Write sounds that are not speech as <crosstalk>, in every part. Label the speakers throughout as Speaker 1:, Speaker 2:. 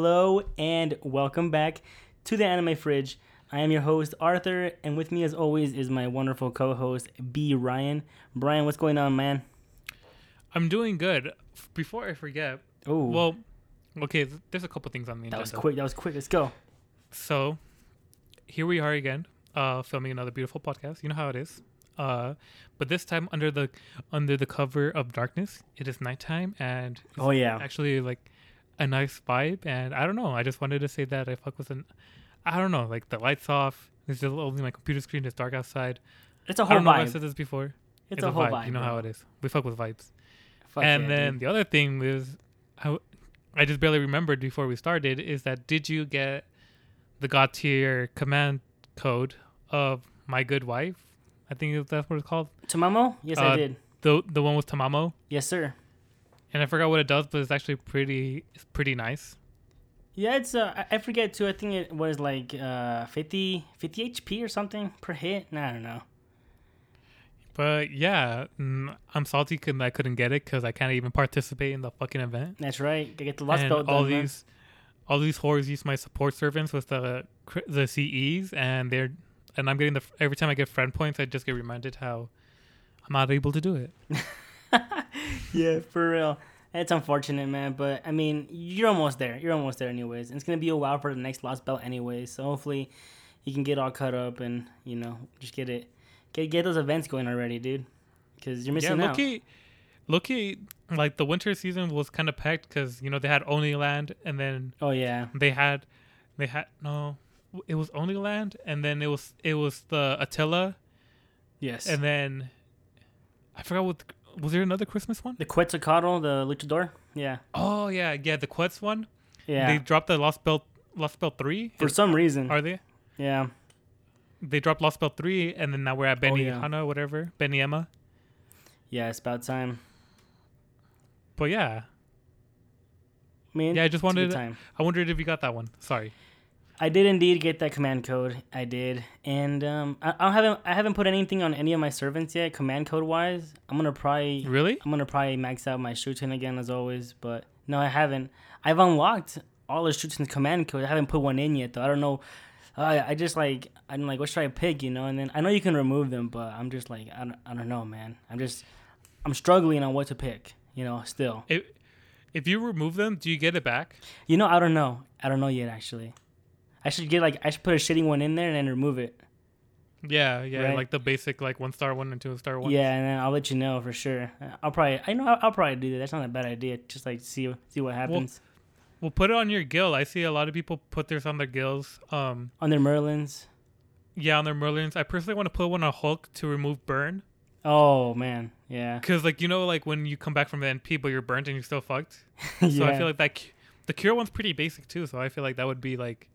Speaker 1: Hello and welcome back to the Anime Fridge. I am your host Arthur, and with me, as always, is my wonderful co-host B Ryan. Brian, what's going on, man?
Speaker 2: I'm doing good. Before I forget,
Speaker 1: Oh,
Speaker 2: well, okay, th- there's a couple things on the
Speaker 1: that was quick. That was quick. Let's go.
Speaker 2: So, here we are again, uh, filming another beautiful podcast. You know how it is. Uh, but this time under the under the cover of darkness, it is nighttime and
Speaker 1: Oh yeah,
Speaker 2: actually like a nice vibe. And I don't know, I just wanted to say that I fuck with an. I don't know, like the lights off. There's just only my computer screen. It's dark outside.
Speaker 1: it's a
Speaker 2: I
Speaker 1: whole
Speaker 2: don't know if I
Speaker 1: vibe.
Speaker 2: said this before.
Speaker 1: It's, a, whole vibe.
Speaker 2: You know
Speaker 1: bro.
Speaker 2: how it is. We fuck with vibes.
Speaker 1: Fuck
Speaker 2: and
Speaker 1: yeah,
Speaker 2: then
Speaker 1: dude.
Speaker 2: the other thing is how I just barely remembered before we started is that did you get the God tier command code of my good wife? I think that's what it's called.
Speaker 1: Tamamo? Yes, I
Speaker 2: uh,
Speaker 1: did.
Speaker 2: The the one with Tamamo.
Speaker 1: Yes, sir.
Speaker 2: And I forgot what it does, but it's actually pretty it's pretty nice.
Speaker 1: Yeah, it's uh, I- I forget too. I think it was like uh 50, 50 HP or something per hit. Nah, I don't know.
Speaker 2: But yeah, mm, I'm salty because I couldn't get it because I can't even participate in the fucking event.
Speaker 1: That's right. Gotta get the lost
Speaker 2: and
Speaker 1: belt
Speaker 2: all
Speaker 1: done.
Speaker 2: these all these whores use my support servants with the the CEs, and they're and I'm getting the every time I get friend points, I just get reminded how I'm not able to do it. <laughs> <laughs>
Speaker 1: yeah, for real. It's unfortunate, man, but I mean, you're almost there. You're almost there, anyways. And it's gonna be a while for the next lost belt, anyways. So hopefully, you can get all cut up and you know just get it, get get those events going already, dude. Because you're
Speaker 2: Yeah,
Speaker 1: missing out.
Speaker 2: Loki, Loki, like the winter season was kind of packed because you know they had Oniland, and then
Speaker 1: Oh yeah,
Speaker 2: they had they had no, it was Oniland, and then it was it was the Attila,
Speaker 1: yes.
Speaker 2: and then I forgot what the, was there another Christmas one?
Speaker 1: the Quetzalcoatl, the Luchador. Yeah,
Speaker 2: Oh yeah, yeah, the Quetz one.
Speaker 1: yeah.
Speaker 2: They dropped the Lost Belt Lost Belt three.
Speaker 1: for
Speaker 2: Is-
Speaker 1: some reason,
Speaker 2: are they?
Speaker 1: yeah.
Speaker 2: They dropped Lost Belt three, and then now we're at oh, Benny
Speaker 1: Oh, yeah.
Speaker 2: Whatever, Benienma.
Speaker 1: Yeah, it's about time.
Speaker 2: But yeah,
Speaker 1: I mean,
Speaker 2: yeah. I just wanted.
Speaker 1: time.
Speaker 2: I wondered if you got that one. Sorry.
Speaker 1: I did indeed get that command code. I did, and um, I, I haven't I haven't put anything on any of my servants yet, command code wise. I'm gonna probably
Speaker 2: Really?
Speaker 1: I'm gonna probably max out my shooting again as always, but no, I haven't. I've unlocked all the shooting command code. I haven't put one in yet though. I don't know. I I just like I'm like what should I pick, you know? And then I know you can remove them, but I'm just like I don't, I don't know, man. I'm just I'm struggling on what to pick, you know. Still,
Speaker 2: If if you remove them, do you get it back?
Speaker 1: you know, I don't know. I don't know yet actually. I should get like I should put a shitting one in there and then remove it.
Speaker 2: Yeah, yeah,
Speaker 1: Right.
Speaker 2: like the basic like one star one and two star one.
Speaker 1: Yeah, and then I'll let you know for sure. I'll probably I know I'll, I'll probably do that. That's not a bad idea. Just like see see what happens
Speaker 2: Well, put it on your Gil. I see a lot of people put theirs on their Gils. Um,
Speaker 1: on their Merlins.
Speaker 2: yeah, on their Merlins. I personally want to put one on Hulk to remove burn,
Speaker 1: Oh man, yeah,
Speaker 2: because like you know, like when you come back from the NP, but you're burnt and you're still fucked.
Speaker 1: yeah. <laughs> So.
Speaker 2: I feel like that the cure one's pretty basic too. So I feel like that would be like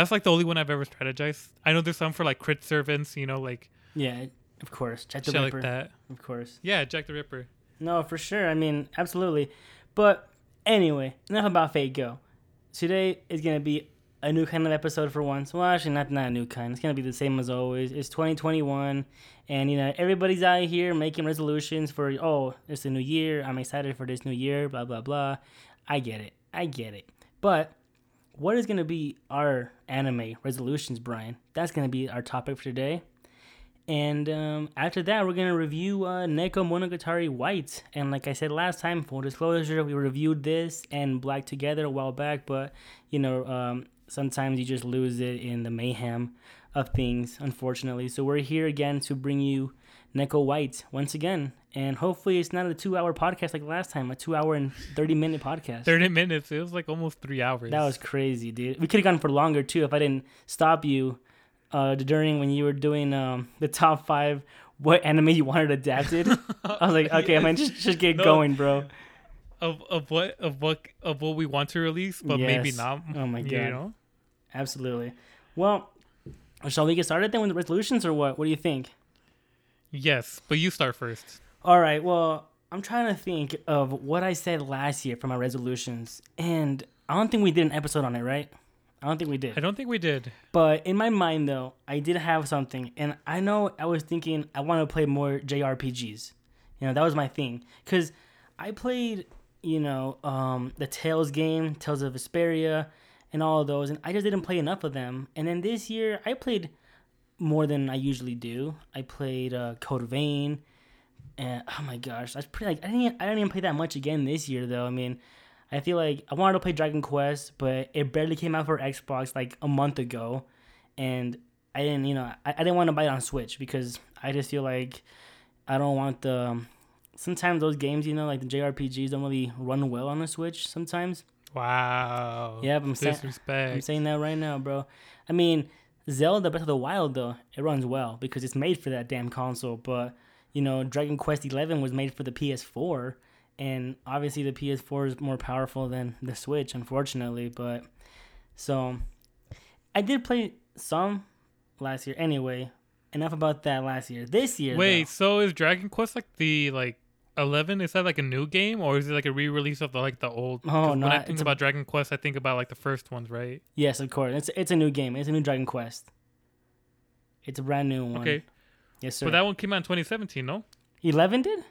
Speaker 2: that's like the only one I've ever strategized. I know there's some for like crit servants, you know, like
Speaker 1: yeah, of course. Jack the Ripper,
Speaker 2: like that.
Speaker 1: of course.
Speaker 2: Yeah, Jack the Ripper.
Speaker 1: No, for sure. I mean, absolutely. But anyway, enough about Fate Go. Today is gonna be a new kind of episode for once. Well, actually, not not a new kind. It's gonna be the same as always. It's 2021, and you know everybody's out here making resolutions for oh, it's a new year. I'm excited for this new year. Blah blah blah. I get it. I get it. But what is gonna be our anime resolutions, Brian? That's gonna be our topic for today. And um, after that, we're gonna review uh, Nekomonogatari White. And like I said last time, full disclosure, we reviewed this and Black together a while back. But you know, um, sometimes you just lose it in the mayhem of things, unfortunately. So we're here again to bring you Neko White once again. And hopefully, it's not a two-hour podcast like last time, a two-hour and thirty-minute podcast.
Speaker 2: Thirty minutes. It was like almost three hours.
Speaker 1: That was crazy, dude. We could have gone for longer too if I didn't stop you uh, during when you were doing um, the top five what anime you wanted adapted. I was like, <laughs> okay, I man, just just get
Speaker 2: No.
Speaker 1: going, bro.
Speaker 2: of of what of what of what we want to release, but maybe not.
Speaker 1: Oh my
Speaker 2: You
Speaker 1: God.
Speaker 2: know?
Speaker 1: Absolutely. Well, shall we get started then with the resolutions or what? What do you think?
Speaker 2: Yes, but you start first.
Speaker 1: All right. Well, I'm trying to think of what I said last year for my resolutions, and I don't think we did an episode on it, right? I don't think we did.
Speaker 2: I don't think we did.
Speaker 1: But in my mind, though, I did have something, and I know I was thinking I want to play more JRPGs. You know, that was my thing because I played you know, um, the Tales game, Tales of Vesperia, and all of those, and I just didn't play enough of them. And then this year, I played more than I usually do. I played uh, Code Vein, and oh my gosh, that's pretty. Like I didn't, I didn't even play that much again this year though. I mean, I feel like I wanted to play Dragon Quest, but it barely came out for Xbox like a month ago, and I didn't, you know, I, I didn't want to buy it on Switch because I just feel like I don't want the. Um, sometimes those games, you know, like the JRPGs, don't really run well on the Switch. Sometimes.
Speaker 2: Wow.
Speaker 1: Yeah, I'm saying. I'm saying that right now, bro. I mean, Zelda Breath of the Wild though, it runs well because it's made for that damn console. But you know, Dragon Quest Eleven was made for the PS4, and obviously the PS4 is more powerful than the Switch, unfortunately. But so, I did play some last year. Anyway, enough about that last year. This year,
Speaker 2: Wait,
Speaker 1: though-
Speaker 2: so is Dragon Quest like the like eleven? Is that like a new game or is it like a re-release of the like the old?
Speaker 1: Oh, no!
Speaker 2: when
Speaker 1: I
Speaker 2: think
Speaker 1: a-
Speaker 2: about Dragon Quest, I think about like the first ones, right?
Speaker 1: yes, of course, it's it's a new game. It's a new Dragon Quest. It's a brand new one.
Speaker 2: Okay,
Speaker 1: Yes, sir.
Speaker 2: but that one came out in 2017, no?
Speaker 1: Eleven did?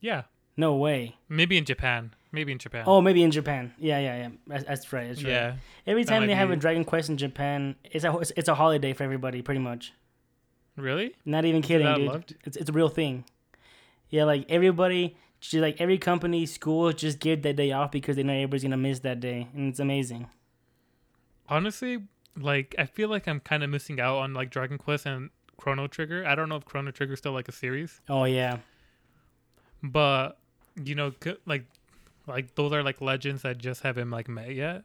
Speaker 2: Yeah,
Speaker 1: No way.
Speaker 2: maybe in Japan. Maybe in Japan.
Speaker 1: Oh, maybe in Japan. Yeah, yeah, yeah. That's, that's right. That's right.
Speaker 2: yeah.
Speaker 1: Every time they have
Speaker 2: be-
Speaker 1: a Dragon Quest in Japan, it's a it's, it's a holiday for everybody, pretty much.
Speaker 2: Really?
Speaker 1: Not even kidding, dude.
Speaker 2: loved?
Speaker 1: It's it's a real thing. Yeah, like everybody, just like every company, school, just give that day off because they know everybody's gonna miss that day, and it's amazing.
Speaker 2: Honestly, like I feel like I'm kind of missing out on like Dragon Quest and Chrono Trigger. I don't know if Chrono Trigger is still like a series,
Speaker 1: Oh yeah,
Speaker 2: but you know, like like those are like legends that just haven't like met yet.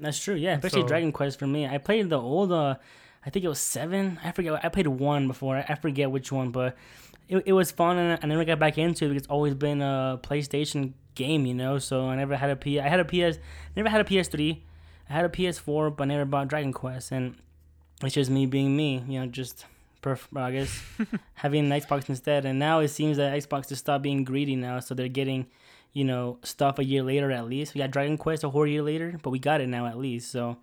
Speaker 1: that's true. Yeah, especially
Speaker 2: So-
Speaker 1: Dragon Quest for me. I played the old, uh, I think it was seven. I forget. I played one before. I forget which one, but it, it was fun, and I never got back into it because it's always been a PlayStation game, you know. So I never had a P. I had a PS. Never had a PS3. I had a PS4, but never bought Dragon Quest, and it's just me being me, you know, just. Perf- I guess <laughs> having an Xbox instead, and now it seems that Xbox has stopped being greedy now, so they're getting, you know, stuff a year later at least. We got Dragon Quest a whole year later, but we got it now at least. So,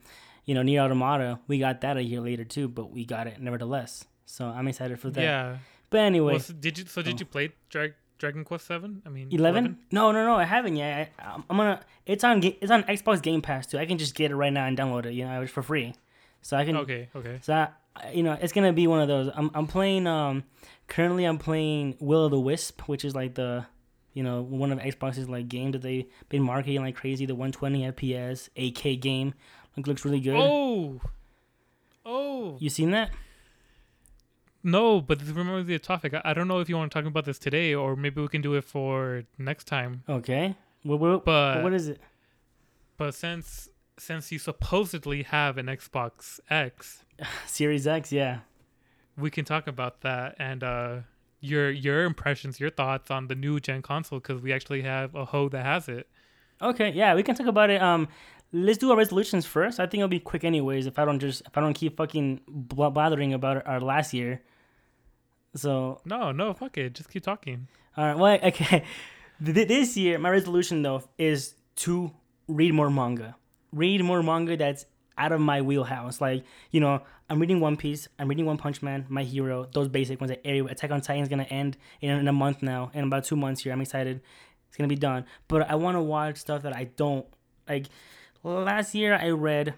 Speaker 1: you know, Nier Automata, we got that a year later too, but we got it nevertheless. So I'm excited for that.
Speaker 2: Yeah.
Speaker 1: But anyway,
Speaker 2: Well, so did you? So did
Speaker 1: Oh.
Speaker 2: you play Drag, Dragon Quest Seven? I mean,
Speaker 1: eleven? No, no, no, I haven't yet. I, I'm gonna. It's on. It's on Xbox Game Pass too. I can just get it right now and download it. You know, for free. So I can.
Speaker 2: Okay. Okay.
Speaker 1: So I, you know, it's gonna be one of those. I'm I'm playing. Um, currently I'm playing Will of the Wisp, which is like the, you know, one of Xbox's like game that they've been marketing like crazy. The 120 FPS 8K game. Like looks really good.
Speaker 2: Oh. Oh
Speaker 1: You seen that?
Speaker 2: No! But this reminds me of the topic. I, I don't know if you want to talk about this today, or maybe we can do it for next time.
Speaker 1: Okay. What what,
Speaker 2: But
Speaker 1: what is it?
Speaker 2: but since since you supposedly have an Xbox X, <laughs>
Speaker 1: Series X, yeah.
Speaker 2: we can talk about that and uh your your impressions, your thoughts on the new gen console because we actually have a hoe that has it.
Speaker 1: Okay, yeah, we can talk about it. Um, let's do our resolutions first. I think it'll be quick, anyways. If I don't just if I don't keep fucking blathering about our last year. So
Speaker 2: No, no, fuck it. Just keep talking.
Speaker 1: All right. Well, <laughs> okay. This year, my resolution though is to read more manga. Read more manga that's out of my wheelhouse. Like you know, I'm reading One Piece. I'm reading One Punch Man, My Hero. Those basic ones. Every- Attack on Titan is gonna end in, in a month now. In about two months here, I'm excited. It's gonna be done. But I want to watch stuff that I don't like. Last year, I read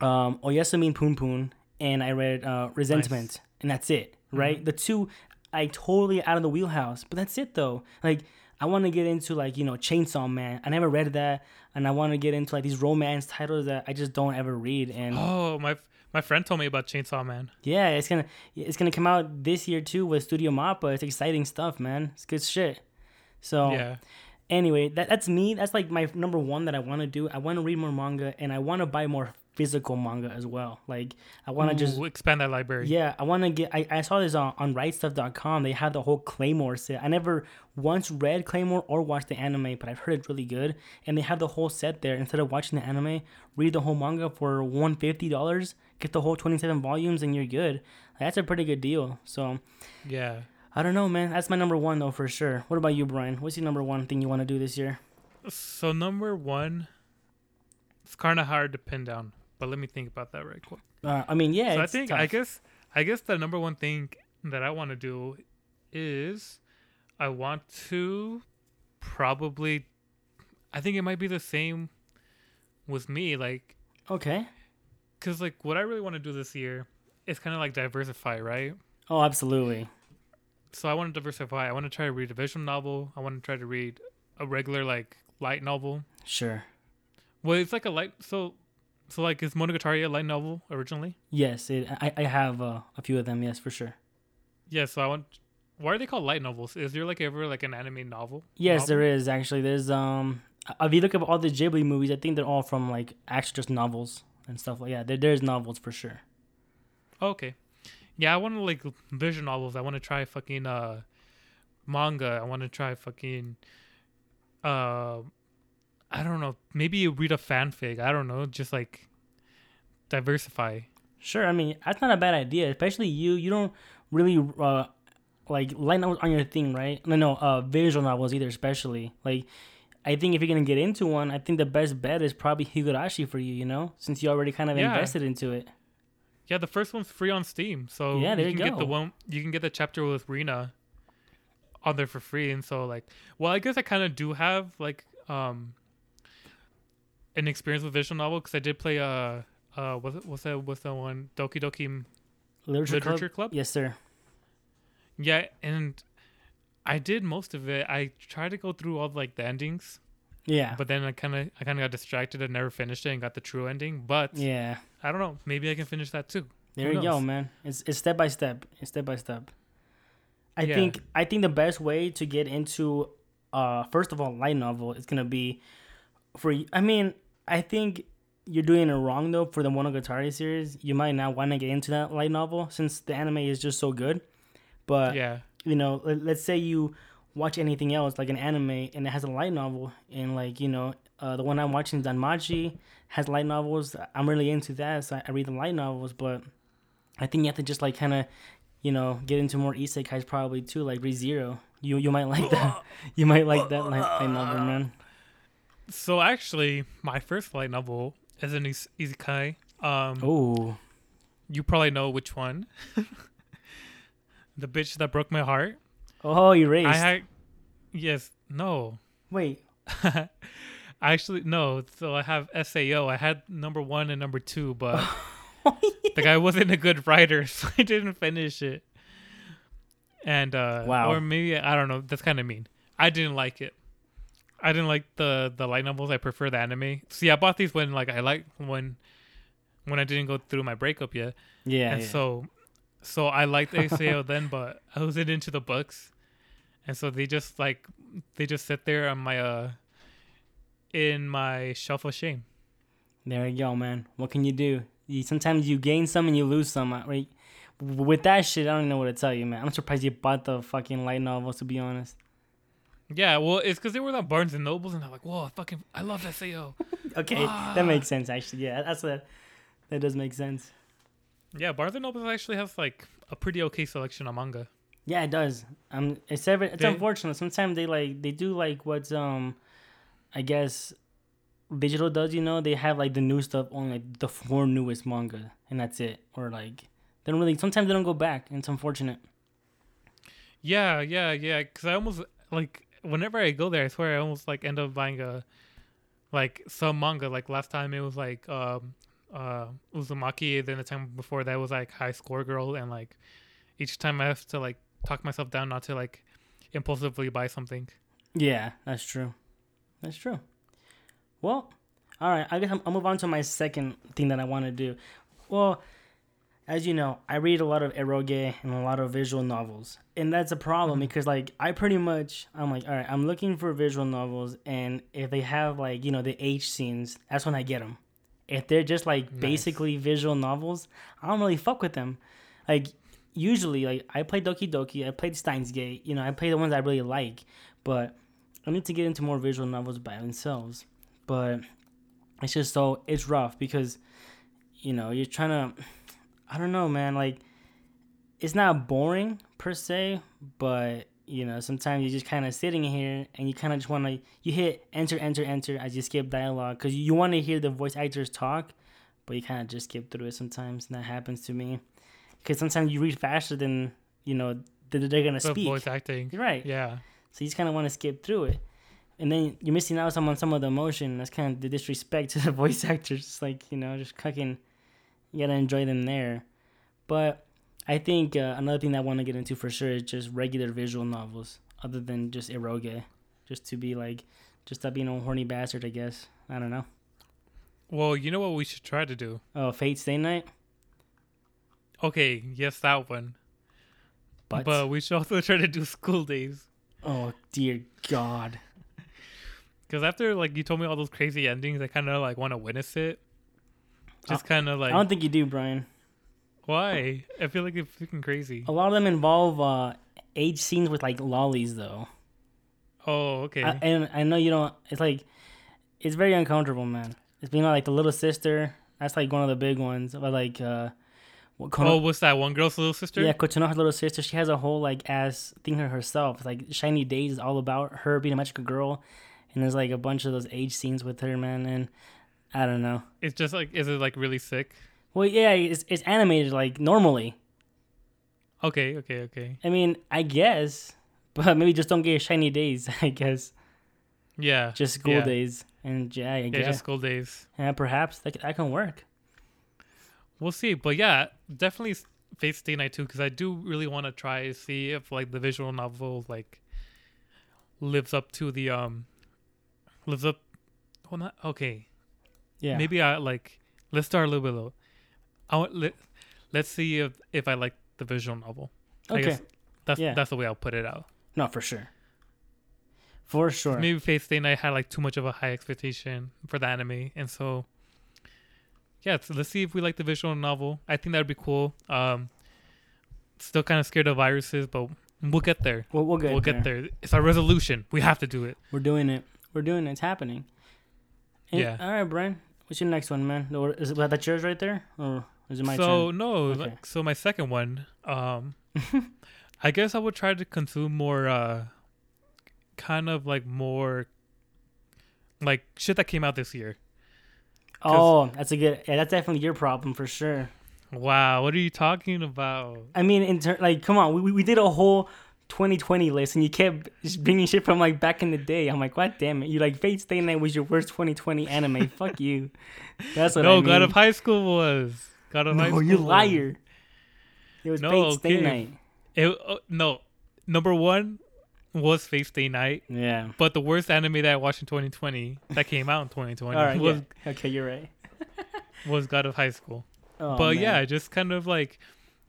Speaker 1: um, Oyasumi Punpun and I read uh, Resentment, and that's it, right? Mm-hmm. The two I totally out of the wheelhouse, but that's it though. Like I want to get into like you know Chainsaw Man. I never read that, and I want to get into like these romance titles that I just don't ever read. And
Speaker 2: Oh, my my friend told me about Chainsaw Man.
Speaker 1: yeah, it's gonna it's gonna come out this year too with Studio Mappa. It's exciting stuff, man. It's good shit. So
Speaker 2: Yeah.
Speaker 1: anyway, that that's me. That's like my number one that I want to do. I want to read more manga, and I want to buy more physical manga as well. Like I want to just
Speaker 2: expand that library.
Speaker 1: yeah, I want to get. I, I saw this on, on rightstuf.com. They have the whole Claymore set. I never once read Claymore or watched the anime, but I've heard it's really good. And they have the whole set there. Instead of watching the anime, read the whole manga for $150, get the whole 27 volumes, and you're good. That's a pretty good deal. So
Speaker 2: Yeah.
Speaker 1: I don't know, man. That's my number one, though, for sure. What about you, Brian? What's your number one thing you want to do this year?
Speaker 2: So number one, it's kind of hard to pin down, but let me think about that right quick.
Speaker 1: Uh, I mean, yeah.
Speaker 2: so I think
Speaker 1: tough.
Speaker 2: I guess I guess the number one thing that I want to do is I want to probably, I think it might be the same with me. Like,
Speaker 1: Okay.
Speaker 2: cause like what I really want to do this year is kind of like diversify, right?
Speaker 1: Oh, absolutely.
Speaker 2: So I want to diversify. I want to try to read a visual novel. I want to try to read a regular like light novel.
Speaker 1: Sure.
Speaker 2: Well, it's like a light. So, so like is Monogatari a light novel originally?
Speaker 1: Yes, it, I I have uh, a few of them. Yes, for sure.
Speaker 2: Yeah. So I want. Why are they called light novels? Is there like ever like an anime novel?
Speaker 1: Yes,
Speaker 2: novel?
Speaker 1: there is actually. There's um, if you look up all the Ghibli movies, I think they're all from like actually just novels and stuff like yeah. There, there's novels for sure.
Speaker 2: Okay. Yeah, I want to like visual novels. I want to try fucking uh manga. I want to try fucking uh I don't know. Maybe you read a fanfic. I don't know. Just like diversify.
Speaker 1: Sure, I mean that's not a bad idea, especially you. You don't really uh like light novels on your thing, right? No, no, uh, visual novels either, especially like. I think if you're gonna get into one, I think the best bet is probably Higurashi for you. You know, since you already kind of
Speaker 2: Yeah.
Speaker 1: invested into it.
Speaker 2: Yeah, the first one's free on Steam. So
Speaker 1: Yeah, there
Speaker 2: you
Speaker 1: you
Speaker 2: can get the
Speaker 1: go.
Speaker 2: one you can get the chapter with Rena on there for free. And so like well, I guess I kind of do have like um an experience with visual novel because I did play uh uh what's what's that what's that one Doki Doki
Speaker 1: Literature,
Speaker 2: Literature
Speaker 1: Club?
Speaker 2: Club?
Speaker 1: Yes, sir.
Speaker 2: Yeah, and I did most of it. I tried to go through all like the endings,
Speaker 1: Yeah.
Speaker 2: but then I kind of I kind of got distracted and never finished it and got the true ending. But
Speaker 1: yeah.
Speaker 2: I don't know. Maybe I can finish that too.
Speaker 1: There you go, man. It's it's step by step. It's step by step. I
Speaker 2: Yeah.
Speaker 1: think I think the best way to get into uh first of all light novel is gonna be for I mean I think you're doing it wrong though for the Monogatari series. You might not want to get into that light novel since the anime is just so good. But
Speaker 2: yeah,
Speaker 1: you know, let, let's say you watch anything else like an anime and it has a light novel and like you know uh, the one I'm watching Danmachi has light novels. I'm really into that, so I, I read the light novels. But I think you have to just like kind of you know get into more isekais probably too, like ReZero. You you might like that. <laughs> You might like that light, light novel, man.
Speaker 2: So actually, my first light novel is an is- isekai. Um,
Speaker 1: Oh,
Speaker 2: you probably know which one. <laughs> the bitch that broke my heart.
Speaker 1: oh, erased.
Speaker 2: I had yes, no.
Speaker 1: Wait, <laughs>
Speaker 2: Actually, no. So I have SAO. I had number one and number two, but <laughs> the guy wasn't a good writer, so I didn't finish it. And uh,
Speaker 1: Wow.
Speaker 2: or maybe I don't know. That's kind of mean. I didn't like it. I didn't like the the light novels. I prefer the anime. See, I bought these when like I like when when I didn't go through my breakup yet,
Speaker 1: yeah,
Speaker 2: and
Speaker 1: yeah.
Speaker 2: so so I liked <laughs> SAO then, but I wasn't into the books, and so they just like they just sit there on my uh in my shelf of shame.
Speaker 1: There you go, man. What can you do? You, sometimes you gain some and you lose some. Right? With that shit, I don't know what to tell you, man. I'm surprised you bought the fucking light novels, to be honest.
Speaker 2: Yeah, well, it's because they were on Barnes and Nobles, and I'm like, whoa, fucking, I love SAO. <laughs>
Speaker 1: Okay, that makes sense, actually. Yeah, that's a, that does make sense.
Speaker 2: yeah, Barnes and Nobles actually has like a pretty okay selection of manga.
Speaker 1: Yeah, it does. Um, it's ever, it's
Speaker 2: They-
Speaker 1: unfortunate. Sometimes they like they do like what's um, I guess, digital does. You know, they have like the new stuff on like the four newest manga, and that's it. Or like they don't really. Sometimes they don't go back, and it's unfortunate.
Speaker 2: Yeah, yeah, yeah. Because I almost like whenever I go there, I swear I almost like end up buying a like some manga. Like last time it was like um uh Uzumaki. Then the time before that was like High Score Girl, and like each time I have to like talk myself down not to like impulsively buy something.
Speaker 1: Yeah, that's true. That's true. Well, all right. I guess I'm, I'll move on to my second thing that I want to do. Well, as you know, I read a lot of eroge and a lot of visual novels, and that's a problem mm-hmm. because like I pretty much I'm like, all right, I'm looking for visual novels, and if they have like you know the H scenes, that's when I get them. If they're just like
Speaker 2: Nice.
Speaker 1: basically visual novels, I don't really fuck with them. Like usually, like I play Doki Doki, I played Steins Gate, you know, I play the ones I really like, but I need to get into more visual novels by themselves. But it's just so it's rough because you know you're trying to. I don't know, man. Like it's not boring per se, but you know sometimes you're just kind of sitting here and you kind of just want to you hit enter enter enter as you skip dialogue because you want to hear the voice actors talk, but you kind of just skip through it sometimes. And that happens to me because sometimes you read faster than you know that they're gonna
Speaker 2: The
Speaker 1: speak.
Speaker 2: voice acting.
Speaker 1: Right.
Speaker 2: Yeah.
Speaker 1: So you just kind of want to skip through it. and then you're missing out on some of the emotion. That's kind of the disrespect to the <laughs> voice actors. It's like you know, just cooking. You gotta enjoy them there. But I think uh, another thing that I want to get into for sure is just regular visual novels, other than just eroge, just to be like, just stop being a horny bastard. I guess I don't know.
Speaker 2: Well, you know what we should try to do?
Speaker 1: Oh, Fate Stay Night.
Speaker 2: Okay, yes, that one.
Speaker 1: But,
Speaker 2: But we should also try to do school days.
Speaker 1: oh dear God, <laughs>
Speaker 2: Because after like you told me all those crazy endings, I kind of like want to witness it. Just kind of like
Speaker 1: I don't think you do, Brian.
Speaker 2: why? I feel like it's freaking crazy.
Speaker 1: A lot of them involve uh, H scenes with like lolis, though.
Speaker 2: Oh, okay.
Speaker 1: I, and I know you don't. It's like it's very uncomfortable, man. It's being like the little sister. That's like one of the big ones. But like, uh, what Kono-
Speaker 2: oh, what's that one girl's little sister?
Speaker 1: yeah, Kotonoha's little sister. She has a whole like ass thing her herself. It's like Shiny Days is all about her being a magical girl, and there's like a bunch of those H scenes with her, man. And I don't know.
Speaker 2: It's just like, is it like really sick?
Speaker 1: Well, yeah, it's it's animated like normally.
Speaker 2: Okay, okay, okay.
Speaker 1: I mean, I guess, but maybe just don't get Shiny Days. <laughs> I guess
Speaker 2: Yeah.
Speaker 1: just school
Speaker 2: yeah.
Speaker 1: days, and yeah, I
Speaker 2: Yeah,
Speaker 1: guess.
Speaker 2: just school days.
Speaker 1: Yeah, perhaps that, that can work.
Speaker 2: We'll see. But yeah, definitely Fate Stay Night too, because I do really want to try to see if like the visual novel like lives up to the um lives up. Well, not okay.
Speaker 1: Yeah.
Speaker 2: Maybe I like. Let's start a little bit low. I want let, let's see if if I like the visual novel. I
Speaker 1: Okay.
Speaker 2: guess that's
Speaker 1: Yeah.
Speaker 2: that's the way I'll put it out.
Speaker 1: No, for sure. For sure.
Speaker 2: Maybe Fate Stay Night had like too much of a high expectation for the anime, and so yeah. So let's see if we like the visual novel. I think that would be cool. Um, still kind of scared of viruses, but we'll get there.
Speaker 1: We'll, we'll get
Speaker 2: we'll
Speaker 1: there.
Speaker 2: get there. It's our resolution. We have to do it.
Speaker 1: We're doing it. We're doing it. It's happening. And-
Speaker 2: Yeah.
Speaker 1: All right, Brian. What's your next one, man? Or Is it that yours right there, or is it my
Speaker 2: so
Speaker 1: turn?
Speaker 2: no,
Speaker 1: Okay.
Speaker 2: like, so my second one, um, <laughs> I guess I would try to consume more, uh, kind of like more, like shit that came out this year.
Speaker 1: Oh, that's a good. Yeah, that's definitely your problem for sure.
Speaker 2: Wow, what are you talking about?
Speaker 1: I mean, in ter- like, come on, we- we did a whole 2020 list, and you kept bringing shit from like back in the day. I'm like, God damn it! You like Fate Stay Night was your worst 2020 anime. <laughs> Fuck you. That's what
Speaker 2: no,
Speaker 1: I mean.
Speaker 2: God of High School was. God of High
Speaker 1: no,
Speaker 2: School.
Speaker 1: you
Speaker 2: was.
Speaker 1: liar. It was
Speaker 2: No,
Speaker 1: Fate Stay. Night.
Speaker 2: It, uh, no, number one was Fate Stay Night,
Speaker 1: Yeah.
Speaker 2: but the worst anime that I watched in 2020 that came out in 2020
Speaker 1: All right.
Speaker 2: was
Speaker 1: yeah. Okay, you're right.
Speaker 2: was God of High School.
Speaker 1: Oh,
Speaker 2: but
Speaker 1: man.
Speaker 2: yeah, just kind of like,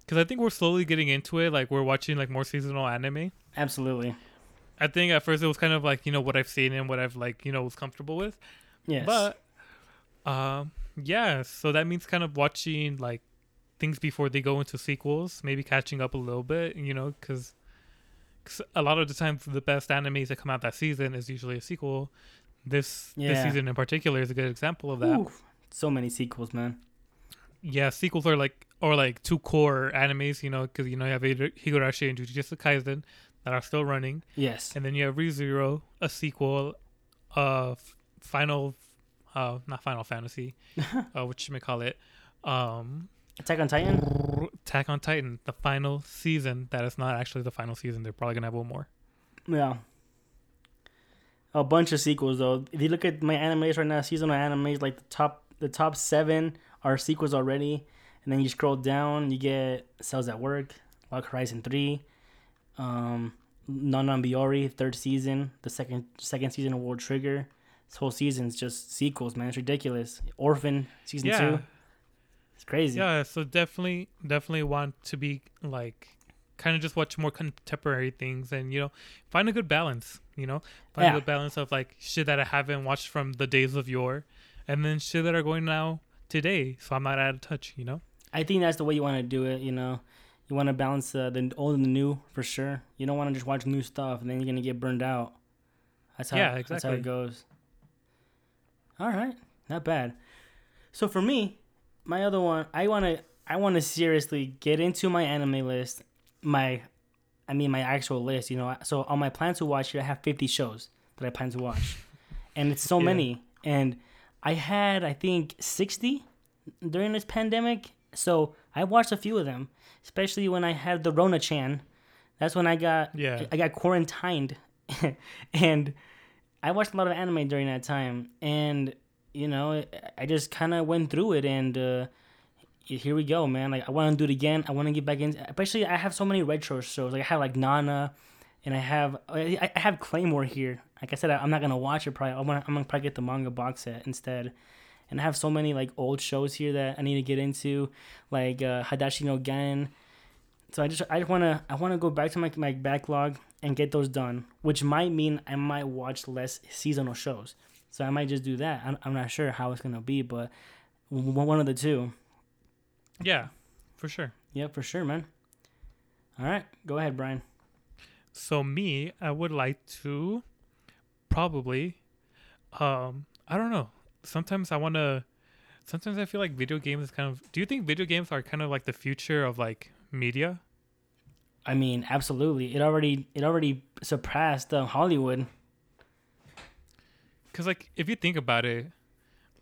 Speaker 2: because I think we're slowly getting into it. Like we're watching like more seasonal anime.
Speaker 1: absolutely.
Speaker 2: I think at first it was kind of like you know what I've seen and what I've like you know was comfortable with.
Speaker 1: Yes.
Speaker 2: But um yeah, so that means kind of watching like things before they go into sequels, maybe catching up a little bit, you know, because a lot of the times the best animes that come out that season is usually a sequel. This this season in particular is a good example of that.
Speaker 1: Oof. so many sequels, man.
Speaker 2: Yeah, sequels are like or like two cour animes, you know, because you know you have Higurashi and Jujutsu Kaisen that are still running,
Speaker 1: Yes.
Speaker 2: and then you have ReZero, a sequel of Final, uh, not Final Fantasy, <laughs> uh, what you may call it, um,
Speaker 1: Attack on Titan.
Speaker 2: Attack on Titan, the final season. That is not actually the final season. They're probably gonna have one more.
Speaker 1: Yeah. A bunch of sequels though. If you look at my animes right now, seasonal animes, like the top the top seven are sequels already, and then you scroll down, you get Cells at Work, Log Horizon Three, um, Non Non Biyori third season, the second second season of World Trigger. This whole season's just sequels, man. It's ridiculous. Orphan season
Speaker 2: Yeah.
Speaker 1: two. It's crazy.
Speaker 2: Yeah, so definitely, definitely want to be like, kind of just watch more contemporary things and you know find a good balance. You know, find
Speaker 1: Yeah.
Speaker 2: a good balance of like shit that I haven't watched from the days of yore, and then shit that are going now today. So I'm not out of touch. You know.
Speaker 1: I think that's the way you want to do it. You know, you want to balance uh, the old and the new for sure. You don't want to just watch new stuff and then you're gonna get burned out. That's how.
Speaker 2: Yeah, exactly.
Speaker 1: That's how it goes. All right, not bad. So for me, my other one, I wanna, I wanna seriously get into my anime list. My, I mean my actual list. You know, so on my plan to watch here, I have 50 shows that I plan to watch, and it's so
Speaker 2: Yeah.
Speaker 1: many. And I had, I think, 60 during this pandemic. So I watched a few of them, especially when I had the Rona Chan. That's when I got
Speaker 2: Yeah.
Speaker 1: I got quarantined, <laughs> and I watched a lot of anime during that time, and you know, I just kind of went through it, and uh, here we go, man. Like I want to do it again. I want to get back in. Especially, I have so many retro shows. Like I have like Nana, and I have I I have Claymore here. Like I said, I- I'm not gonna watch it. Probably I'm gonna, I'm gonna probably get the manga box set instead. And I have so many like old shows here that I need to get into, like uh, Hadashi no Gen. So I just I just wanna I wanna go back to my my backlog and get those done, which might mean I might watch less seasonal shows. So I might just do that. I'm, I'm not sure how it's gonna be, but one of the two.
Speaker 2: Yeah, for sure.
Speaker 1: Yeah, for sure, man. All right, go ahead, Brian.
Speaker 2: So me, I would like to probably um I don't know. Sometimes I want to sometimes I feel like video games is kind of Do you think video games are kind of like the future of like media?
Speaker 1: I mean, absolutely. It already it already surpassed uh, Hollywood.
Speaker 2: Cuz like if you think about it,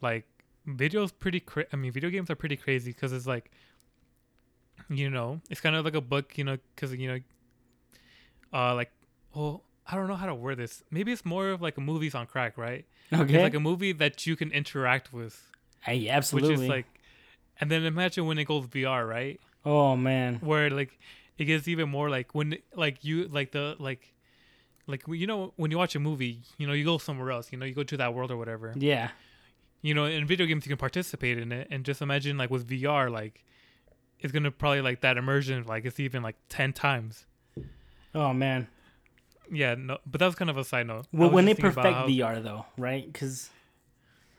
Speaker 2: like videos pretty cra- I mean video games are pretty crazy cuz it's like you know, it's kind of like a book, you know, cuz you know uh like well, I don't know how to word this. Maybe it's more of like a movies on crack, right?
Speaker 1: Okay.
Speaker 2: It's like a movie that you can interact with.
Speaker 1: Hey, absolutely.
Speaker 2: which is like and then imagine when it goes VR, right?
Speaker 1: oh man.
Speaker 2: Where like it gets even more like when like you like the like like you know when you watch a movie, you know you go somewhere else, you know you go to that world or whatever.
Speaker 1: Yeah.
Speaker 2: You know, in video games you can participate in it, and just imagine like with VR, like it's gonna probably like that immersion, like it's even like ten times.
Speaker 1: Oh man.
Speaker 2: Yeah, no, but that was kind of a side note.
Speaker 1: Well, when they perfect
Speaker 2: how-
Speaker 1: VR though, right? Because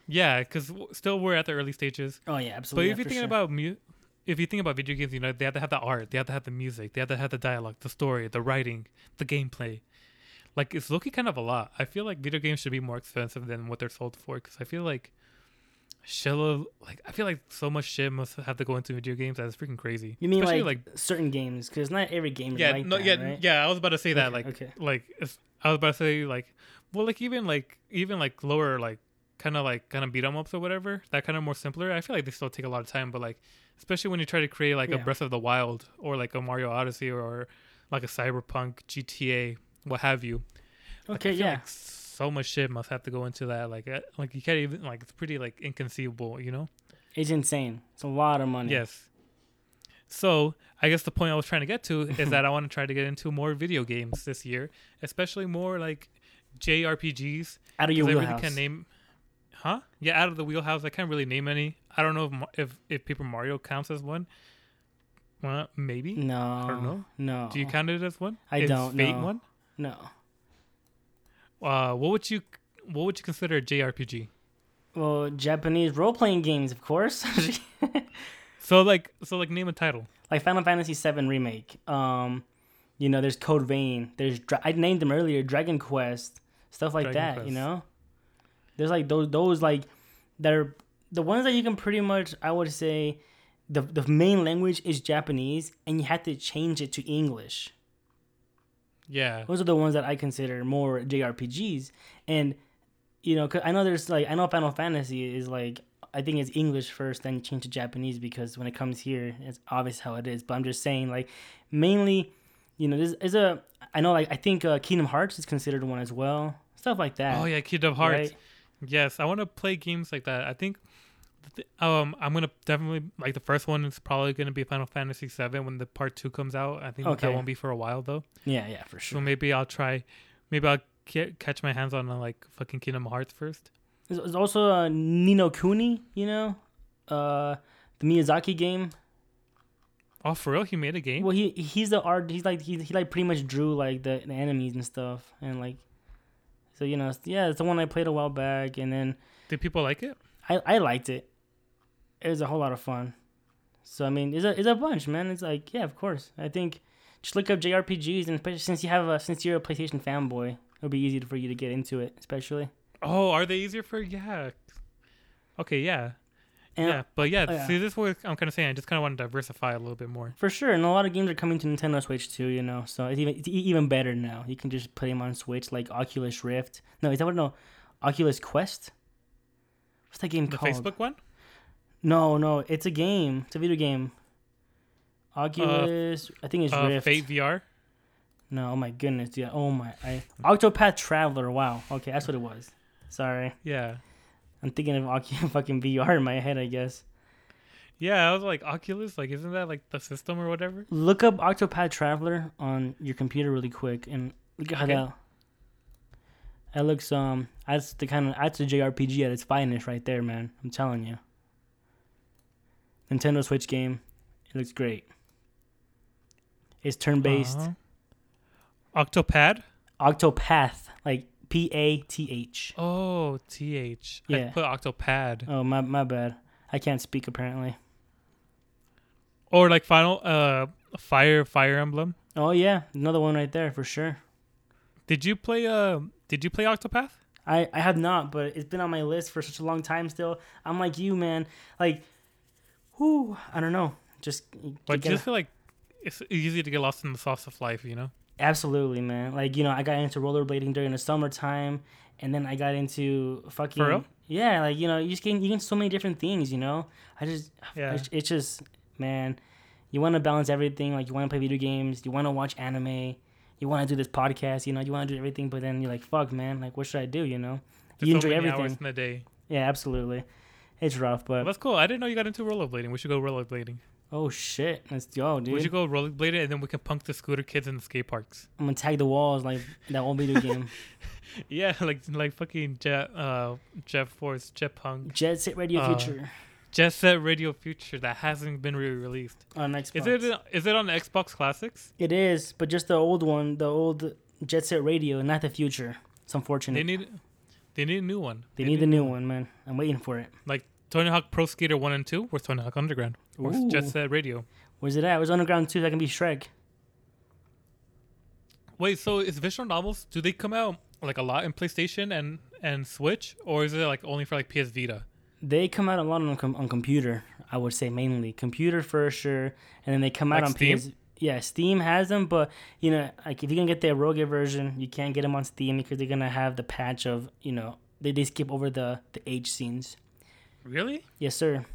Speaker 2: yeah, because still we're at the early stages.
Speaker 1: oh yeah, absolutely.
Speaker 2: But if
Speaker 1: yeah,
Speaker 2: you
Speaker 1: for
Speaker 2: think
Speaker 1: sure.
Speaker 2: about mu- if you think about video games, you know they have to have the art, they have to have the music, they have to have the dialogue, the story, the writing, the gameplay. Like it's looking kind of a lot. I feel like video games should be more expensive than what they're sold for because I feel like shell like I feel like so much shit must have to go into video games that is freaking crazy.
Speaker 1: you mean
Speaker 2: Especially,
Speaker 1: like, certain games? Because not every game is
Speaker 2: yeah,
Speaker 1: like
Speaker 2: no,
Speaker 1: that,
Speaker 2: yeah,
Speaker 1: right?
Speaker 2: yeah. I was about to say that
Speaker 1: Okay,
Speaker 2: like
Speaker 1: okay.
Speaker 2: like if, I was about to say like well like even like even like lower like kind of like kind of beat 'em ups or whatever that kind of more simpler. I feel like they still take a lot of time, but like especially when you try to create like a Breath of the Wild or like a Mario Odyssey or like a Cyberpunk GTA, what have you. Like,
Speaker 1: Okay, yeah.
Speaker 2: like so much shit must have to go into that. Like, uh, like you can't even like it's pretty like inconceivable, you know?
Speaker 1: It's insane. It's a lot of money.
Speaker 2: Yes. So I guess the point I was trying to get to is <laughs> that I want to try to get into more video games this year, especially more like JRPGs.
Speaker 1: Out of your
Speaker 2: Because I really can't name, huh? Yeah, out of the wheelhouse, I can't really name any. I don't know if if, if Paper Mario counts as one. Well, maybe.
Speaker 1: no.
Speaker 2: I don't know.
Speaker 1: No.
Speaker 2: Do you count it as one?
Speaker 1: I don't
Speaker 2: Fate
Speaker 1: know.
Speaker 2: one.
Speaker 1: No.
Speaker 2: Uh, what would you what would you consider a JRPG?
Speaker 1: Well, Japanese role playing games, of course. <laughs>
Speaker 2: So like so like name a title.
Speaker 1: like Final Fantasy VII remake. Um, you know, there's Code Vein. There's Dra- I named them earlier, Dragon Quest, stuff like
Speaker 2: Dragon
Speaker 1: that.
Speaker 2: Quest.
Speaker 1: You know, there's like those those like that are the ones that you can pretty much I would say the the main language is Japanese and you have to change it to English.
Speaker 2: Yeah.
Speaker 1: Those are the ones that I consider more JRPGs. And you know, 'cause I know there's like I know Final Fantasy is like I think it's English first, then change to Japanese because when it comes here, it's obvious how it is. But I'm just saying, like, mainly, you know, this is a I know like I think uh, Kingdom Hearts is considered one as well, stuff like that.
Speaker 2: Oh yeah, Kingdom Hearts.
Speaker 1: right?
Speaker 2: Yes, I want to play games like that. I think th- um I'm gonna definitely like the first one is probably gonna be Final Fantasy VII when the part two comes out. I think
Speaker 1: Okay.
Speaker 2: that won't be for a while though.
Speaker 1: Yeah, yeah, for sure.
Speaker 2: So maybe I'll try. Maybe I'll ca- catch my hands on uh, like fucking Kingdom Hearts first.
Speaker 1: There's, there's also uh, Ni no Kuni, you know, uh, the Miyazaki game.
Speaker 2: Oh, for real? He made a game?
Speaker 1: Well, he he's the art. He's like he he like pretty much drew like the, the enemies and stuff, and like, so you know, yeah, it's the one I played a while back, and then
Speaker 2: Did people like it?
Speaker 1: I I liked it. It was a whole lot of fun. So I mean, it's a it's a bunch, man. It's like yeah, of course. I think just look up JRPGs, and since you have a since you're a PlayStation fanboy, it'll be easy for you to get into it, especially.
Speaker 2: Oh, are they easier for? Yeah. Okay, yeah,
Speaker 1: And
Speaker 2: yeah, but yeah,
Speaker 1: oh, yeah.
Speaker 2: See, this is what I'm kind of saying. I just kind of want to diversify a little bit more.
Speaker 1: For sure, and a lot of games are coming to Nintendo Switch too. You know, so it's even it's even better now. You can just put them on Switch, like Oculus Rift. No, is that what? No, Oculus Quest. What's that game
Speaker 2: The
Speaker 1: called?
Speaker 2: Facebook one?
Speaker 1: No, no, it's a game. It's a video game. Oculus, I think it's
Speaker 2: Uh,
Speaker 1: Rift.
Speaker 2: Fate VR.
Speaker 1: No, oh my goodness, yeah. Oh my, I Octopath Traveler. Wow. Okay, that's what it was. Sorry,
Speaker 2: Yeah.
Speaker 1: I'm thinking of Ocu- <laughs> fucking VR in my head. I guess.
Speaker 2: Yeah, I was like Oculus, like isn't that like the system or whatever?
Speaker 1: Look up Octopath Traveler on your computer really quick and look at how
Speaker 2: Okay.
Speaker 1: that. That looks um. That's the kind of that's a JRPG at its finest right there, man. I'm telling you. Nintendo Switch game. It looks great. It's turn based.
Speaker 2: Uh-huh. Octopad?
Speaker 1: Octopath, like P A T H.
Speaker 2: Oh, TH.
Speaker 1: Yeah.
Speaker 2: I put Octopad.
Speaker 1: Oh my my bad. I can't speak apparently.
Speaker 2: Or like Final uh Fire Fire Emblem.
Speaker 1: Oh yeah, another one right there for sure.
Speaker 2: Did you play uh did you play Octopath?
Speaker 1: I I have not, but it's been on my list for such a long time. Still, I'm like you, man. Like, whoo, I don't know. Just
Speaker 2: you just feel like it's easy to get lost in the sauce of life, you know?
Speaker 1: absolutely, man. Like you know, I got into rollerblading during the summertime, and then I got into fucking
Speaker 2: For real?
Speaker 1: yeah. Like you know, you just get you get so many different things. You know, I just
Speaker 2: Yeah.
Speaker 1: it's, it's just man. You want to balance everything. Like you want to play video games. You want to watch anime. You want to do this podcast. You know, you want to do everything. But then you're like, fuck, man. Like, what should I do? You know,
Speaker 2: There's
Speaker 1: you
Speaker 2: so
Speaker 1: enjoy
Speaker 2: many
Speaker 1: everything.
Speaker 2: in a day.
Speaker 1: Yeah, absolutely. It's rough, but
Speaker 2: Well, that's cool. I didn't know you got into rollerblading. We should go rollerblading.
Speaker 1: oh shit, let's go, dude.
Speaker 2: We should go rollerblading and then we can punk the scooter kids in the skate parks.
Speaker 1: I'm gonna tag the walls like that old video game. <laughs>
Speaker 2: Yeah, like like fucking Jet uh Jet Force, Jet Punk,
Speaker 1: Jet Set Radio
Speaker 2: Uh,
Speaker 1: Future
Speaker 2: Jet Set Radio Future that hasn't been re-released.
Speaker 1: on Xbox.
Speaker 2: Is it is it on Xbox Classics?
Speaker 1: It is, but just the old one, the old Jet Set Radio, not the future. It's unfortunate.
Speaker 2: They need they need a new one.
Speaker 1: They need the new one, man. I'm waiting for it.
Speaker 2: Like Tony Hawk Pro Skater 1 and 2, where's Tony Hawk Underground? Where's
Speaker 1: Ooh.
Speaker 2: Jet Set Radio?
Speaker 1: Where's it at? Where's Underground 2? That can be Shrek.
Speaker 2: Wait, so is visual novels do they come out like a lot in PlayStation and and Switch or is it like only for like PS Vita?
Speaker 1: They come out a lot on com- on computer. I would say mainly computer for sure, and then they come out
Speaker 2: Like
Speaker 1: on
Speaker 2: Steam?
Speaker 1: PS. Yeah, Steam has them, but you know, like if you're gonna get the Eroge version, you can't get them on Steam because they're gonna have the patch of you know they, they skip over the the H scenes.
Speaker 2: Really?
Speaker 1: Yes, sir.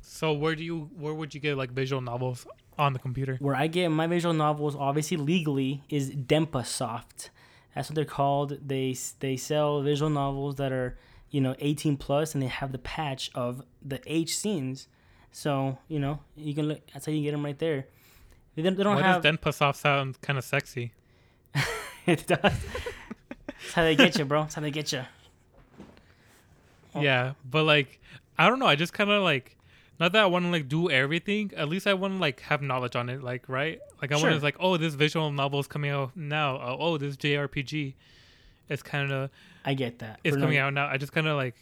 Speaker 2: So where do you where would you get like visual novels on the computer?
Speaker 1: Where I get my visual novels, obviously legally, is Denpasoft. That's what they're called. They they sell visual novels that are you know 18 plus, and they have the patch of the H scenes. So you know you can look. That's how you get them right there. They don't, they don't
Speaker 2: Why
Speaker 1: have.
Speaker 2: does Denpasoft sound kind of sexy? <laughs>
Speaker 1: it does. That's how they get you, bro. That's how they get you. Oh.
Speaker 2: Yeah, but like I don't know. I just kind of like not that I want to like do everything. At least I want to like have knowledge on it. Like right, like I
Speaker 1: Sure.
Speaker 2: want to like oh this visual novel is coming out now. Oh, oh this JRPG is kind of
Speaker 1: I get that. For
Speaker 2: coming
Speaker 1: no-
Speaker 2: out now. I just kind of like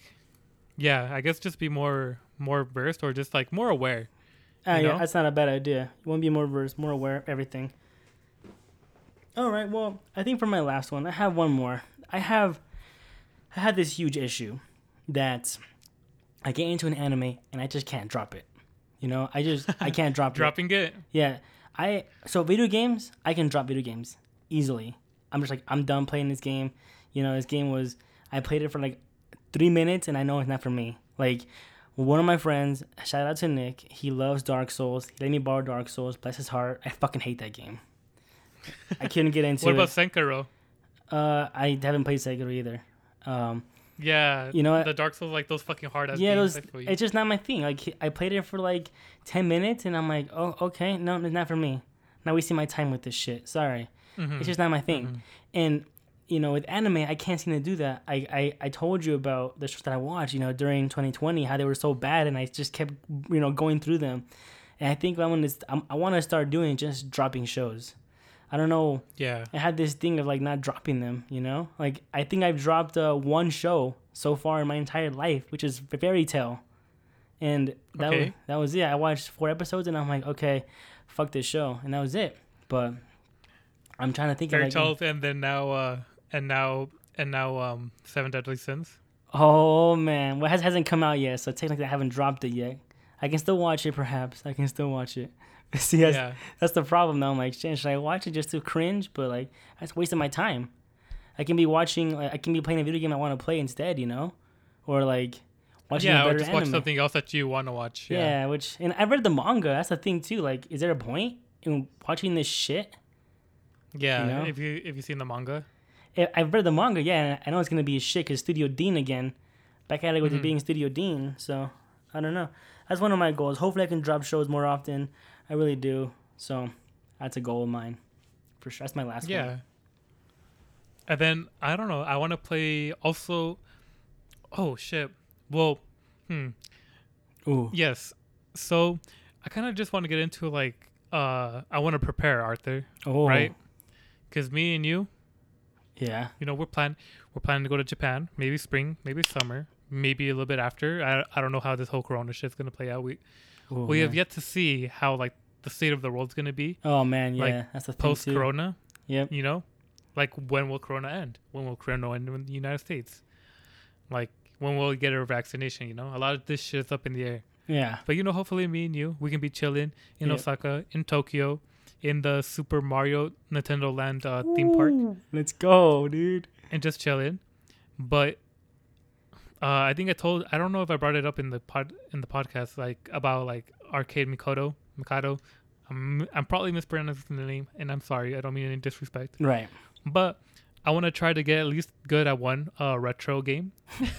Speaker 2: yeah. I guess just be more more versed or just like more aware.
Speaker 1: Oh,
Speaker 2: you
Speaker 1: yeah,
Speaker 2: know?
Speaker 1: that's not a bad idea. You want to be more versed, more aware of everything. All right. Well, I think for my last one, I have one more. I have, I had this huge issue that I get into an anime and I just can't drop it. You know, I just I can't <laughs> drop it.
Speaker 2: Dropping it.
Speaker 1: Yeah, I so video games I can drop video games easily. I'm just like I'm done playing this game. You know, this game was I played it for like three minutes and I know it's not for me. Like one of my friends, shout out to Nick, he loves Dark Souls. He let me borrow Dark Souls. Bless his heart. I fucking hate that game. I couldn't get into <laughs> it.
Speaker 2: What about
Speaker 1: it.
Speaker 2: Senkaro?
Speaker 1: Uh, I haven't played Sekiro either. Um,
Speaker 2: Yeah,
Speaker 1: You know what?
Speaker 2: the Dark Souls like those fucking hard ass
Speaker 1: yeah,
Speaker 2: games.
Speaker 1: those,
Speaker 2: I feel you.
Speaker 1: it's just not my thing. Like I played it for like ten minutes and I'm like, oh okay, no, it's not for me. Not wasting my time with this shit. Sorry.
Speaker 2: Mhm.
Speaker 1: It's just not my thing.
Speaker 2: Mhm.
Speaker 1: And you know, with anime, I can't seem to do that. I, I, I told you about the shows that I watched, you know, during 2020, how they were so bad, and I just kept, you know, going through them. And I think I want to, I'm, I want to start doing just dropping shows. I don't know.
Speaker 2: yeah.
Speaker 1: I had this thing of like not dropping them, you know. Like I think I've dropped uh, one show so far in my entire life, which is Fairy Tail, and that was, that was it. I watched four episodes, and I'm like, okay, fuck this show, and that was it. But I'm trying to think
Speaker 2: Fairy
Speaker 1: of like,
Speaker 2: Tales, and then now, uh, and now, and now, um, Seven Deadly Sins.
Speaker 1: Oh man, well, it hasn't come out yet, so technically I haven't dropped it yet. I can still watch it, perhaps. I can still watch it. <laughs> See, that's,
Speaker 2: yeah,
Speaker 1: that's the problem now. I'm like, should I watch it just to cringe? But like, that's wasting my time. I can be watching, like, I can be playing a video game I want to play instead, you know, or like watching a
Speaker 2: yeah, or just
Speaker 1: anime.
Speaker 2: watch something else that you want to watch.
Speaker 1: yeah.
Speaker 2: Yeah.
Speaker 1: which and I read the manga. That's the thing too. Like, is there a point in watching this shit?
Speaker 2: Yeah,
Speaker 1: You know?
Speaker 2: if you if you seen the manga.
Speaker 1: I- I've read the manga, yeah, and I know it's gonna be a shit because Studio Deen again, back at it with it
Speaker 2: Mhm.
Speaker 1: being Studio Deen. So I don't know. That's one of my goals. Hopefully, I can drop shows more often. I really do. So that's a goal of mine, for sure. That's my last
Speaker 2: Yeah.
Speaker 1: one.
Speaker 2: And then I don't know. I want to play also. Oh shit. Well, hmm.
Speaker 1: Ooh.
Speaker 2: Yes. So I kind of just want to get into like uh I want to prepare Arthur,
Speaker 1: Oh.
Speaker 2: right? Because me and you,
Speaker 1: Yeah.
Speaker 2: you know, we're plan we're planning to go to Japan, maybe spring, maybe summer, maybe a little bit after. I I don't know how this whole Corona shit's gonna play out. We
Speaker 1: Ooh,
Speaker 2: we have yet to see how like the state of the world's gonna be
Speaker 1: Oh man, yeah.
Speaker 2: like,
Speaker 1: that's the
Speaker 2: post. Corona.
Speaker 1: Yep.
Speaker 2: You know, like when will Corona end? When will Corona end in the United States? Like when will we get a vaccination? You know, a lot of this shit's up in the air.
Speaker 1: Yeah.
Speaker 2: But you know, hopefully, me and you, we can be chilling in
Speaker 1: Yep.
Speaker 2: Osaka, in Tokyo, in the Super Mario Nintendo Land uh, theme park,
Speaker 1: Let's go, dude.
Speaker 2: and just chill in. But uh, I think I told, I don't know if I brought it up in the pod in the podcast, like about like Arcade Mikoto, Mikado. I'm I'm probably mispronouncing the name, and I'm sorry. I don't mean any disrespect.
Speaker 1: Right.
Speaker 2: But I want to try to get at least good at one uh, retro game,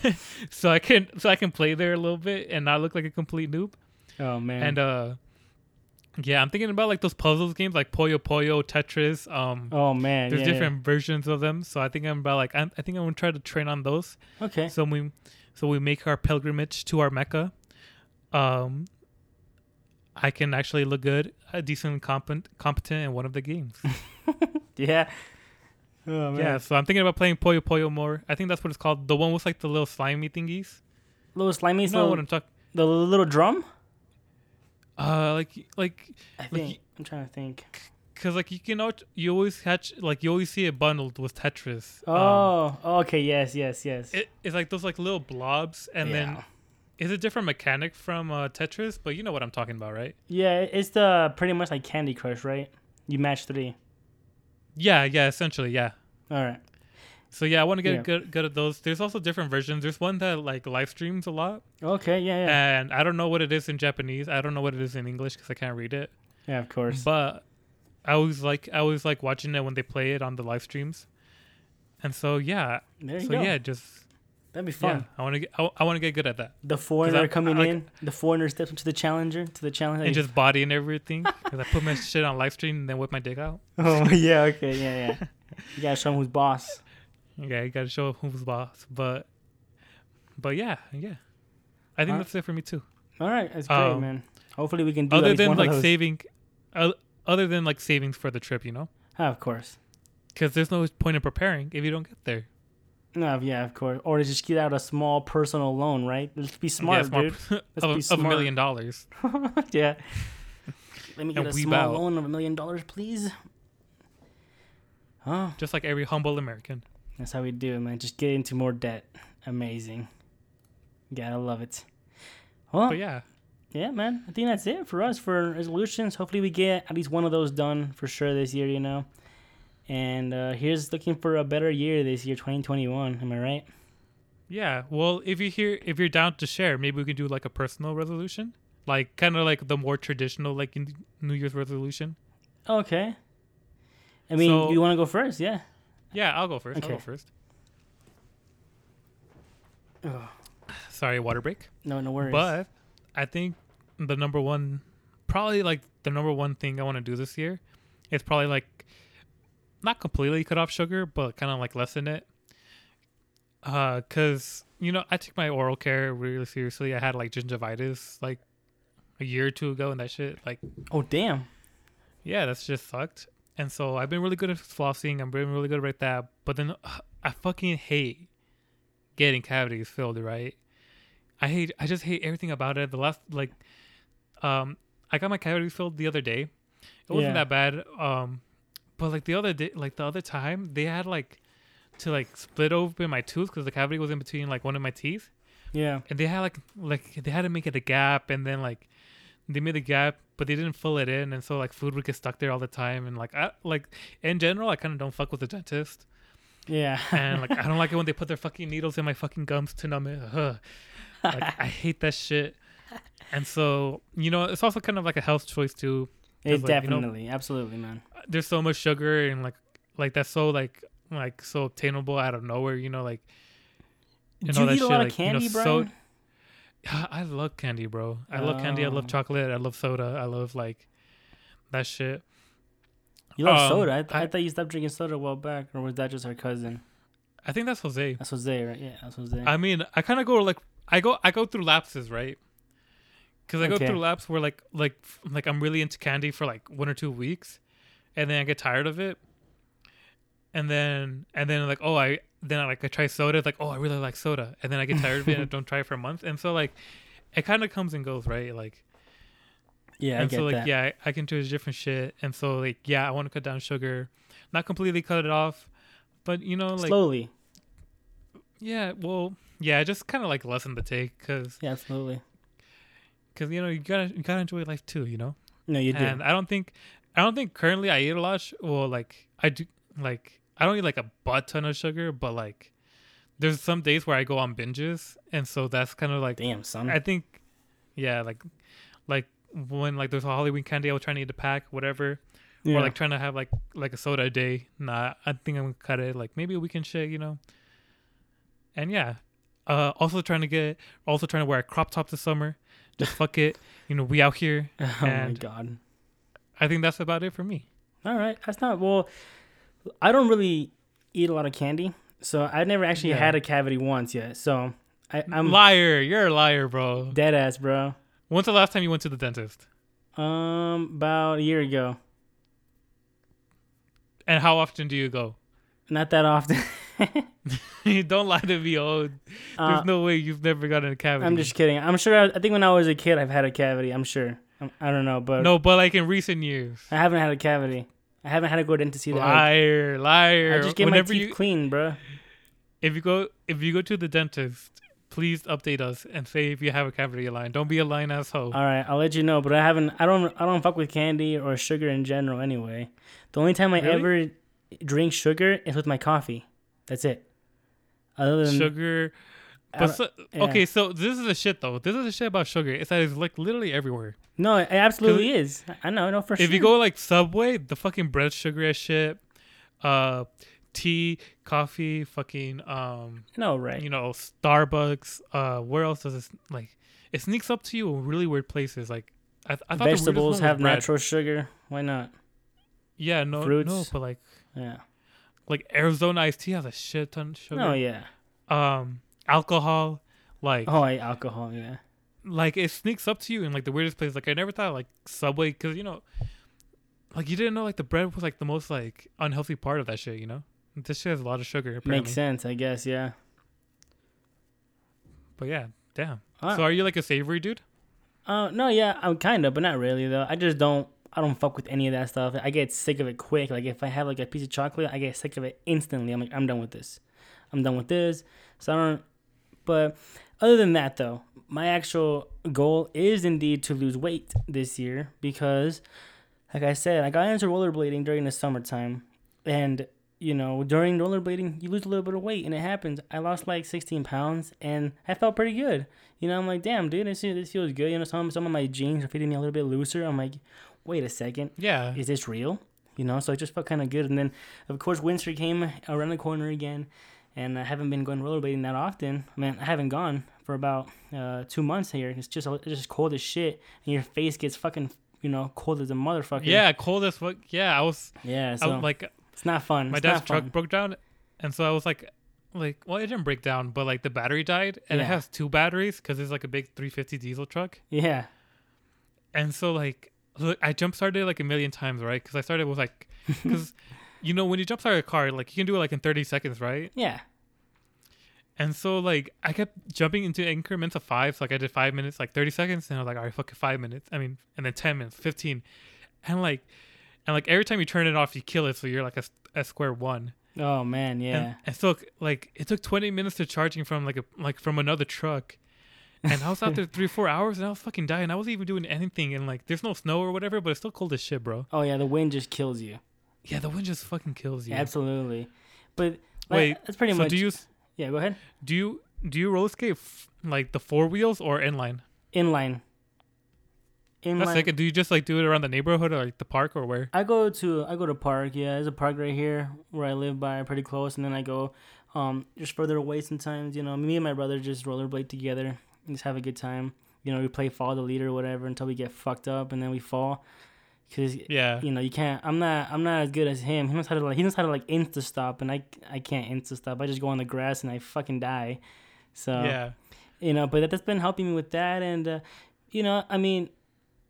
Speaker 2: <laughs> so I can so I can play there a little bit and not look like a complete noob.
Speaker 1: Oh man.
Speaker 2: And uh yeah, I'm thinking about like those puzzles games like Puyo Puyo, Tetris. Um
Speaker 1: oh man.
Speaker 2: there's
Speaker 1: yeah, yeah.
Speaker 2: different versions of them. So I think I'm about like I'm, I think I'm gonna try to train on those.
Speaker 1: Okay.
Speaker 2: So we so we make our pilgrimage to our Mecca. Um I can actually look good, uh, decent competent competent in one of the games. <laughs>
Speaker 1: Yeah. Oh man.
Speaker 2: yeah, so I'm thinking about playing Puyo Puyo more. I think that's what it's called. The one with like the little slimy thingies.
Speaker 1: Little slimy.
Speaker 2: You know what I'm talking
Speaker 1: the little drum.
Speaker 2: Uh like like
Speaker 1: I
Speaker 2: Like,
Speaker 1: think. I'm trying to think.
Speaker 2: Cause like you can out, you always catch like you always see it bundled with Tetris. Um,
Speaker 1: Oh. okay. Yes. Yes. Yes.
Speaker 2: it, it's like those like little blobs, and then
Speaker 1: Yeah.
Speaker 2: it's a different mechanic from uh, Tetris, but you know what I'm talking about, right?
Speaker 1: Yeah, it's the pretty much like Candy Crush, right? You match three.
Speaker 2: Yeah, yeah, essentially, yeah.
Speaker 1: All right.
Speaker 2: So yeah, I want to get
Speaker 1: Yeah.
Speaker 2: good good at those. There's also different versions. There's one that like live streams a lot,
Speaker 1: Okay. Yeah. Yeah.
Speaker 2: and I don't know what it is in Japanese. I don't know what it is in English because I can't read it.
Speaker 1: yeah. Of course.
Speaker 2: But I always like I always like watching it when they play it on the live streams. And so yeah,
Speaker 1: there you
Speaker 2: so
Speaker 1: go.
Speaker 2: yeah, just
Speaker 1: That'd be fun.
Speaker 2: yeah, I want to get I, I want to get good at that.
Speaker 1: The foreigner
Speaker 2: I'm-
Speaker 1: coming
Speaker 2: I like-
Speaker 1: in. The foreigner steps into the challenger to the challenger.
Speaker 2: and just body and everything. Because I put my shit on live stream and then whip my dick out. <laughs>
Speaker 1: oh yeah. Okay. Yeah. Yeah. you gotta show him who's boss.
Speaker 2: Yeah, you gotta show who's boss. But, but yeah, yeah. I think that's it for me too.
Speaker 1: All right. That's great,
Speaker 2: Um,
Speaker 1: man. Hopefully we can do
Speaker 2: Other than like saving, uh, other than like savings for the trip, you know,
Speaker 1: Ah, of course.
Speaker 2: because there's no point in preparing if you don't get there.
Speaker 1: No. Yeah. Of course. Or just get out a small personal loan, right? Let's be smart,
Speaker 2: yeah, smart
Speaker 1: dude. <laughs>
Speaker 2: of,
Speaker 1: be
Speaker 2: of a million dollars. <laughs>
Speaker 1: yeah. Let me get
Speaker 2: And
Speaker 1: a small
Speaker 2: out.
Speaker 1: loan of a million dollars, please. Oh,
Speaker 2: Just like every humble American.
Speaker 1: That's how we do it, man. Just get into more debt. Amazing. Gotta love it. Well,
Speaker 2: But yeah,
Speaker 1: yeah, man. I think that's it for us for resolutions. Hopefully, we get at least one of those done for sure this year. You know, and uh, here's looking for a better year this year, 2021. Am I right?
Speaker 2: yeah. Well, if you hear, if you're down to share, maybe we can do like a personal resolution, like kind of like the more traditional like New Year's resolution.
Speaker 1: Okay. I mean,
Speaker 2: So-
Speaker 1: you want to go first? Yeah.
Speaker 2: Yeah, I'll go first. I'll go first.
Speaker 1: Ugh.
Speaker 2: Sorry, water break.
Speaker 1: No, no worries.
Speaker 2: But I think the number one, probably like the number one thing I want to do this year is probably like not completely cut off sugar, but kind of like lessen it. Uh, cause you know I take my oral care really seriously. I had like gingivitis like a year or two ago, and that shit like
Speaker 1: oh, damn.
Speaker 2: yeah, that's just sucked. And so I've been really good at flossing. I'm been really good at that. But then uh, I fucking hate getting cavities filled. Right? I hate. I just hate everything about it. The last like, um, I got my cavity filled the other day. It wasn't
Speaker 1: Yeah.
Speaker 2: that bad. Um, but like the other day, like the other time, they had like to like split open my tooth because the cavity was in between like one of my teeth
Speaker 1: Yeah.
Speaker 2: and they had like like they had to make it a gap and then like they made a gap but they didn't fill it in and so like food would get stuck there all the time and like I like in general I kind of don't fuck with the dentist
Speaker 1: Yeah.
Speaker 2: and like I don't like it when they put their fucking needles in my fucking gums to numb it Ugh. like I <laughs> hate that shit and so you know it's also kind of like a health choice too
Speaker 1: It
Speaker 2: like, you know-
Speaker 1: definitely, absolutely, man.
Speaker 2: there's so much sugar and like like that's so like like so obtainable out of nowhere. You know, like
Speaker 1: Do
Speaker 2: and
Speaker 1: you
Speaker 2: that
Speaker 1: eat a
Speaker 2: shit,
Speaker 1: lot of
Speaker 2: like, you know,
Speaker 1: candy,
Speaker 2: so-
Speaker 1: Brian?
Speaker 2: Yeah, <sighs> I love candy, bro. I love candy. I love
Speaker 1: Oh.
Speaker 2: chocolate. I love soda. I love like that shit.
Speaker 1: You love
Speaker 2: um,
Speaker 1: soda. I, th- I
Speaker 2: I-
Speaker 1: thought you stopped drinking soda a while back, or was that just her cousin?
Speaker 2: I think that's Jose.
Speaker 1: That's Jose, right? Yeah, that's Jose.
Speaker 2: I mean, I kind of go like I go I go through lapses, right? Because I go through laps where like like like I'm really into candy for like one or two weeks, and then I get tired of it, and then and then like oh I then I like I try soda like oh I really like soda, and then I get tired of it and I <laughs> don't try it for a month, and so like it kind of comes and goes, right? Like
Speaker 1: yeah, I
Speaker 2: and so like
Speaker 1: that.
Speaker 2: yeah I, I can choose different shit, and so like yeah I want to cut down sugar, not completely cut it off, but you know like
Speaker 1: Slowly.
Speaker 2: yeah well yeah just kind of like lessen the take because
Speaker 1: Yeah, absolutely.
Speaker 2: because you know you gotta you gotta enjoy life too, you know.
Speaker 1: No, you do.
Speaker 2: And I don't think I don't think currently I eat a lot. Sh- well, like I do like I don't eat like a butt ton of sugar, but like there's some days where I go on binges, and so that's kind of like
Speaker 1: Damn, son.
Speaker 2: I think yeah like like when like there's a Halloween candy, I was trying to eat a pack, whatever,
Speaker 1: yeah.
Speaker 2: or like trying to have like like a soda a day. Nah, I think I'm gonna cut it like maybe a weekend shit, you know. And yeah, uh, also trying to get also trying to wear a crop top this summer. Just <laughs> fuck it, you know. We out here.
Speaker 1: oh my god.
Speaker 2: I think that's about it for me.
Speaker 1: All right, that's not well. I don't really eat a lot of candy, so I've never actually
Speaker 2: Yeah.
Speaker 1: had a cavity once yet. So I, I'm
Speaker 2: liar. You're a liar, bro.
Speaker 1: dead ass, bro.
Speaker 2: When's the last time you went to the dentist?
Speaker 1: Um, about a year ago.
Speaker 2: And how often do you go?
Speaker 1: Not that often. <laughs> <laughs>
Speaker 2: Don't lie to me. Oh, there's
Speaker 1: Uh,
Speaker 2: no way you've never gotten a cavity.
Speaker 1: I'm just kidding. I'm sure. I, I think when I was a kid, I've had a cavity. I'm sure. I'm, I don't know, but
Speaker 2: no, but like in recent years.
Speaker 1: I haven't had a cavity. I haven't had to go to dentist either.
Speaker 2: Liar, liar.
Speaker 1: I just get
Speaker 2: Whenever
Speaker 1: my teeth
Speaker 2: you,
Speaker 1: clean, bro.
Speaker 2: if you go, if you go to the dentist, please update us and say if you have a cavity line. Don't be a lying asshole.
Speaker 1: All right, I'll let you know. But I haven't. I don't. I don't fuck with candy or sugar in general. Anyway, the only time I
Speaker 2: Really?
Speaker 1: ever drink sugar is with my coffee. That's it. Other than
Speaker 2: sugar. But so,
Speaker 1: yeah.
Speaker 2: okay, so this is the shit though. This is the shit about sugar. It's that it's like literally everywhere.
Speaker 1: no, it absolutely is. I know. I know for sure.
Speaker 2: If you go like Subway, the fucking bread sugar as shit, uh, tea, coffee, fucking um,
Speaker 1: no, right?
Speaker 2: you know, Starbucks. Uh, where else does it like? It sneaks up to you in really weird places. Like I, I thought
Speaker 1: Vegetables have natural sugar. Why not?
Speaker 2: Yeah, no, no,
Speaker 1: fruits.
Speaker 2: but like
Speaker 1: Yeah.
Speaker 2: like Arizona iced tea has a shit ton of sugar.
Speaker 1: Oh yeah.
Speaker 2: Um, alcohol, like
Speaker 1: Oh, I alcohol. Yeah.
Speaker 2: like it sneaks up to you in like the weirdest place. Like I never thought like Subway because you know, like you didn't know like the bread was like the most like unhealthy part of that shit. You know, this shit has a lot of sugar. Apparently.
Speaker 1: Makes sense, I guess. Yeah.
Speaker 2: But yeah, damn.
Speaker 1: Ah.
Speaker 2: So are you like a savory dude?
Speaker 1: Uh, no, yeah, I'm kind of, but not really though. I just don't. I don't fuck with any of that stuff. I get sick of it quick. Like if I have like a piece of chocolate, I get sick of it instantly. I'm like, I'm done with this. I'm done with this. So I don't. But other than that, though, my actual goal is indeed to lose weight this year because, like I said, I got into rollerblading during the summertime, and you know during rollerblading you lose a little bit of weight, and it happens. I lost like 16 pounds, and I felt pretty good. You know, I'm like, damn, dude, this this feels good. You know, some some of my jeans are fitting me a little bit looser. I'm like, wait a second,
Speaker 2: Yeah.
Speaker 1: is this real? You know, so it just felt kind of good. And then, of course, winter came around the corner again, and I haven't been going rollerblading that often. I mean, I haven't gone for about uh, two months here. It's just it's just cold as shit, and your face gets fucking you know cold as a motherfucker.
Speaker 2: Yeah, cold as fuck. Yeah, I was,
Speaker 1: yeah.
Speaker 2: I
Speaker 1: So
Speaker 2: was like,
Speaker 1: it's not fun.
Speaker 2: my
Speaker 1: It's
Speaker 2: dad's truck
Speaker 1: fun.
Speaker 2: broke down, and so I was like, like, well, it didn't break down, but like the battery died, and it has two batteries because it's like a big 350 diesel truck,
Speaker 1: Yeah,
Speaker 2: and so like, look, I jump started like a million times, right? Because I started with like, <laughs> because. You know, when you jump start a car, like you can do it like in 30 seconds, right?
Speaker 1: yeah.
Speaker 2: And so like I kept jumping into increments of five. So like I did five minutes, like thirty seconds, and I was like, all right, fuck it, five minutes. I mean, and then ten minutes, fifteen, and like, and like every time you turn it off, you kill it, so you're like a, a square one.
Speaker 1: Oh man, yeah.
Speaker 2: And, and so like it took twenty minutes to charging from like a like from another truck. And I was out there <laughs> three, four hours, and I was fucking dying. I wasn't even doing anything, and like, there's no snow or whatever, but it's still cold as shit, bro.
Speaker 1: oh yeah, the wind just kills you.
Speaker 2: Yeah, the wind just fucking kills you.
Speaker 1: Absolutely. But like,
Speaker 2: Wait,
Speaker 1: that's pretty
Speaker 2: so
Speaker 1: much.
Speaker 2: do you
Speaker 1: yeah, go ahead.
Speaker 2: do you do you roller skate f- like the four wheels or inline?
Speaker 1: Inline. in
Speaker 2: That's sick. Do you just like do it around the neighborhood or like the park or where?
Speaker 1: I go to I go to park. Yeah, there's a park right here where I live by, pretty close. And then I go um just further away sometimes. You know, me and my brother just rollerblade together, and just have a good time. You know, we play follow the leader or whatever until we get fucked up, and then we fall. Cause
Speaker 2: Yeah.
Speaker 1: you know you can't. I'm not. I'm not as good as him. He knows how to like. He knows how to like insta stop, and I I can't insta stop. I just go on the grass and I fucking die. So
Speaker 2: Yeah.
Speaker 1: you know but that, that's been helping me with that and uh, you know i mean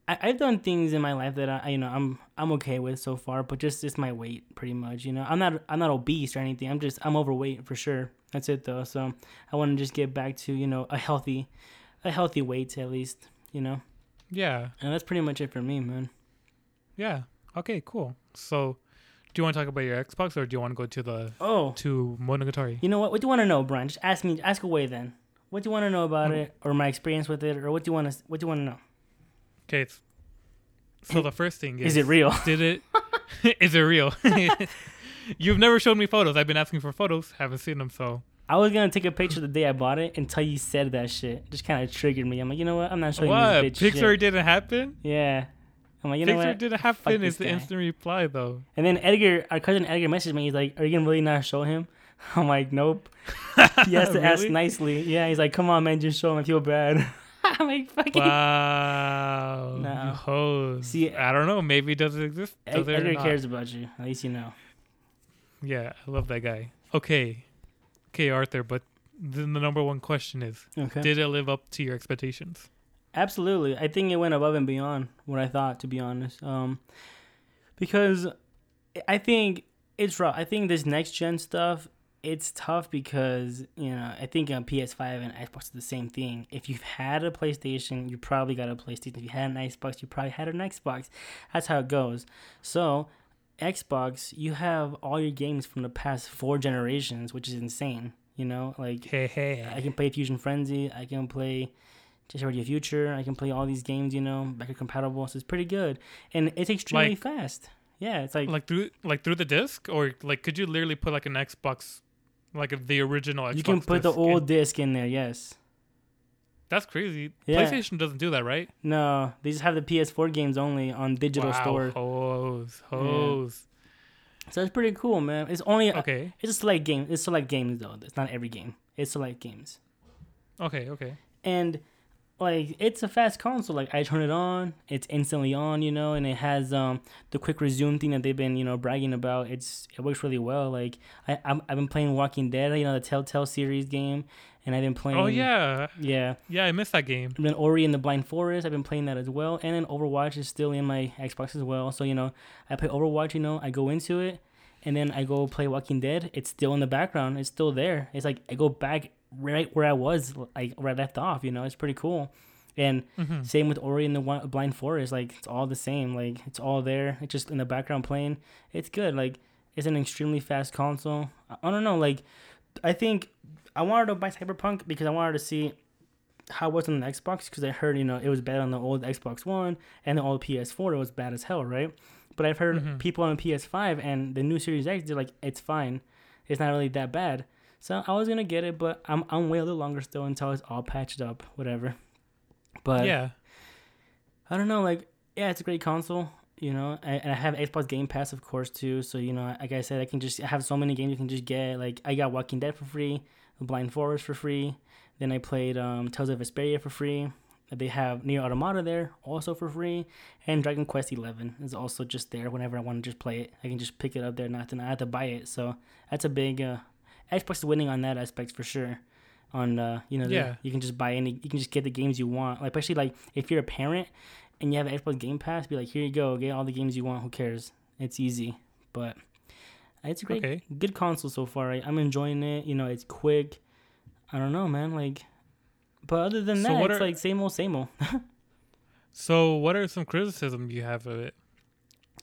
Speaker 1: I, i've done things in my life that I, you know i'm i'm okay with so far but just it's my weight pretty much you know i'm not i'm not obese or anything i'm just i'm overweight for sure that's it though so i want to just get back to you know a healthy a healthy weight at least you know
Speaker 2: Yeah.
Speaker 1: and that's pretty much it for me man
Speaker 2: Yeah. Okay. Cool. So, do you want to talk about your Xbox or do you want to go to the
Speaker 1: oh
Speaker 2: to Monogatari?
Speaker 1: you know what what do you want to know brian just ask me ask away then what do you want to know about
Speaker 2: Mm.
Speaker 1: it or my experience with it or what do you want to what do you want to know
Speaker 2: Okay. So the first thing is,
Speaker 1: is it real
Speaker 2: Did it? <laughs> is it real? <laughs> You've never showed me photos. I've been asking for photos. Haven't seen them. So
Speaker 1: I was gonna take a picture the day I bought it until you said that shit. Just kind of triggered me. I'm like, you know what? I'm not showing
Speaker 2: what?
Speaker 1: this bitch
Speaker 2: Pixar
Speaker 1: shit.
Speaker 2: didn't happen.
Speaker 1: Yeah. I'm like, you know what?
Speaker 2: didn't happen.
Speaker 1: this
Speaker 2: Is the
Speaker 1: guy.
Speaker 2: instant reply though?
Speaker 1: And then Edgar, our cousin Edgar, messaged me. He's like, "Are you gonna really not show him?" <laughs> I'm like, "Nope." He has to <laughs> ask
Speaker 2: Really?
Speaker 1: nicely. Yeah. He's like, "Come on, man, just show him. I feel bad." <laughs> I'm like, "Fucking."
Speaker 2: Wow.
Speaker 1: No.
Speaker 2: You hoes.
Speaker 1: See,
Speaker 2: I don't know. Maybe it doesn't exist.
Speaker 1: Ed-
Speaker 2: Does it or
Speaker 1: Edgar
Speaker 2: not?
Speaker 1: cares about you. At least you know.
Speaker 2: Yeah, I love that guy. Okay, okay, Arthur. But then the number one question is:
Speaker 1: Okay.
Speaker 2: Did it live up to your expectations?
Speaker 1: Absolutely. I think it went above and beyond what I thought, to be honest. Um, because I think it's rough. I think this next gen stuff, it's tough because, you know, I think on PS5 and Xbox is the same thing. If you've had a PlayStation, you probably got a PlayStation. If you had an Xbox, you probably had an Xbox. That's how it goes. So, Xbox, you have all your games from the past four generations, which is insane. You know, like
Speaker 2: Hey, hey.
Speaker 1: I can play Fusion Frenzy. I can play Just a Future. I can play all these games, you know, backward compatible. So it's pretty good, and it's extremely
Speaker 2: Like-
Speaker 1: fast. Yeah, it's like,
Speaker 2: like through like through the disc, or like could you literally put like an Xbox, like the original Xbox?
Speaker 1: you can put the old
Speaker 2: in?
Speaker 1: disc in there. Yes.
Speaker 2: That's crazy.
Speaker 1: Yeah.
Speaker 2: PlayStation doesn't do that, right?
Speaker 1: No, they just have the PS4 games only on digital
Speaker 2: wow,
Speaker 1: store.
Speaker 2: Hose, hose.
Speaker 1: So it's pretty cool, man. It's only uh,
Speaker 2: Okay,
Speaker 1: it's a select game. It's select games though. It's not every game. It's select games.
Speaker 2: okay, okay.
Speaker 1: and like it's a fast console. Like i turn it on it's instantly on you know and it has um the quick resume thing that they've been you know bragging about. It's it works really well. Like i I'm, i've been playing walking dead you know the telltale series game and i've been playing
Speaker 2: Oh yeah,
Speaker 1: yeah.
Speaker 2: Yeah. I missed that game.
Speaker 1: and then ori and the blind forest i've been playing that as well and then overwatch is still in my xbox as well. So you know i play overwatch you know i go into it and then i go play walking dead. It's still in the background. It's still there. It's like i go back right where i was like where i left off you know? It's pretty cool. And
Speaker 2: hmm
Speaker 1: same with ori and the blind forest like it's all the same like it's all there it's just in the background playing. It's good like it's an extremely fast console. I, don't know like i think i wanted to buy cyberpunk because i wanted to see how it was on the xbox because i heard you know it was bad on the old xbox one and the old ps4 it was bad as hell right? But i've heard
Speaker 2: Mhm.
Speaker 1: people on ps5 and the new series x they're like it's fine. It's not really that bad so i was gonna get it but i'm, I'm way a little longer still until it's all patched up whatever but
Speaker 2: yeah,
Speaker 1: I don't know, like yeah, it's a great console, you know, I, and I have Xbox Game Pass, of course, too. So you know, like I said, I can just I have so many games you can just get. Like I got Walking Dead for free, Blind Forest for free. Then I played um, Tales of Vesperia for free. They have Nier Automata there also for free, and Dragon Quest Eleven is also just there whenever I want to just play it. I can just pick it up there, not to not have to buy it. So that's a big uh, Xbox is winning on that aspect for sure. On uh, you know, the-
Speaker 2: Yeah.
Speaker 1: you can just buy any, you can just get the games you want. Like especially like if you're a parent and you have an Xbox Game Pass, be like, here you go, get all the games you want. Who cares? It's easy, but it's a great,
Speaker 2: Okay.
Speaker 1: good console so far. Right? I'm enjoying it. You know, it's quick. I don't know, man. Like, but other than
Speaker 2: So
Speaker 1: that, it's like same old, same old. <laughs>
Speaker 2: So, what are some criticisms you have of it?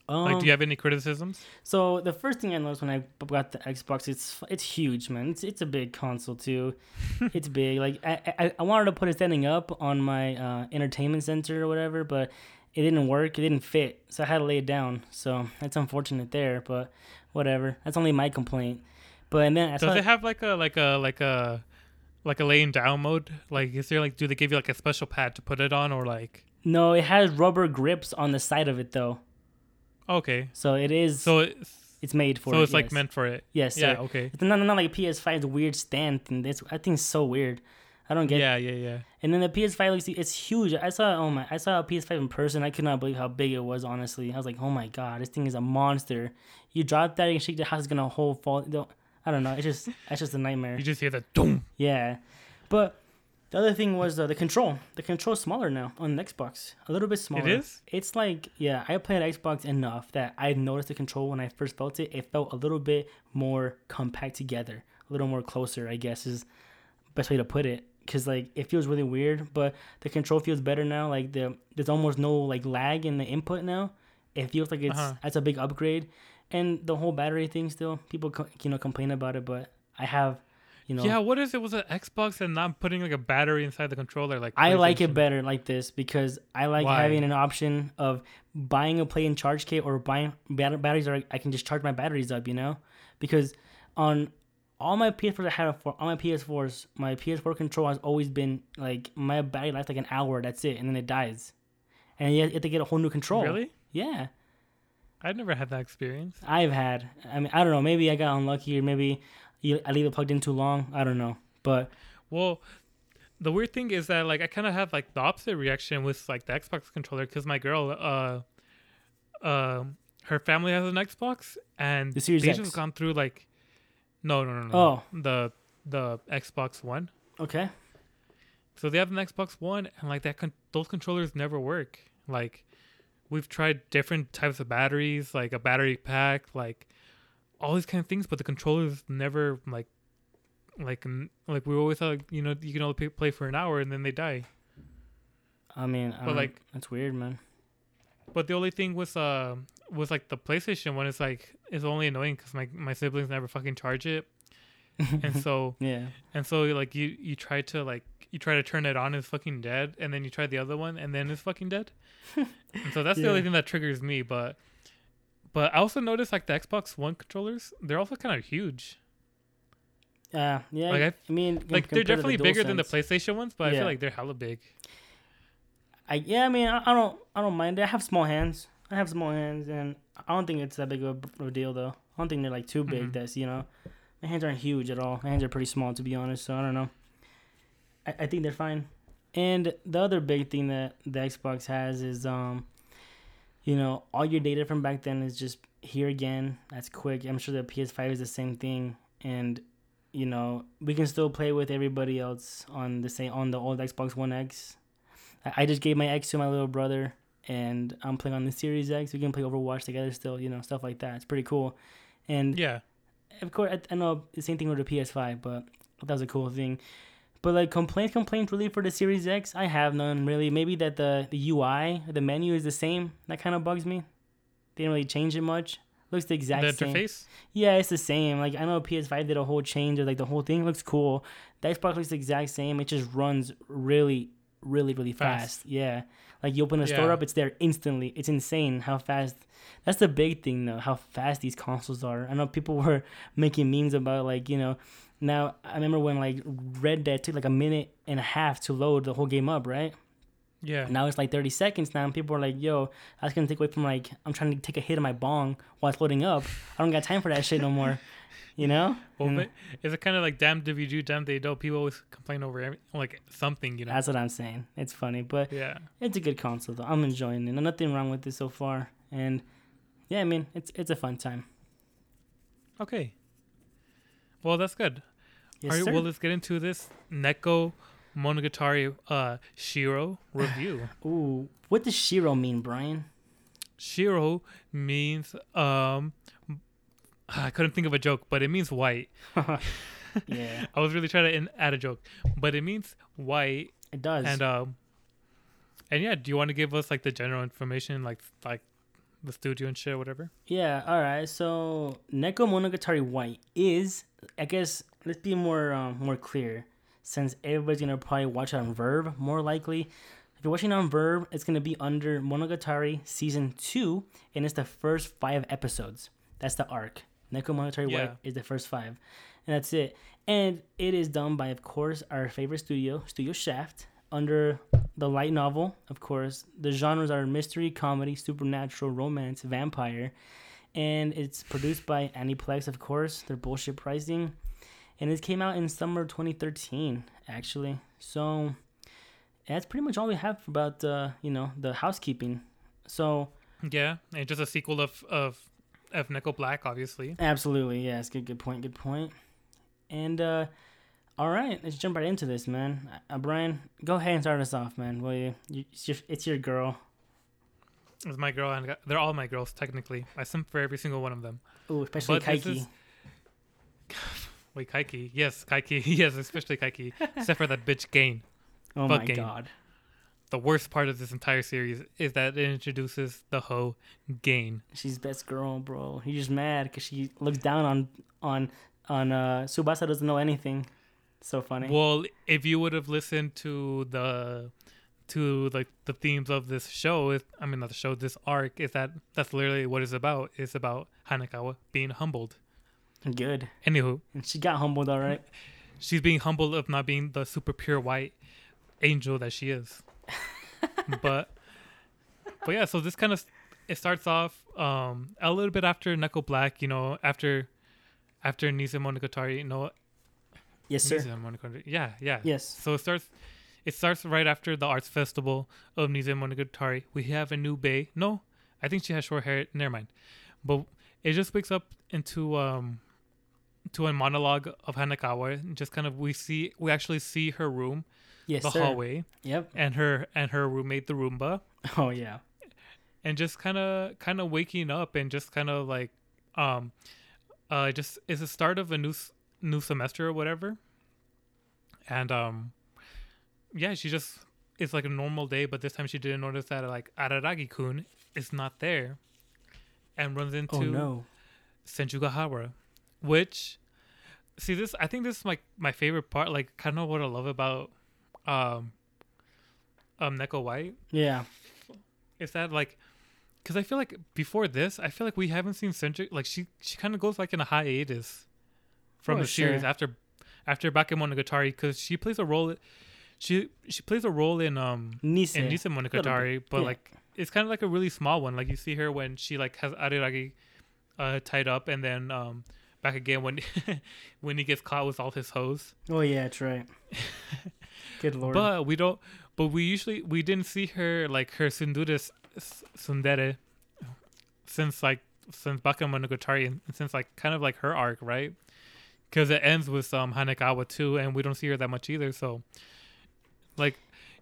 Speaker 1: Um,
Speaker 2: Like, do you have any criticisms?
Speaker 1: So the first thing I noticed when I got the Xbox, it's it's huge, man. It's it's a big console too. <laughs> it's big. Like I, I I wanted to put it standing up on my uh, entertainment center or whatever, but it didn't work. It didn't fit, so I had to lay it down. So that's unfortunate there, but whatever. That's only my complaint. But and then I
Speaker 2: Does it have like a like a like a like a laying down mode? Like, is there like do they give you like a special pad to put it on, or like
Speaker 1: No, it has rubber grips on the side of it though,
Speaker 2: Okay.
Speaker 1: so it is.
Speaker 2: So it's
Speaker 1: it's made for.
Speaker 2: so
Speaker 1: it,
Speaker 2: it's like
Speaker 1: yes.
Speaker 2: meant for it.
Speaker 1: Yes,
Speaker 2: Yeah.
Speaker 1: sir.
Speaker 2: Okay.
Speaker 1: It's not, not like a PS5's weird stand thing. It's, I think it's so weird. I don't get.
Speaker 2: Yeah. Yeah. Yeah.
Speaker 1: And then the PS5 looks it's huge. I saw oh my I saw a PS5 in person. I could not believe how big it was. Honestly, I was like, oh my god, this thing is a monster. You drop that, you shake the house, it's gonna whole fall. don't- I don't know. It's just it's just a nightmare.
Speaker 2: You just hear the boom.
Speaker 1: Yeah, but the other thing was uh, the control. The control's smaller now on the Xbox. A little bit smaller.
Speaker 2: It is.
Speaker 1: It's like yeah, I played Xbox enough that I noticed the control when I first felt it. It felt a little bit more compact together, a little more closer. I guess is best way to put it. Cause like it feels really weird, but the control feels better now. Like the there's almost no like lag in the input now. It feels like it's
Speaker 2: Uh-huh.
Speaker 1: that's a big upgrade, and the whole battery thing still people co- you know complain about it, but I have you know
Speaker 2: Yeah. What is it? Was it Xbox and not putting like a battery inside the controller? Like
Speaker 1: I like it better like this because I like
Speaker 2: Why?
Speaker 1: having an option of buying a play and charge kit or buying batteries or I can just charge my batteries up, you know? Because on all my PS4s I had for all my PS4s, my PS4 control has always been like my battery lasts like an hour, that's it, and then it dies. And you have to get a whole new control.
Speaker 2: Really?
Speaker 1: Yeah.
Speaker 2: I've never had that experience.
Speaker 1: I've had. I mean, I don't know. Maybe I got unlucky, or maybe I leave it plugged in too long. I don't know. But
Speaker 2: Well, the weird thing is that like I kind of have like the opposite reaction with like the Xbox controller because my girl, uh, um, her family has an Xbox and
Speaker 1: The Series
Speaker 2: they
Speaker 1: X.
Speaker 2: just gone through like, no, no, no, no,
Speaker 1: Oh.
Speaker 2: the the Xbox One.
Speaker 1: okay,
Speaker 2: So they have an Xbox One, and like that, con- those controllers never work. Like, we've tried different types of batteries, like a battery pack, like all these kind of things, but the controllers never like, like, like we always thought, you know, you can only play- for an hour and then they die.
Speaker 1: I mean,
Speaker 2: But,
Speaker 1: don't-
Speaker 2: like-
Speaker 1: that's weird, man.
Speaker 2: But the only thing with uh was like the PlayStation one is like it's only annoying because my my siblings never fucking charge it, <laughs> and so
Speaker 1: Yeah.
Speaker 2: and so like you you try to like you try to turn it on it's fucking dead and then you try the other one and then it's fucking dead <laughs> and so that's the only thing that triggers me but but i also noticed like the xbox one controllers they're also kind of huge
Speaker 1: Uh, yeah.
Speaker 2: Like,
Speaker 1: I,
Speaker 2: I-
Speaker 1: mean,
Speaker 2: like they're
Speaker 1: the
Speaker 2: definitely bigger than the playstation ones but i feel like they're hella big
Speaker 1: I yeah, I mean, I, I don't, I don't mind. I have small hands. I have small hands, and I don't think it's that big of a deal, though. I don't think they're like too big.
Speaker 2: Mhm.
Speaker 1: That's you know, my hands aren't huge at all. My hands are pretty small, to be honest. So I don't know. I, I think they're fine. And the other big thing that the Xbox has is, um, you know, all your data from back then is just here again. That's quick. I'm sure the PS5 is the same thing, and you know, we can still play with everybody else on the same on the old Xbox One X. I I just gave my X to my little brother, and I'm playing on the Series X. We can play Overwatch together still, you know, stuff like that. It's pretty cool. And
Speaker 2: yeah
Speaker 1: of course, I, I know the same thing with the PS5, but that was a cool thing. But like complaints, complaints really for the Series X, I have none really. Maybe that the the UI, the menu is the same. That kind of bugs me. They didn't really change it much. Looks the exact
Speaker 2: the
Speaker 1: same.
Speaker 2: interface
Speaker 1: Yeah, it's the same. Like I know PS5 did a whole change of like the whole thing looks cool. The Xbox looks the exact same. It just runs really, really, really fast.
Speaker 2: Fast.
Speaker 1: Yeah. Like you open a store up, it's there instantly. It's insane how fast. That's the big thing though, how fast these consoles are. I know people <laughs> were making memes about like you know. Now I remember when like Red Dead took like a minute and a half to load the whole game up, right?
Speaker 2: yeah
Speaker 1: Now it's like 30 seconds now, and people are like, yo, that's gonna take away from like, I'm trying to take a hit of my bong while it's loading up. I don't got time for that shit no more. You know?
Speaker 2: well,
Speaker 1: And
Speaker 2: is it kind of like damned if you do damned if you don't people always complain over every, like something you know
Speaker 1: that's what I'm saying. It's funny, but
Speaker 2: yeah
Speaker 1: it's a good console though. I'm enjoying it. Nothing wrong with it so far. And yeah, I mean, it's it's a fun time.
Speaker 2: okay well that's good
Speaker 1: Yes,
Speaker 2: All right,
Speaker 1: sir.
Speaker 2: well, let's get into this Neko Monogatari uh, Shiro review. <sighs>
Speaker 1: Ooh, what does Shiro mean, Brian?
Speaker 2: Shiro means um, <sighs> I couldn't think of a joke, but it means white. <laughs> <laughs>
Speaker 1: yeah,
Speaker 2: I was really trying to in- add a joke, but it means white.
Speaker 1: it does.
Speaker 2: And um, and yeah, do you want to give us like the general information, like like the studio and shit, whatever?
Speaker 1: Yeah, all right. So Nekomonogatari White is, I guess, let's be more um, more clear, since everybody's gonna probably watch it on VRV more likely. If you're watching on VRV, it's gonna be under Monogatari season two, and it's the first five episodes. That's the arc. Nekomonogatari
Speaker 2: Yeah.
Speaker 1: White is the first five, and that's it. And it is done by, of course, our favorite studio, Studio Shaft. under the light novel, of course. The genres are mystery, comedy, supernatural, romance, vampire, and it's produced by Aniplex, of course. Their bullshit pricing, and it came out in summer 2013, actually. So that's pretty much all we have about uh, you know the housekeeping. So
Speaker 2: Yeah, and just a sequel of of of Neko Black, obviously.
Speaker 1: absolutely, yes, good, good point, good point. And uh, all right, let's jump right into this, man. Uh, Brian, go ahead and start us off, man. Will you? you it's, your, it's your girl.
Speaker 2: It's my girl, and they're all my girls technically. I simp for every single one of them.
Speaker 1: oh especially
Speaker 2: But this
Speaker 1: Kaiki.
Speaker 2: Wait, Kaiki, yes, Kaiki, <laughs> yes, especially Kaiki, except for that bitch Gaen. <laughs>
Speaker 1: oh my
Speaker 2: fucking-
Speaker 1: god.
Speaker 2: The worst part of this entire series is that it introduces the hoe Gaen.
Speaker 1: She's best girl, bro. He's just mad because she looks down on on on uh Tsubasa doesn't know anything. So funny.
Speaker 2: Well, if you would have listened to the to like the themes of this show, is I mean not the show, this arc is that that's literally what it's about. It's about Hanekawa being humbled.
Speaker 1: Good.
Speaker 2: Anywho,
Speaker 1: And she got humbled, all right.
Speaker 2: she's being humbled of not being the super pure white angel that she is. <laughs> but but yeah, so this kind of it starts off um a little bit after Neko Black, you know, after after Nisemonogatari, you know,
Speaker 1: Yes, sir.
Speaker 2: Nisemonogatari. Yeah, yeah.
Speaker 1: Yes.
Speaker 2: So it starts it starts right after the arts festival of Nisemonogatari. We have a new bay. No, I think she has short hair. Never mind. But it just wakes up into um to a monologue of Hanekawa. Just kind of we see we actually see her room,
Speaker 1: Yes,
Speaker 2: the
Speaker 1: sir.
Speaker 2: hallway,
Speaker 1: Yep.
Speaker 2: and her and her roommate the Roomba, <laughs>
Speaker 1: Oh yeah.
Speaker 2: and just kind of kind of waking up and just kind of like um uh just it's the start of a new new semester or whatever. And um yeah, she just it's like a normal day, but this time she didn't notice that like Araragi-kun is not there, and runs into
Speaker 1: Oh no.
Speaker 2: Senjougahara, which see this I think this is my my favorite part, like kind of what I love about um um Neko White
Speaker 1: Yeah.
Speaker 2: is that like because I feel like before this I feel like we haven't seen Senju like she she kind of goes like in a hiatus from
Speaker 1: Oh,
Speaker 2: the series
Speaker 1: sure.
Speaker 2: after after Bakemonogatari because she plays a role she she plays a role in um
Speaker 1: Nise.
Speaker 2: in Nisemonogatari, but
Speaker 1: yeah.
Speaker 2: like it's kind of like a really small one. Like you see her when she like has Araragi uh, tied up, and then um, back again when <laughs> when he gets caught with all his hoes.
Speaker 1: Oh yeah, that's right. <laughs> Good lord.
Speaker 2: But we don't. But we usually we didn't see her like her Sundure s- s- Tsundere since like since Bakemonogatari and since like kind of like her arc, right? Because it ends with um Hanekawa too, and we don't see her that much either. So, like,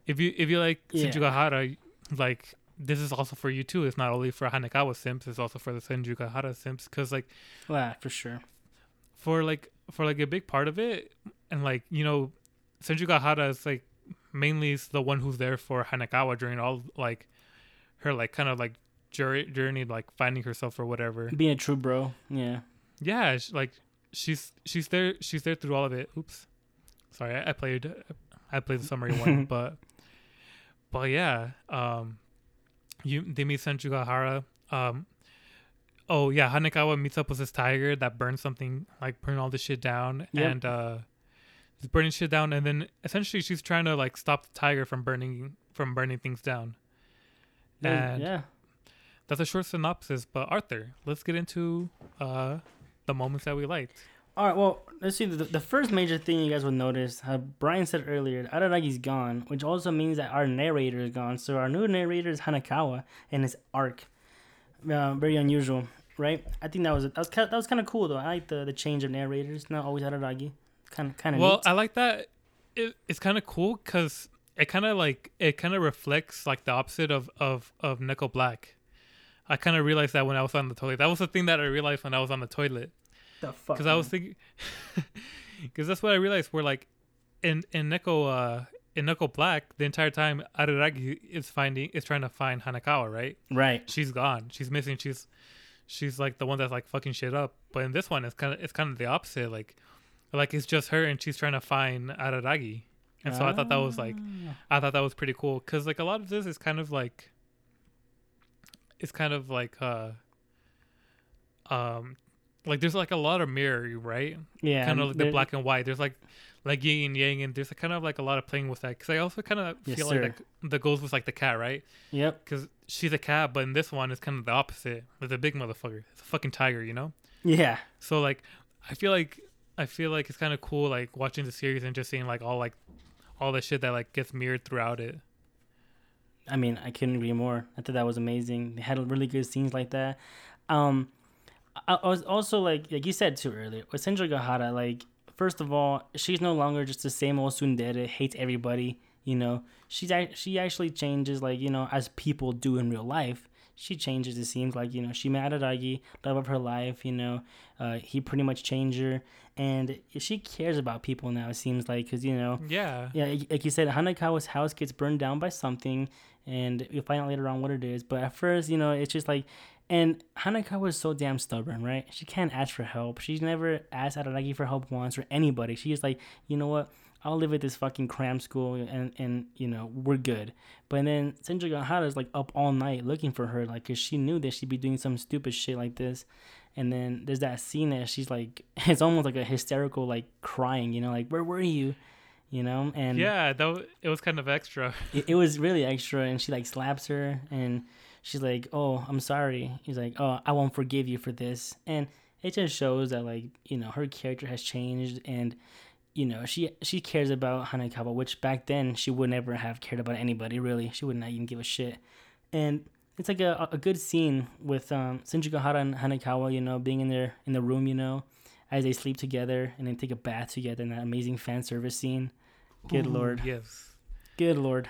Speaker 2: if you if you like
Speaker 1: Yeah.
Speaker 2: Senjougahara, like this is also for you too. It's not only for Hanekawa simps; it's also for the Senjougahara simps. Because like
Speaker 1: yeah, for sure.
Speaker 2: for like for like a big part of it, and like you know, Senjougahara is like mainly is the one who's there for Hanekawa during all like her like kind of like journey, journey like finding herself or whatever.
Speaker 1: Being a true bro. Yeah.
Speaker 2: Yeah, sh- like she's she's there she's there through all of it. Oops, sorry, I, I played I played the summary one, <laughs> but but yeah, um, you they meet Senjougahara. Um, oh yeah, Hanekawa meets up with this tiger that burns something like burn all this shit down,
Speaker 1: Yep.
Speaker 2: and uh, is burning shit down, and then essentially she's trying to like stop the tiger from burning from burning things down.
Speaker 1: Yeah.
Speaker 2: And
Speaker 1: yeah.
Speaker 2: that's a short synopsis. But Arthur, let's get into uh the moments that we liked.
Speaker 1: All right. Well, let's see. The, the first major thing you guys will notice, how Brian said earlier, Araragi's gone, which also means that our narrator is gone. So our new narrator is Hanekawa and his arc. Uh, very unusual, right? I think that was that was kind that was kind of cool though. I like the the change of narrators. Not always Araragi. Kind of kind of
Speaker 2: well
Speaker 1: neat.
Speaker 2: i like that it, it's kind of cool because it kind of like it kind of reflects like the opposite of of of neko black i kind of realized that when i was on the toilet that was the thing that i realized when i was on the toilet
Speaker 1: the fuck.
Speaker 2: because i was thinking <laughs> because that's what i realized We're like in in neko uh in neko black the entire time araragi is finding is trying to find hanekawa right
Speaker 1: right.
Speaker 2: she's gone she's missing she's she's like the one that's like fucking shit up but in this one it's kind of it's kind of the opposite like like it's just her and she's trying to find araragi and so i thought that was like
Speaker 1: Ah.
Speaker 2: i thought that was pretty cool because like a lot of this is kind of like it's kind of like uh um like there's like a lot of mirror, right?
Speaker 1: Yeah,
Speaker 2: kind of like the black and white. There's like like yin and yang, and there's kind of like a lot of playing with that. Because I also kind of
Speaker 1: Yes,
Speaker 2: feel
Speaker 1: sir.
Speaker 2: like that, that goes with like the cat, right?
Speaker 1: Yep.
Speaker 2: Because she's a cat, but in this one, it's kind of the opposite. It's a big motherfucker. It's a fucking tiger, you know.
Speaker 1: Yeah.
Speaker 2: So like, I feel like I feel like it's kind of cool, like watching the series and just seeing like all like all the shit that like gets mirrored throughout it.
Speaker 1: I mean, I couldn't agree more. I thought that was amazing. They had really good scenes like that. Um, I, I was also like, like you said too earlier, with Senjougahara, like, first of all, she's no longer just the same old tsundere, hates everybody, you know. She's she actually changes, like, you know, as people do in real life. She changes, it seems like, you know, she met Araragi, love of her life, you know. Uh, he pretty much changed her. And she cares about people now, it seems like, because, you know,
Speaker 2: Yeah.
Speaker 1: yeah, like- like you said, Hanekawa's house gets burned down by something, and you'll find out later on what it is. But at first, you know, it's just like, and Hanekawa was so damn stubborn, right? She can't ask for help. She's never asked Araragi for help once or anybody. She's like, you know what? I'll live at this fucking cram school, and and you know we're good. But then Senjougahara is like up all night looking for her, like, cause she knew that she'd be doing some stupid shit like this. And then there's that scene that she's like, <laughs> it's almost like a hysterical, like crying, you know, like where were you? you know and
Speaker 2: yeah, that w- it was kind of extra.
Speaker 1: it, it was really extra and she like slaps her and she's like oh i'm sorry. He's like oh i won't forgive you for this. And it just shows that like you know her character has changed and you know she she cares about hanekawa which back then she would never have cared about anybody really. She would not even give a shit. And it's like a, a good scene with um Senjougahara and hanekawa you know being in their in the room you know as they sleep together and then take a bath together in that amazing fan service scene. Good
Speaker 2: Ooh,
Speaker 1: lord.
Speaker 2: Yes.
Speaker 1: Good lord.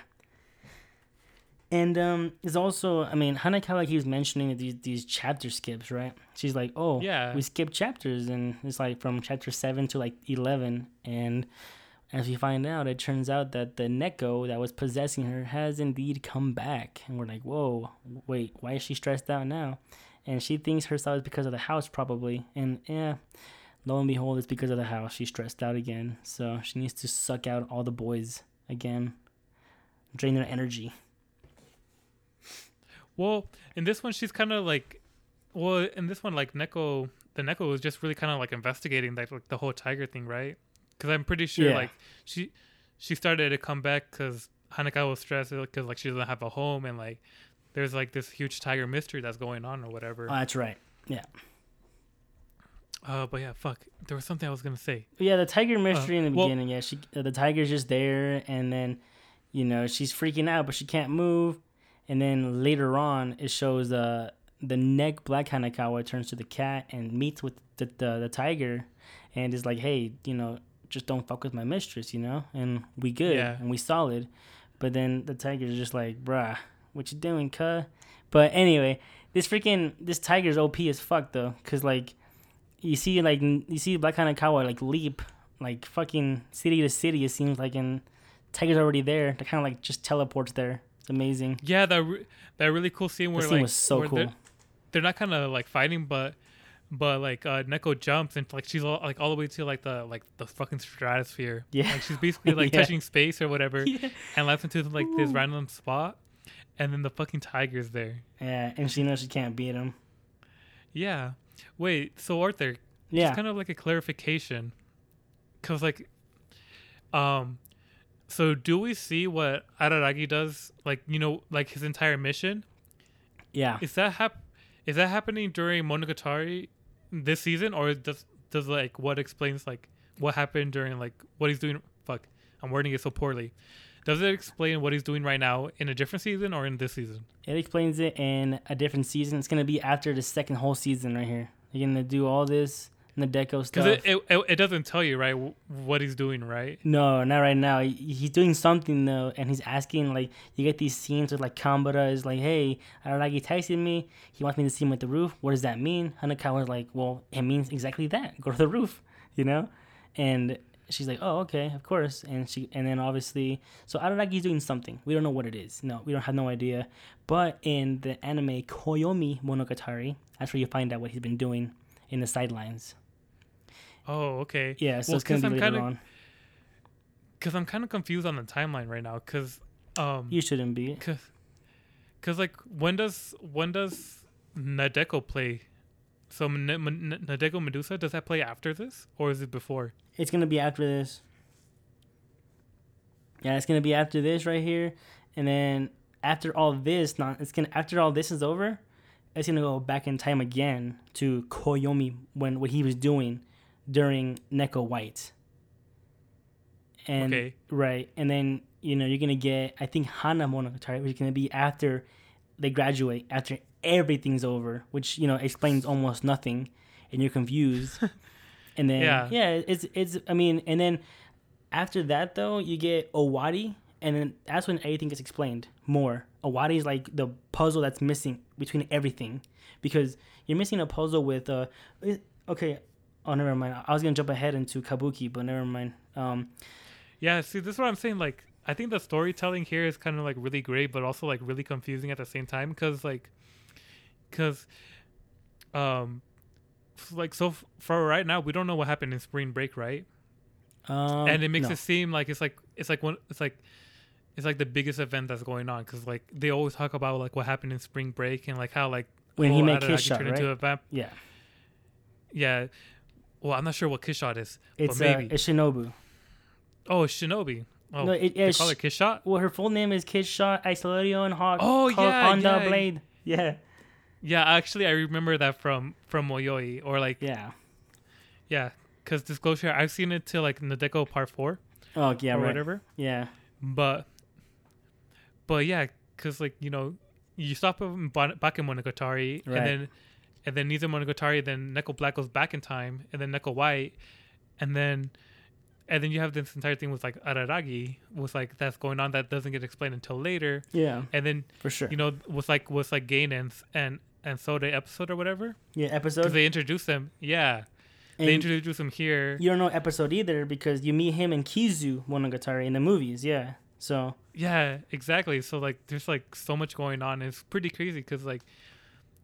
Speaker 1: And um, there's also, I mean, Hanekawa keeps mentioning these these chapter skips, right? She's like, "Oh,
Speaker 2: Yeah.
Speaker 1: we skip chapters," and it's like from chapter seven to like eleven. And as we find out, it turns out that the Neko that was possessing her has indeed come back. And we're like, "Whoa, wait, why is she stressed out now?" And she thinks herself is because of the house, probably. And yeah, lo and behold, it's because of the house. She's stressed out again, so she needs to suck out all the boys again drain their energy.
Speaker 2: Well, in this one, she's kind of like, well, in this one, like Neko, the Neko was just really kind of like investigating like, like the whole tiger thing, right? Because I'm pretty sure
Speaker 1: Yeah.
Speaker 2: like she she started to come back because Hanaka was stressed because like she doesn't have a home and like there's like this huge tiger mystery that's going on or whatever.
Speaker 1: Oh, that's right. Yeah.
Speaker 2: Uh, but yeah, fuck, there was something I was gonna say.
Speaker 1: Yeah, the tiger mystery in the
Speaker 2: well-
Speaker 1: beginning. Yeah, she uh, the tiger's just there, and then you know she's freaking out, but she can't move. And then later on, it shows uh, the neck black Hanekawa turns to the cat and meets with the, the the tiger, and is like, hey, you know, just don't fuck with my mistress, you know, and we good
Speaker 2: Yeah.
Speaker 1: and we solid. But then the tiger's just like, bruh, what you doing, cuh? But anyway, this freaking this tiger's OP as fuck though, cause like you see like you see Black Hanekawa like leap like fucking city to city. It seems like and tiger's already there. They kind of like just teleports there. It's amazing.
Speaker 2: Yeah, that re- that really cool scene where like
Speaker 1: was so
Speaker 2: where
Speaker 1: cool.
Speaker 2: They're, they're not kind of like fighting, but but like uh Neko jumps and like she's all, like all the way to like the like the fucking stratosphere.
Speaker 1: Yeah.
Speaker 2: like she's basically like <laughs>
Speaker 1: Yeah.
Speaker 2: touching space or whatever, <laughs>
Speaker 1: Yeah.
Speaker 2: and lands into like this random spot, and then the fucking tiger's there.
Speaker 1: Yeah, and she knows she can't beat him.
Speaker 2: Yeah. Wait. So Arthur,
Speaker 1: Yeah.
Speaker 2: just kind of like a clarification, because like, um, so do we see what Araragi does? Like you know, like his entire mission.
Speaker 1: yeah.
Speaker 2: Is that hap- Is that happening during Monogatari this season, or does does like what explains like what happened during like what he's doing? Fuck, I'm wording it so poorly. Does it explain what he's doing right now in a different season or in this season?
Speaker 1: It explains it in a different season. It's gonna be after the second whole season right here. They're gonna do all this and the deco stuff.
Speaker 2: Because it, it, it it doesn't tell you right what he's doing right.
Speaker 1: No, not right now. He's doing something though, and he's asking like you get these scenes with like Kanbaru is like, "Hey, Araragi texted me. He wants me to see him at the roof. What does that mean?" Hanekawa's like, "Well, it means exactly that. Go to the roof, <laughs> you know." And she's like, "Oh, okay, of course." And she and then obviously, so Araragi's doing something. We don't know what it is. No, we don't have no idea. But in the anime Koyomimonogatari, that's where you find out what he's been doing in the sidelines.
Speaker 2: Oh, okay.
Speaker 1: Yeah, so
Speaker 2: Well,
Speaker 1: it's gonna be
Speaker 2: I'm
Speaker 1: later
Speaker 2: kinda-
Speaker 1: on.
Speaker 2: Because I'm kind of confused on the timeline right now. Because um,
Speaker 1: You shouldn't be.
Speaker 2: cause, cause like when does when does Nadeko play? so N- N- Nadeko Medusa does that play after this or is it before?
Speaker 1: It's gonna be after this. Yeah, it's gonna be after this right here, and then after all this, not it's gonna after all this is over, it's gonna go back in time again to Koyomi when what he was doing during Neko White. And
Speaker 2: Okay.
Speaker 1: right, and then you know you're gonna get I think Hana Monogatari, which is gonna be after they graduate, after everything's over, which you know explains almost nothing, and you're confused. <laughs> and then
Speaker 2: Yeah.
Speaker 1: yeah, it's it's I mean, and then after that though, you get Owari, and then that's when everything gets explained more. Owari is like the puzzle that's missing between everything, because you're missing a puzzle with uh, okay, oh never mind. I was gonna jump ahead into Kabuki, but never mind. Um,
Speaker 2: Yeah, see, this is what I'm saying. Like, I think the storytelling here is kind of like really great, but also like really confusing at the same time because like, because, um, like so f- for right now we don't know what happened in spring break, right?
Speaker 1: um
Speaker 2: and it makes
Speaker 1: no.
Speaker 2: it seem like it's like it's like one it's like it's like the biggest event that's going on because like they always talk about like what happened in spring break and like how like
Speaker 1: When he made Kiss Shot,
Speaker 2: turned into
Speaker 1: right?
Speaker 2: a vamp.
Speaker 1: yeah.
Speaker 2: Yeah. Well, I'm not sure what Kiss Shot is,
Speaker 1: It's
Speaker 2: but
Speaker 1: uh,
Speaker 2: maybe.
Speaker 1: it's Shinobu.
Speaker 2: oh, it's Shinobi. Oh,
Speaker 1: No, it-
Speaker 2: they call
Speaker 1: sh-
Speaker 2: it Kiss Shot.
Speaker 1: Well, her full name is Kishot Shot Isolation Hawk.
Speaker 2: Oh, yeah, yeah.
Speaker 1: blade. Yeah,
Speaker 2: Yeah, actually, I remember that from from Mayoi or like
Speaker 1: yeah.
Speaker 2: yeah, because disclosure, I've seen it till like Nadeko Part Four
Speaker 1: Oh, yeah,
Speaker 2: or
Speaker 1: right.
Speaker 2: whatever.
Speaker 1: Yeah,
Speaker 2: But but yeah, because like you know, you stop back in Bakemonogatari
Speaker 1: Right.
Speaker 2: and then and then Nisemonogatari, then Neko Black goes back in time, and then Neko White, and then and then you have this entire thing with like Araragi, with like that's going on that doesn't get explained until later,
Speaker 1: yeah,
Speaker 2: and then
Speaker 1: for sure.
Speaker 2: you know with like with like Gaen and and and Soda episode or whatever,
Speaker 1: yeah,
Speaker 2: because
Speaker 1: episode.
Speaker 2: they introduce them, yeah, they introduce them here.
Speaker 1: you don't know episode either because you meet him and Kizu Monogatari in the movies. Yeah, so
Speaker 2: Yeah, exactly. So like, there's like so much going on. It's pretty crazy because like,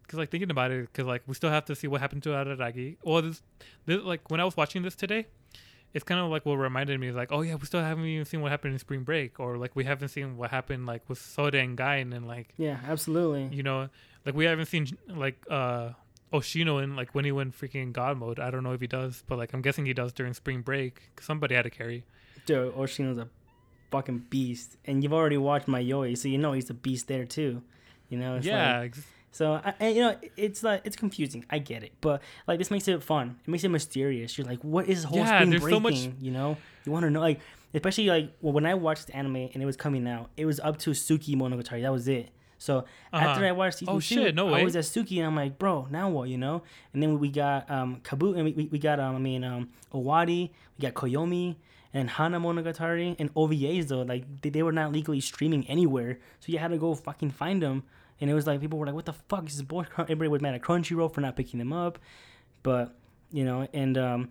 Speaker 2: because like thinking about it, because like we still have to see what happened to Araragi. Well, this, this like when I was watching this today, it's kind of like what reminded me is like, oh yeah, we still haven't even seen what happened in Spring Break, or like we haven't seen what happened like with Soda and Gaen, and like
Speaker 1: yeah, absolutely.
Speaker 2: you know, like we haven't seen like uh Oshino in like when he went freaking God mode. I don't know if he does, but like I'm guessing he does during Spring Break. somebody had to carry.
Speaker 1: Dude, Oshino's a fucking beast, and you've already watched Mayoi, so you know he's a beast there too. You know, it's like-
Speaker 2: yeah, ex-
Speaker 1: So I, and, you know, it's like it's confusing. I get it, but like this makes it fun. It makes it mysterious. You're like, what is whole
Speaker 2: Yeah,
Speaker 1: spring
Speaker 2: there's
Speaker 1: break
Speaker 2: so much-
Speaker 1: You know, you want to know. Like, especially like well, when I watched the anime and it was coming out, it was up to Tsukimonogatari. That was it. So after
Speaker 2: Uh-huh.
Speaker 1: I watched season
Speaker 2: Oh,
Speaker 1: two,
Speaker 2: shit, no
Speaker 1: I
Speaker 2: way.
Speaker 1: was at Suki and I'm like, bro, now what? You know? And then we got um Kabu and we, we, we got um I mean um Owari, we got Koyomi and Hana Monogatari and OVAs though like they, they were not legally streaming anywhere, so you had to go fucking find them. And it was like people were like, "What the fuck is this boy?" Everybody was mad at Crunchyroll for not picking them up, but you know, and um,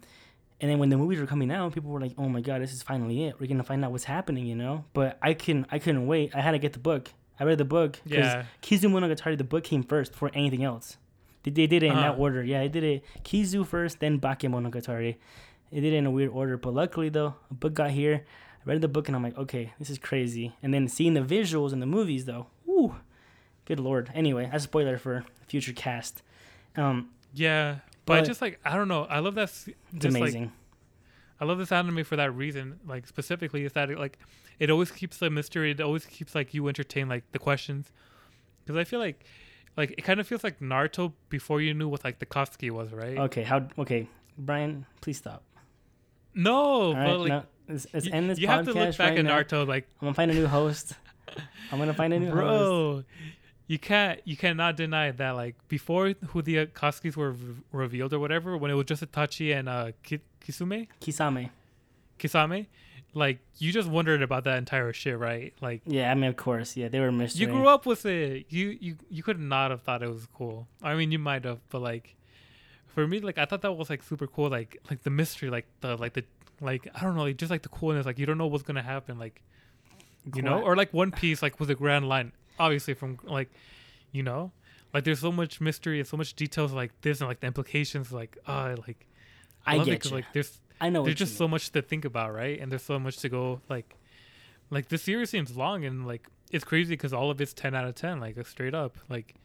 Speaker 1: and then when the movies were coming out, people were like, "Oh my god, this is finally it. We're gonna find out what's happening," you know. But I can I couldn't wait. I had to get the book. I read the book because
Speaker 2: Yeah.
Speaker 1: Kizu Monogatari, the book came first before anything else. They, they did it in that
Speaker 2: Uh-huh.
Speaker 1: order. Yeah, they did it Kizu first, then Bakemonogatari. They did it in a weird order, but luckily though, a book got here. I read the book and I'm like, okay, this is crazy. And then seeing the visuals in the movies though, whoo, good lord. Anyway, as a spoiler for future cast. Um,
Speaker 2: Yeah, but, I
Speaker 1: But-
Speaker 2: just like I don't know. I love that. s-
Speaker 1: it's
Speaker 2: just, like,
Speaker 1: amazing.
Speaker 2: I love this anime for that reason. Like specifically, is that it, like it always keeps the mystery. It always keeps like you entertain like the questions. Because I feel like, like it kind of feels like Naruto before you knew what like the Kosuke was, right?
Speaker 1: okay, how? Okay, Brian, please stop.
Speaker 2: no,
Speaker 1: All
Speaker 2: but like
Speaker 1: no, let's, let's end this
Speaker 2: you
Speaker 1: podcast
Speaker 2: have to look back
Speaker 1: right
Speaker 2: at
Speaker 1: now.
Speaker 2: Naruto, like
Speaker 1: I'm gonna find a new host. I'm gonna find a new host.
Speaker 2: You can't, you cannot deny that. Like before, who the Kosukes were v- revealed or whatever, when it was just Itachi and uh, Ki- Kisume,
Speaker 1: Kisame.
Speaker 2: Kisame, like you just wondered about that entire shit, right? Like
Speaker 1: Yeah, I mean, of course. Yeah, they were mystery.
Speaker 2: you grew up with it. You you you could not have thought it was cool. I mean, you might have, but like for me, like I thought that was like super cool. Like like the mystery, like the like the like I don't know, like, just like the coolness. Like you don't know what's gonna happen. Like you know, or like One Piece, like with a grand line, obviously from like you know, like there's so much mystery and so much details like this and like the implications. Like uh like
Speaker 1: I
Speaker 2: love it
Speaker 1: you.
Speaker 2: like there's
Speaker 1: I know.
Speaker 2: there's just so much to think about, right? And there's so much to go like, like the series seems long and like it's crazy because all of it's ten out of ten, like straight up, like.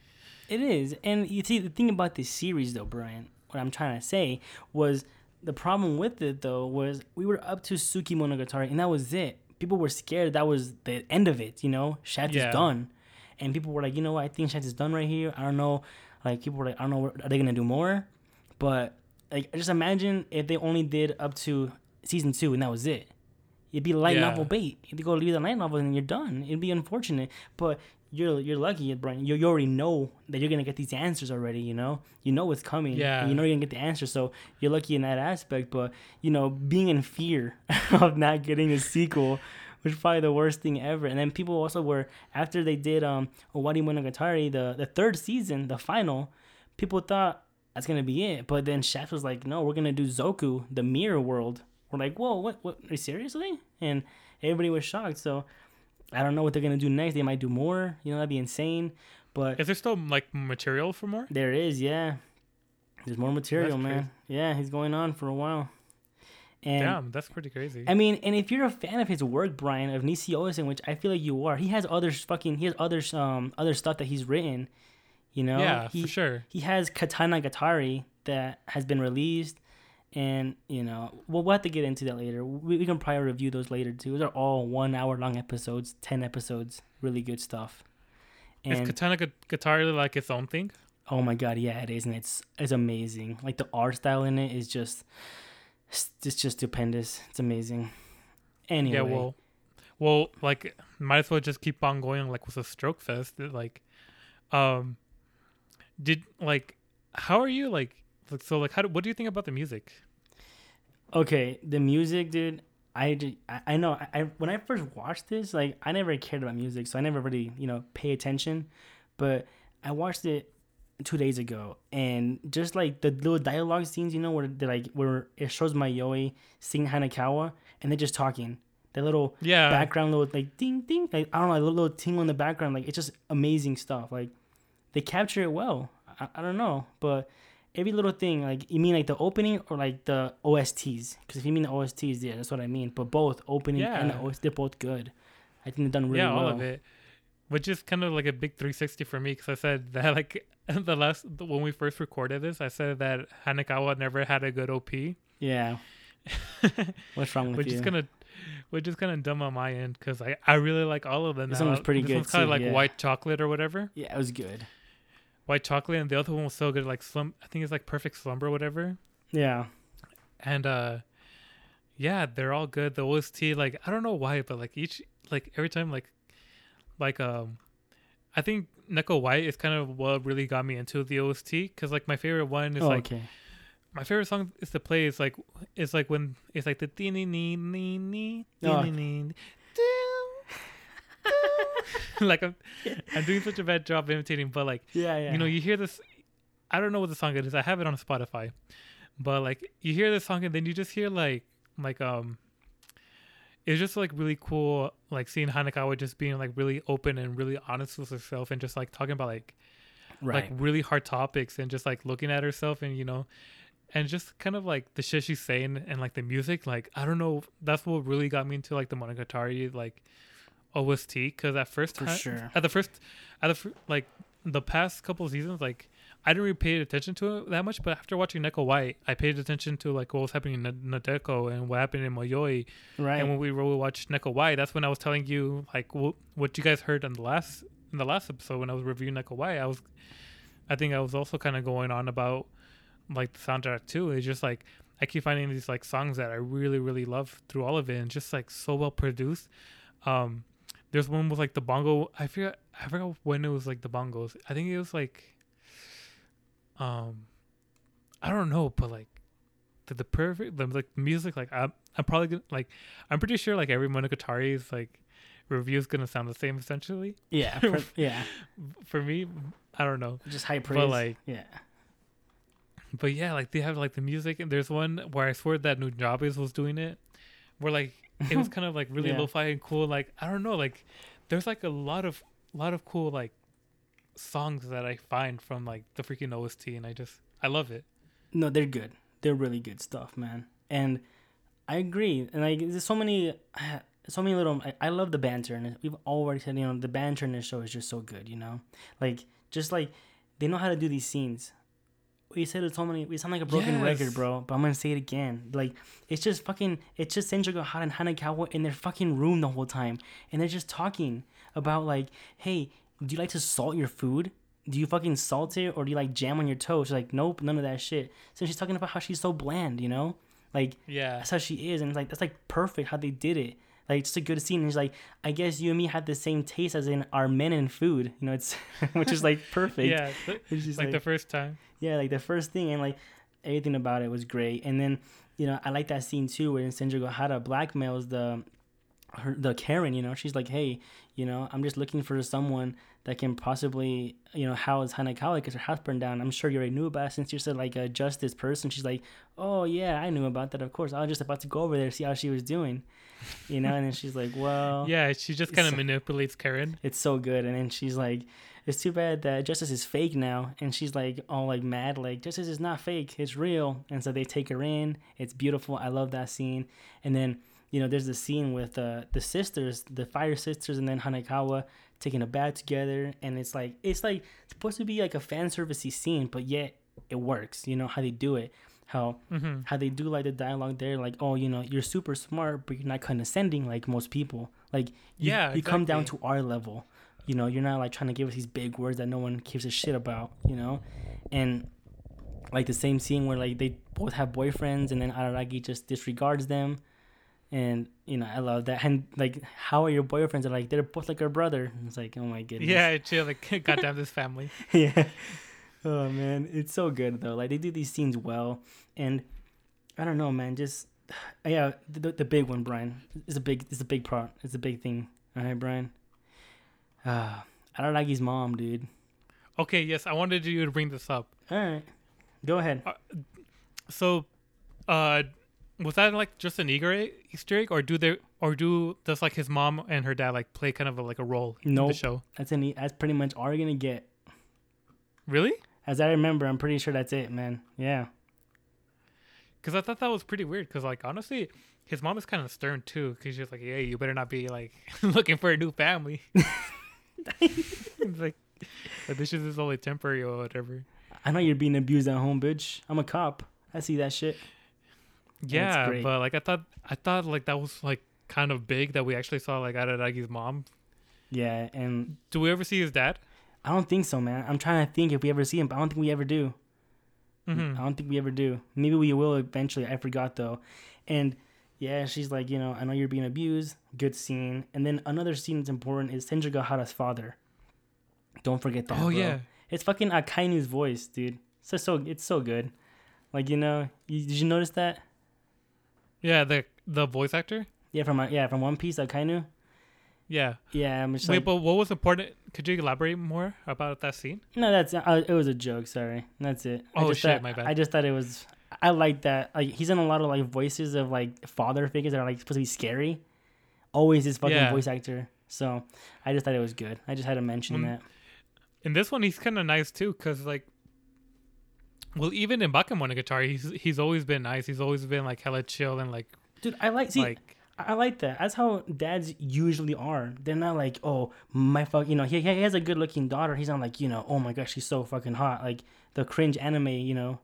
Speaker 1: It is, and you see the thing about this series, though, Brian. What I'm trying to say was the problem with it, though, was we were up to Tsukimonogatari, and that was it. People were scared that was the end of it. You know, Shaft
Speaker 2: Yeah.
Speaker 1: is done, and people were like, you know what? I think Shaft is done right here. I don't know. Like people were like, I don't know. Are they gonna do more? But like, just imagine if they only did up to season two, and that was it. It'd be light
Speaker 2: Yeah.
Speaker 1: novel bait. If You'd go leave the light novel and you're done. It'd be unfortunate, but you're you're lucky, Brian. You, you already know that you're gonna get these answers already. You know, you know what's coming.
Speaker 2: Yeah.
Speaker 1: you know you're gonna get the answer. So you're lucky in that aspect. But you know, being in fear <laughs> of not getting a sequel was probably the worst thing ever. And then people also were after they did um Owari Monogatari, the the third season, the final. People thought that's gonna be it, but then Shaft was like, "No, we're gonna do Zoku, the mirror world." We're like, "Whoa, what? What? Are you seriously?" And everybody was shocked. So I don't know what they're gonna do next. They might do more. You know, that'd be insane. But
Speaker 2: Is there still like material for more?
Speaker 1: there is, yeah. There's more material, man. Yeah, he's going on for a while. And
Speaker 2: Damn, that's pretty crazy.
Speaker 1: I mean, and if you're a fan of his work, Brian, of Nisio Isin, which I feel like you are, he has other fucking he has other um other stuff that he's written. You know,
Speaker 2: yeah,
Speaker 1: he
Speaker 2: for sure.
Speaker 1: he has Katanagatari that has been released, and you know we'll, we'll have to get into that later. We, we can probably review those later too. Those are all one hour long episodes, ten episodes, really good stuff.
Speaker 2: Is Katana guitar like its own thing?
Speaker 1: oh my god, yeah, it is, and it's it's amazing. Like the art style in it is just it's just stupendous. It's amazing. Anyway,
Speaker 2: Yeah, well, well, like might as well just keep on going like with a stroke fest. Like, um, did like how are you like? like so like how do, what do you think about the music?
Speaker 1: Okay, the music, dude. I, I, know. I when I first watched this, like I never cared about music, so I never really you know pay attention. But I watched it two days ago, and just like the little dialogue scenes, you know, where they like where it shows Mayoi singing Hanekawa, and they're just talking. That little
Speaker 2: Yeah,
Speaker 1: background, little like ding ding, like I don't know, a little, little tingle in the background. Like it's just amazing stuff. Like they capture it well. I, I don't know, but every little thing, like you mean like the opening or like the OSTs? Because if you mean the OSTs, yeah, that's what I mean. But both opening and the
Speaker 2: Yeah.
Speaker 1: OST, they're both good. I think they're done really
Speaker 2: yeah,
Speaker 1: well.
Speaker 2: all of it. Which is kind of like a big 360 for me because I said that <laughs> like the last when we first recorded this, I said that Hanekawa never had a good OP,
Speaker 1: Yeah. <laughs> What's wrong with
Speaker 2: which
Speaker 1: you?
Speaker 2: is gonna which is kind of dumb on my end because I I really like all of them.
Speaker 1: This
Speaker 2: now.
Speaker 1: one was pretty
Speaker 2: this
Speaker 1: good
Speaker 2: One's kind of like
Speaker 1: yeah.
Speaker 2: white chocolate or whatever.
Speaker 1: yeah, it was good.
Speaker 2: White chocolate, and the other one was so good, like slum. I think it's like perfect slumber, or whatever.
Speaker 1: Yeah.
Speaker 2: and uh yeah they're all good the ost like i don't know why but like each like every time like like um i think neko white is kind of what really got me into the ost because like my favorite one is
Speaker 1: Oh,
Speaker 2: like
Speaker 1: okay.
Speaker 2: my favorite song is to play is like it's like when it's like the dee nee nee nee nee
Speaker 1: Oh.
Speaker 2: nee <laughs> like I'm, <laughs> I'm doing such a bad job imitating but like
Speaker 1: Yeah, yeah.
Speaker 2: you know you hear this i don't know what the song is i have it on spotify but like you hear this song and then you just hear like like um it's just like really cool like seeing hanekawa just being like really open and really honest with herself and just like talking about like
Speaker 1: right.
Speaker 2: like really hard topics and just like looking at herself and you know and just kind of like the shit she's saying and like the music like i don't know that's what really got me into like the monogatari like ost because at first
Speaker 1: For
Speaker 2: ti-
Speaker 1: sure.
Speaker 2: at the first at the like the past couple of seasons like i didn't really pay attention to it that much but after watching neko white i paid attention to like what was happening in Na- nadeko and what happened in mayoi
Speaker 1: right.
Speaker 2: and when we really watched neko white that's when i was telling you like wh- what you guys heard in the last in the last episode when i was reviewing neko white i was i think i was also kind of going on about like the soundtrack too it's just like i keep finding these like songs that i really really love through all of it and just like so well produced um there's one with like the bongo i forget. i forgot when it was like the bongos i think it was like um i don't know but like the, the perfect the like music like i'm, I'm probably gonna like i'm pretty sure like every monogatari's like review is gonna sound the same essentially
Speaker 1: yeah. <laughs> per- yeah.
Speaker 2: for me i don't know
Speaker 1: Just high praise.
Speaker 2: but like,
Speaker 1: yeah.
Speaker 2: But yeah, like they have like the music, and there's one where I swear that Nujabes was doing it, where like it was <laughs> kind of like really
Speaker 1: Yeah.
Speaker 2: lo-fi and cool. Like I don't know, like there's like a lot of lot of cool like songs that I find from like the freaking OST, and I just I love it.
Speaker 1: No, they're good. They're really good stuff, man. And I agree. And like, there's so many, <sighs> so many little. I, I love the banter, and we've already said, you know, the banter in this show is just so good. You know, like just like they know how to do these scenes. We said it so many. We sound like a broken record, bro. But I'm gonna say it again. Like it's just fucking. It's just Senjougahara and Hanekawa in their fucking room the whole time, and they're just talking about like, hey, do you like to salt your food? Do you fucking salt it or do you like jam on your toast? She's like, nope, none of that shit. So she's talking about how she's so bland, you know, like
Speaker 2: Yeah.
Speaker 1: that's how she is, and it's like that's like perfect how they did it. Like it's just a good scene. And he's like, I guess you and me had the same taste as in our men in food. You know, it's <laughs> which is like perfect.
Speaker 2: Yeah. <laughs> th-
Speaker 1: It's just
Speaker 2: like,
Speaker 1: like,
Speaker 2: the first time.
Speaker 1: yeah, like the first thing and like everything about it was great. And then you know I like that scene too where Senjougahara blackmails the her the Karen. You know, she's like, hey, you know, I'm just looking for someone that can possibly you know house Hanekawa because her house burned down. I'm sure you already knew about it since you said like a justice person. She's like, oh yeah, I knew about that. Of course, I was just about to go over there see how she was doing. You know, and then she's like, well, <laughs>
Speaker 2: Yeah, she just kind of manipulates Karen.
Speaker 1: it's so good. And then she's like, it's too bad that Justice is fake now. And she's like, all like mad, like, Justice is not fake, it's real. And so they take her in. It's beautiful. I love that scene. And then, you know, there's the scene with uh, the sisters, the fire sisters, and then Hanekawa taking a bath together. And it's like, it's like it's supposed to be like a fan servicey scene, but yet it works. You know, how they do it. How
Speaker 2: hmm
Speaker 1: how they do like the dialogue there, like, oh, you know, you're super smart, but you're not condescending like most people. Like, you,
Speaker 2: Yeah,
Speaker 1: you come down to our level. You know, you're not like trying to give us these big words that no one gives a shit about. You know, and like the same scene where like they both have boyfriends, and then Araragi just disregards them. And you know, I love that. And like, how are your boyfriends? Are like they're both like our brother. And it's like, oh my goodness.
Speaker 2: Yeah, <laughs> she like <laughs> goddamn this family.
Speaker 1: yeah. Oh man, it's so good though. Like they do these scenes well, and I don't know, man. Just <sighs> yeah, the, the big one, Brian, is a big, it's a big part. It's a big thing. All right, Brian. <sighs> Ah, his mom, dude.
Speaker 2: Okay, yes, I wanted you to bring this up.
Speaker 1: All right, go ahead.
Speaker 2: So, uh, was that like just an Easter egg, Easter egg, or do they, or do does like his mom and her dad like play kind of a, like a role in the show?
Speaker 1: That's any. That's pretty much all you're gonna get.
Speaker 2: Really?
Speaker 1: As I remember, I'm pretty sure that's it, man. Yeah.
Speaker 2: Because I thought that was pretty weird. Because like honestly, his mom is kind of stern too. Because she's like, "Hey, you better not be like <laughs> looking for a new family." <laughs> It's like, like, this is only temporary or whatever.
Speaker 1: I know you're being abused at home, bitch. I'm a cop. I see that shit.
Speaker 2: Yeah, but like I thought, I thought like that was like kind of big that we actually saw like Araragi's mom.
Speaker 1: Yeah, and
Speaker 2: Do we ever see his dad?
Speaker 1: I don't think so, man. I'm trying to think if we ever see him, but I don't think we ever do.
Speaker 2: hmm
Speaker 1: I don't think we ever do. Maybe we will eventually. I forgot though. And yeah, she's like, you know, I know you're being abused. Good scene. And then another scene that's important is Senjougahara's father. Don't forget that.
Speaker 2: Oh
Speaker 1: bro.
Speaker 2: yeah,
Speaker 1: it's fucking Akainu's voice, dude. So so it's so good. Like you know, you, did you notice that?
Speaker 2: Yeah. The the voice actor.
Speaker 1: Yeah, from uh, yeah from One Piece, Akainu.
Speaker 2: Yeah.
Speaker 1: Yeah, I'm just
Speaker 2: Wait,
Speaker 1: like,
Speaker 2: but what was important? Could you elaborate more about that scene?
Speaker 1: no, that's uh, it was a joke. Sorry, that's it. I
Speaker 2: Oh,
Speaker 1: just
Speaker 2: shit,
Speaker 1: thought-
Speaker 2: my bad.
Speaker 1: I just thought it was. I like that. Like he's in a lot of like voices of like father figures that are like supposed to be scary. Always this fucking
Speaker 2: Yeah.
Speaker 1: voice actor. So I just thought it was good. I just had to mention
Speaker 2: Mm.
Speaker 1: that.
Speaker 2: In this one, he's kind of nice too, cause like, well, even in Bakemonogatari, he's he's always been nice. He's always been like hella chill and like
Speaker 1: Dude, I like see.
Speaker 2: like
Speaker 1: I like that. That's how dads usually are. They're not like, oh, my fuck, you know, he, he has a good looking daughter. He's not like, you know, oh my gosh, she's so fucking hot. Like the cringe anime, you know,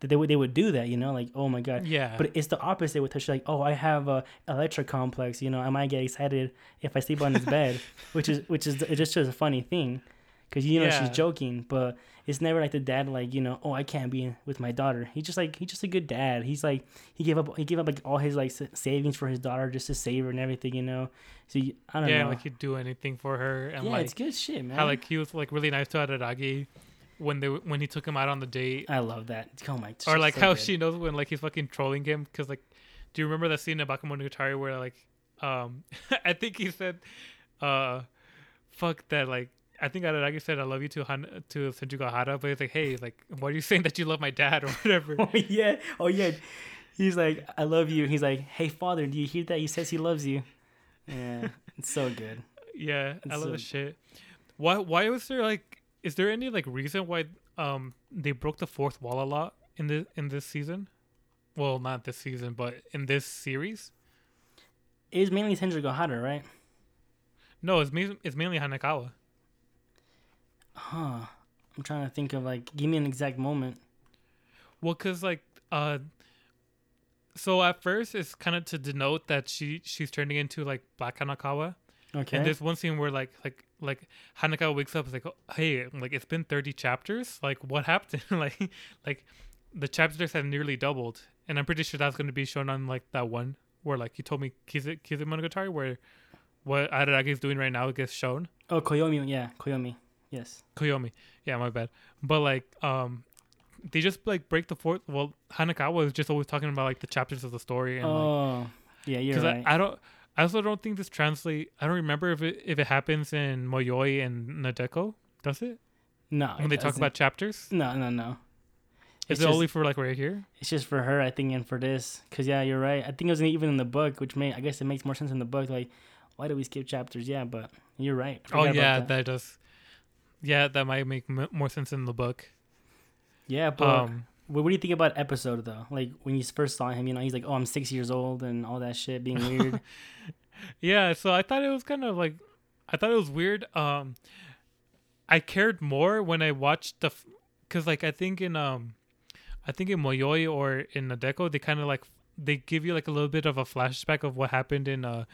Speaker 1: that they would they would do that, you know, like, oh my god.
Speaker 2: yeah.
Speaker 1: But it's the opposite with her. She's like, oh, I have a electra complex. You know, I might get excited if I sleep on his bed, <laughs> which is which is it's just a funny thing, because you know
Speaker 2: Yeah.
Speaker 1: she's joking, but it's never like the dad like you know, oh, I can't be with my daughter. He's just like he's just a good dad. He's like he gave up he gave up like all his like savings for his daughter just to save her and everything. You know, so you, I don't
Speaker 2: yeah,
Speaker 1: know.
Speaker 2: like he'd do anything for her, and
Speaker 1: yeah,
Speaker 2: like
Speaker 1: it's good shit, man.
Speaker 2: how like he was like really nice to Araragi when they when he took him out on the date,
Speaker 1: I love that. Oh my.
Speaker 2: or like
Speaker 1: so
Speaker 2: how
Speaker 1: good.
Speaker 2: she knows when like he's fucking trolling him because like, do you remember that scene in Bakemonogatari where like, um, <laughs> I think he said, uh, fuck that like. I think Araragi said I love you to Han- to Senjougahara, but he's like, hey, like, why are you saying that you love my dad or whatever? <laughs>
Speaker 1: Oh yeah. Oh yeah. He's like, I love you. He's like, Hey father, do you hear that? He says he loves you. Yeah, it's so good. <laughs>
Speaker 2: Yeah, I love
Speaker 1: so-
Speaker 2: this shit. Why? Why was there like? Is there any like reason why um they broke the fourth wall a lot in this in this season? Well, not this season, but in this series.
Speaker 1: It's mainly Senjuga Hara, right?
Speaker 2: No, it's me. It's mainly Hanekawa.
Speaker 1: Huh. I'm trying to think of like, give me an exact moment.
Speaker 2: Well, cause like uh, so at first it's kind of to denote that she she's turning into like Black Hanekawa.
Speaker 1: Okay.
Speaker 2: And there's one scene where like like like Hanekawa wakes up, it's like, oh, hey, like it's been 30 chapters. Like what happened? <laughs> like like the chapters have nearly doubled, and I'm pretty sure that's going to be shown on like that one where like you told me Kizu Kizumonogatari where what Araragi is doing right now gets shown.
Speaker 1: oh, Koyomi. Yeah, Koyomi. Yes.
Speaker 2: Koyomi. Yeah, my bad. But like, um, they just like break the fourth. Well, Hanekawa is just always talking about like the chapters of the story, and like,
Speaker 1: oh, yeah, you're right.
Speaker 2: I, I don't. I also don't think this translate. I don't remember if it if it happens in Mayoi and Nadeko. Does it
Speaker 1: no,
Speaker 2: when
Speaker 1: it
Speaker 2: they talk
Speaker 1: doesn't.
Speaker 2: about chapters?
Speaker 1: No, no, no.
Speaker 2: Is
Speaker 1: It's
Speaker 2: it
Speaker 1: just-
Speaker 2: only for like right here?
Speaker 1: It's just for her, I think, and for this. Cause yeah, you're right. I think it was even in the book, which may I guess it makes more sense in the book. Like, why do we skip chapters? Yeah, but you're right.
Speaker 2: Oh yeah,
Speaker 1: that.
Speaker 2: that. does. Yeah, that might make m- more sense in the book.
Speaker 1: yeah. But
Speaker 2: Um,
Speaker 1: what, what do you think about episode though? Like when you first saw him, you know, he's like, "Oh, I'm six years old," and all that shit, being weird. <laughs>
Speaker 2: yeah, so I thought it was kind of like, I thought it was weird. Um, I cared more when I watched the, because like I think in um, I think in Mayoi or in Nadeko they kind of like they give you like a little bit of a flashback of what happened in uh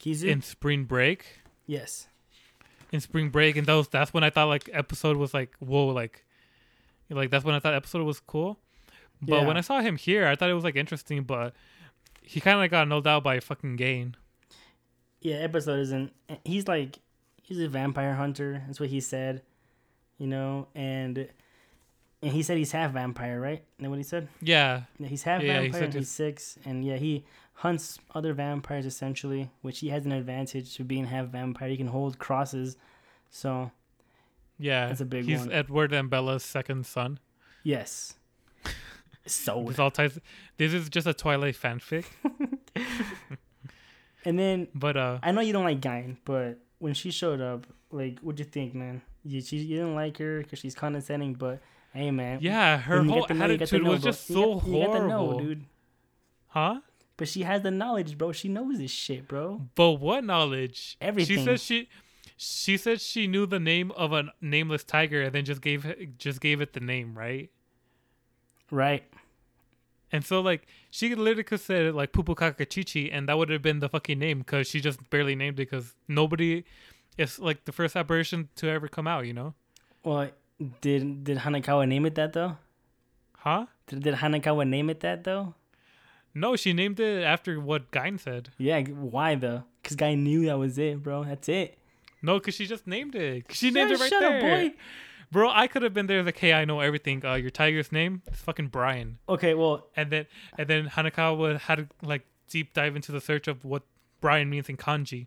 Speaker 1: Kizu.
Speaker 2: in Spring Break.
Speaker 1: yes.
Speaker 2: In spring break and those that's when i thought like episode was like whoa like like that's when i thought episode was cool but
Speaker 1: Yeah.
Speaker 2: when i saw him here i thought it was like interesting but he kind of like got nulled out by fucking gaen
Speaker 1: Yeah, episode isn't. Eh, he's like, he's a vampire hunter. That's what he said. You know, and and he said he's half vampire, right? Is that what he said?
Speaker 2: yeah
Speaker 1: Yeah, he's half
Speaker 2: Yeah,
Speaker 1: vampire
Speaker 2: said
Speaker 1: and he's six, and yeah, he hunts other vampires essentially, which he has an advantage to being half vampire. He can hold crosses, so
Speaker 2: yeah
Speaker 1: That's a big
Speaker 2: he's
Speaker 1: one.
Speaker 2: edward and bella's second son
Speaker 1: yes. So
Speaker 2: this all ties this is just a twilight fanfic <laughs>
Speaker 1: and then
Speaker 2: but uh
Speaker 1: I know you don't like Gaen, but when she showed up, like, what'd you think, man? You she, you didn't like her because she's condescending, but hey, man,
Speaker 2: yeah her whole
Speaker 1: know, you get to
Speaker 2: attitude was just
Speaker 1: You
Speaker 2: so
Speaker 1: get- to know,
Speaker 2: horrible
Speaker 1: dude.
Speaker 2: huh
Speaker 1: But she has the knowledge, bro. She knows this shit, bro.
Speaker 2: But what knowledge?
Speaker 1: Everything.
Speaker 2: She said she she said she knew the name of a nameless tiger and then just gave it- just gave it the name, right?
Speaker 1: Right.
Speaker 2: And so like she literally could say it like Pupu Kakachichi and that would have been the fucking name because she just barely named it because nobody it's like the first apparition to ever come out, you know?
Speaker 1: Well, did did Hanekawa name it that though?
Speaker 2: Huh?
Speaker 1: Did, did Hanekawa name it that though?
Speaker 2: No, she named it after what Gaen said.
Speaker 1: Yeah. Why though? Cause guy knew that was it, bro. That's it.
Speaker 2: No, because she just named it. She named
Speaker 1: Yeah,
Speaker 2: it right
Speaker 1: shut
Speaker 2: there.
Speaker 1: up, boy.
Speaker 2: Bro, I could have been there like, hey, I know everything. Uh, your tiger's name is fucking Brian.
Speaker 1: Okay. Well,
Speaker 2: and then and then Hanekawa had to like deep dive into the search of what Brian means in kanji.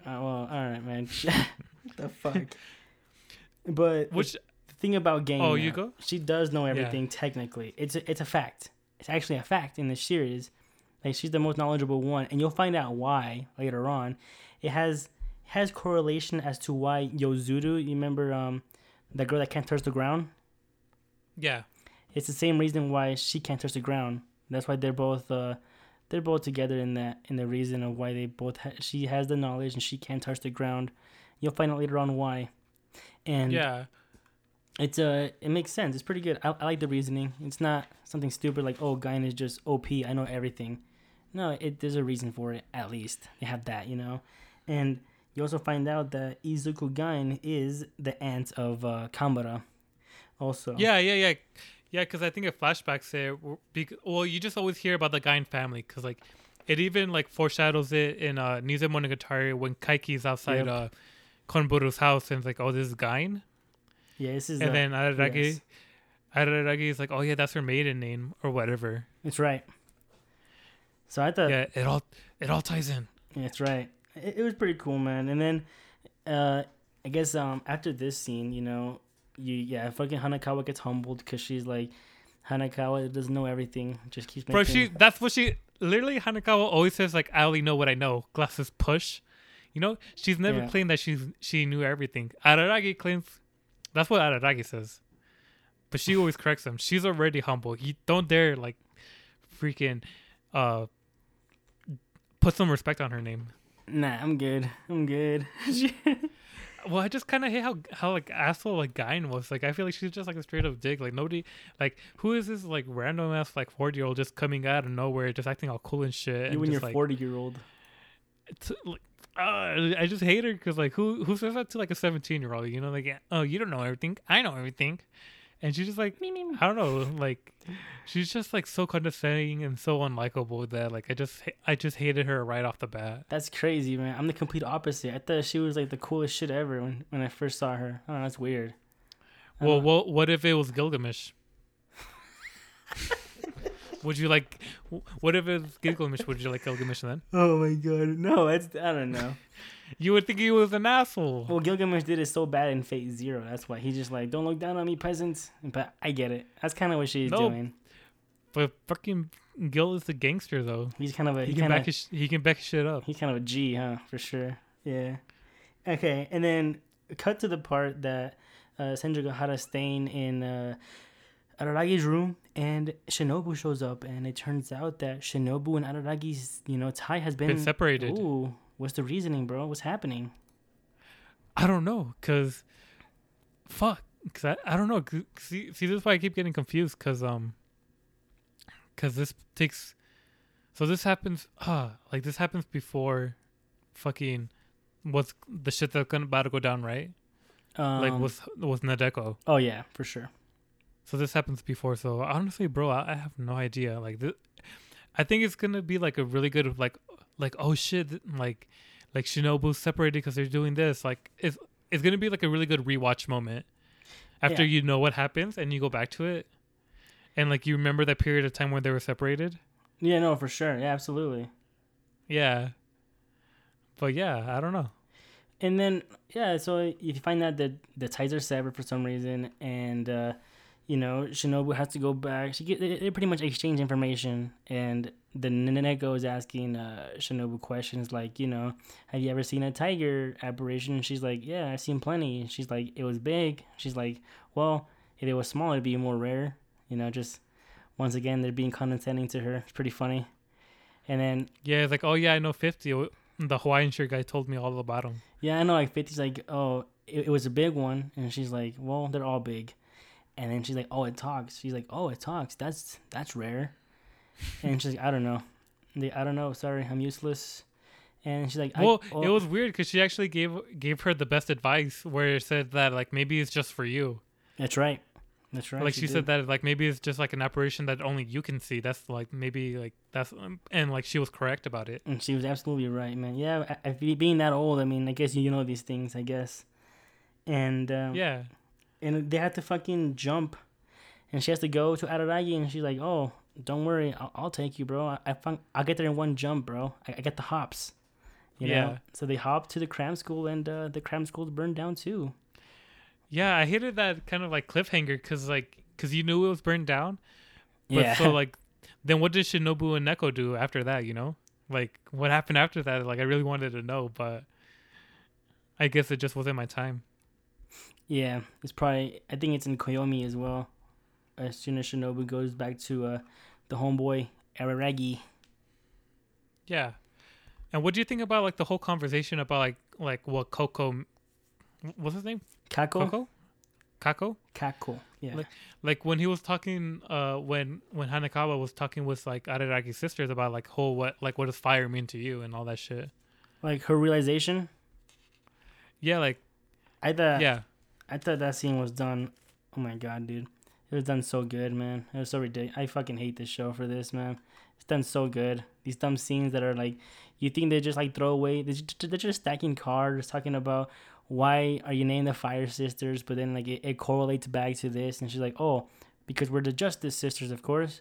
Speaker 1: uh, well, all right, man. <laughs> what the fuck? <laughs> But
Speaker 2: Which
Speaker 1: the thing about Gaen,
Speaker 2: Oh, you go?
Speaker 1: She does know everything technically. It's a, it's a fact. It's actually a fact in the series. Like she's the most knowledgeable one, and you'll find out why later on. It has has correlation as to why Yozuru. You remember um, the girl that can't touch the ground?
Speaker 2: yeah,
Speaker 1: It's the same reason why she can't touch the ground. That's why they're both uh, they're both together in that in the reason of why they both ha- she has the knowledge and she can't touch the ground. You'll find out later on why. And
Speaker 2: yeah,
Speaker 1: it's uh it makes sense. It's pretty good. I, I like the reasoning. It's not something stupid like oh Gaen is just OP. I know everything. No, it there's a reason for it. At least they have that, you know. And you also find out that Izuko Gaen is the aunt of uh, Kanbaru. Also,
Speaker 2: yeah, yeah, yeah, yeah. Because I think it flashbacks there. Well, you just always hear about the Gaen family because like it even like foreshadows it in uh Nisemonogatari when Kaiki's outside
Speaker 1: Yep.
Speaker 2: uh Kanbaru's house and it's like, oh, this is Gaen,
Speaker 1: yeah. This is
Speaker 2: and
Speaker 1: uh,
Speaker 2: then Araragi,
Speaker 1: yes.
Speaker 2: Araragi is like, oh yeah, that's her maiden name or whatever.
Speaker 1: It's right. So I thought
Speaker 2: yeah, it all it all ties in.
Speaker 1: That's right. It, it was pretty cool, man. And then, uh, I guess um after this scene, you know, you yeah, fucking Hanekawa gets humbled because she's like, Hanekawa doesn't know everything. Just keeps making.
Speaker 2: Bro, she that's what she literally Hanekawa always says like I only know what I know. Glasses push. You know, she's never
Speaker 1: Yeah.
Speaker 2: claimed that she's she knew everything. Araragi claims that's what Araragi says. But she always corrects him. She's already humble. You don't dare like freaking uh put some respect on her name.
Speaker 1: Nah, I'm good. I'm good. <laughs>
Speaker 2: well, I just kind of hate how how like asshole like Gaen was. Like, I feel like she's just like a straight up dick. Like nobody, like who is this like random ass like forty year old just coming out of nowhere, just acting all cool and shit.
Speaker 1: You
Speaker 2: and
Speaker 1: and
Speaker 2: just,
Speaker 1: your
Speaker 2: like,
Speaker 1: forty year old.
Speaker 2: it's, like, uh, I just hate her because like who who says that to like a seventeen year old? You know, like oh you don't know everything, I know everything, and she's just like I don't know, like she's just like so condescending and so unlikable that like I just I just hated her right off the bat.
Speaker 1: That's crazy, man. I'm the complete opposite. I thought she was like the coolest shit ever when, when I first saw her. Oh, that's weird. I
Speaker 2: Well,
Speaker 1: don't-
Speaker 2: what what if it was Gilgamesh? <laughs> would you like? What if it was Gilgamesh? Would you like Gilgamesh then?
Speaker 1: oh my god, no, it's I don't know. <laughs>
Speaker 2: You would think he was an asshole.
Speaker 1: well, Gilgamesh did it so bad in Fate Zero. That's why he's just like, don't look down on me, peasants. But I get it. That's kind of what she's
Speaker 2: No.
Speaker 1: doing.
Speaker 2: But fucking Gil is a gangster though.
Speaker 1: He's kind of a
Speaker 2: He,
Speaker 1: he,
Speaker 2: can
Speaker 1: kind
Speaker 2: back his he can back his shit up.
Speaker 1: he's kind of a G, huh? For sure. Yeah. Okay, and then cut to the part that uh, Senjougahara staying in uh, Araragi's room, and Shinobu shows up, and it turns out that Shinobu and Araragi's you know tie has been,
Speaker 2: Been separated.
Speaker 1: Ooh, what's the reasoning, bro? What's happening?
Speaker 2: I don't know, cause fuck, cause I, I don't know. See, see, this is why I keep getting confused, cause um, cause this takes, so this happens, ah, like this happens before, fucking, what's the shit that's gonna about to go down, right?
Speaker 1: Um,
Speaker 2: like with with Nadeko.
Speaker 1: oh yeah, for sure.
Speaker 2: So this happens before. So honestly, bro, I, I have no idea. Like this, I think it's gonna be like a really good like like oh shit, like like Shinobu's separated because they're doing this. Like it's it's gonna be like a really good rewatch moment after
Speaker 1: Yeah.
Speaker 2: you know what happens and you go back to it, and like you remember that period of time where they were separated.
Speaker 1: Yeah, no, for sure. Yeah, absolutely.
Speaker 2: Yeah. But yeah, I don't know.
Speaker 1: And then yeah, so if you find out that the ties are severed for some reason, and uh, you know Shinobu has to go back, she get they, pretty much exchange information, and the Neneko is asking uh, Shinobu questions like, you know, have you ever seen a tiger apparition? And she's like, yeah, I've seen plenty. She's like, it was big. She's like, well, if it was small, it'd be more rare. You know, just once again they're being condescending to her. It's pretty funny. And then
Speaker 2: Yeah, it's like oh yeah, I know fifty. The Hawaiian shirt guy told me all about him.
Speaker 1: Yeah, I know. Like 50's like, oh, it, it was a big one, and she's like, well, they're all big, and then she's like, oh, it talks. She's like, oh, it talks. That's that's rare, and she's like, I don't know, I don't know. Sorry, I'm useless, and she's like, I-
Speaker 2: Well,
Speaker 1: oh,
Speaker 2: it was weird because she actually gave gave her the best advice, where it said that like maybe it's just for you.
Speaker 1: That's right. That's right.
Speaker 2: like she,
Speaker 1: did.
Speaker 2: said that like maybe it's just like an apparition that only you can see. That's like maybe like that's um, and like she was correct about it.
Speaker 1: and she was absolutely right, man. Yeah, I, I, being that old, I mean, I guess you know these things, I guess, and um,
Speaker 2: Yeah,
Speaker 1: and they had to fucking jump, and she has to go to Araragi, and she's like, "Oh, don't worry, I'll, I'll take you, bro. I, I found, I'll get there in one jump, bro. I, I get the hops." You know?
Speaker 2: Yeah.
Speaker 1: So they hop to the cram school, and uh, the cram school burned down too.
Speaker 2: yeah. I hated that kind of like cliffhanger because like because you knew it was burned down, but
Speaker 1: yeah.
Speaker 2: so <laughs> like then what did Shinobu and Neko do after that? You know, like what happened after that? Like I really wanted to know, but I guess it just wasn't my time.
Speaker 1: Yeah, it's probably. I think it's in Koyomi as well. As soon as Shinobu goes back to uh, the homeboy Araragi.
Speaker 2: Yeah. And what do you think about like the whole conversation about like like what Coco what's his name?
Speaker 1: Kako.
Speaker 2: Coco? Kako?
Speaker 1: Kako. Yeah.
Speaker 2: Like- Like when he was talking uh when when Hanekawa was talking with like Araragi's sisters about like whole what like what does fire mean to you and all that shit.
Speaker 1: like her realization.
Speaker 2: Yeah, like
Speaker 1: I thought.
Speaker 2: yeah.
Speaker 1: I thought that scene was done. Oh my god, dude. It was done so good, man. It was so ridiculous. I fucking hate this show for this, man. It's done so good. These dumb scenes that are like, you think they just like throw away. They're just, they're just stacking cards, talking about why are you named the Fire Sisters, but then like it, it correlates back to this, and she's like, oh, because we're the Justice Sisters, of course.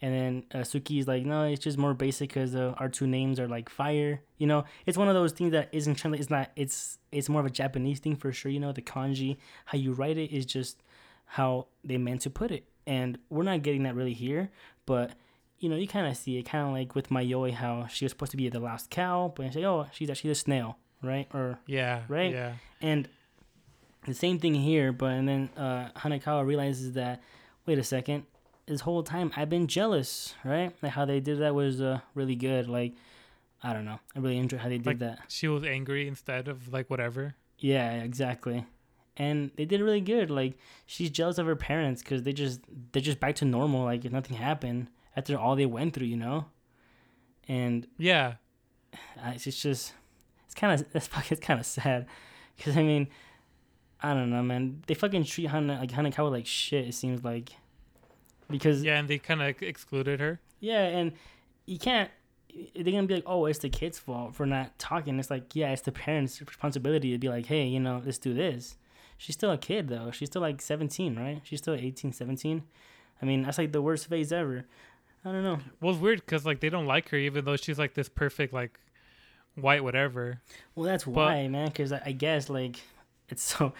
Speaker 1: And then uh, is like, no, it's just more basic because uh, our two names are like fire. You know, it's one of those things that isn't translated. It's not. It's it's more of a Japanese thing for sure. You know, the kanji, how you write it is just how they meant to put it, and we're not getting that really here. But you know, you kind of see it, kind of like with Mayoi, how she was supposed to be the last cow, but you say, oh, she's actually a snail, right? Or
Speaker 2: Yeah.
Speaker 1: Right?
Speaker 2: Yeah.
Speaker 1: and the same thing here, but and then uh, Hanekawa realizes that wait a second, this whole time I've been jealous, right? Like how they did that was uh, really good. Like I don't know, I really enjoyed how they did
Speaker 2: Like,
Speaker 1: that.
Speaker 2: She was angry instead of like whatever.
Speaker 1: Yeah, exactly. And they did really good. Like she's jealous of her parents because they just they're just back to normal, like if nothing happened after all they went through, you know. And
Speaker 2: Yeah.
Speaker 1: it's just, just it's kind of <laughs> it's fucking kind of sad because I mean, I don't know, man. They fucking treat Hana like Hanekawa like shit. It seems like because
Speaker 2: Yeah, and they kind of excluded her.
Speaker 1: Yeah, and you can't. They're gonna be like, "Oh, it's the kid's fault for not talking." It's like, yeah, it's the parents' responsibility to be like, "Hey, you know, let's do this." She's still a kid though. She's still like 17, right? She's still 18, 17. I mean, that's like the worst phase ever. I don't know.
Speaker 2: Well, it's weird because like they don't like her, even though she's like this perfect like white whatever.
Speaker 1: Well, that's why, man. Because I, I guess like it's so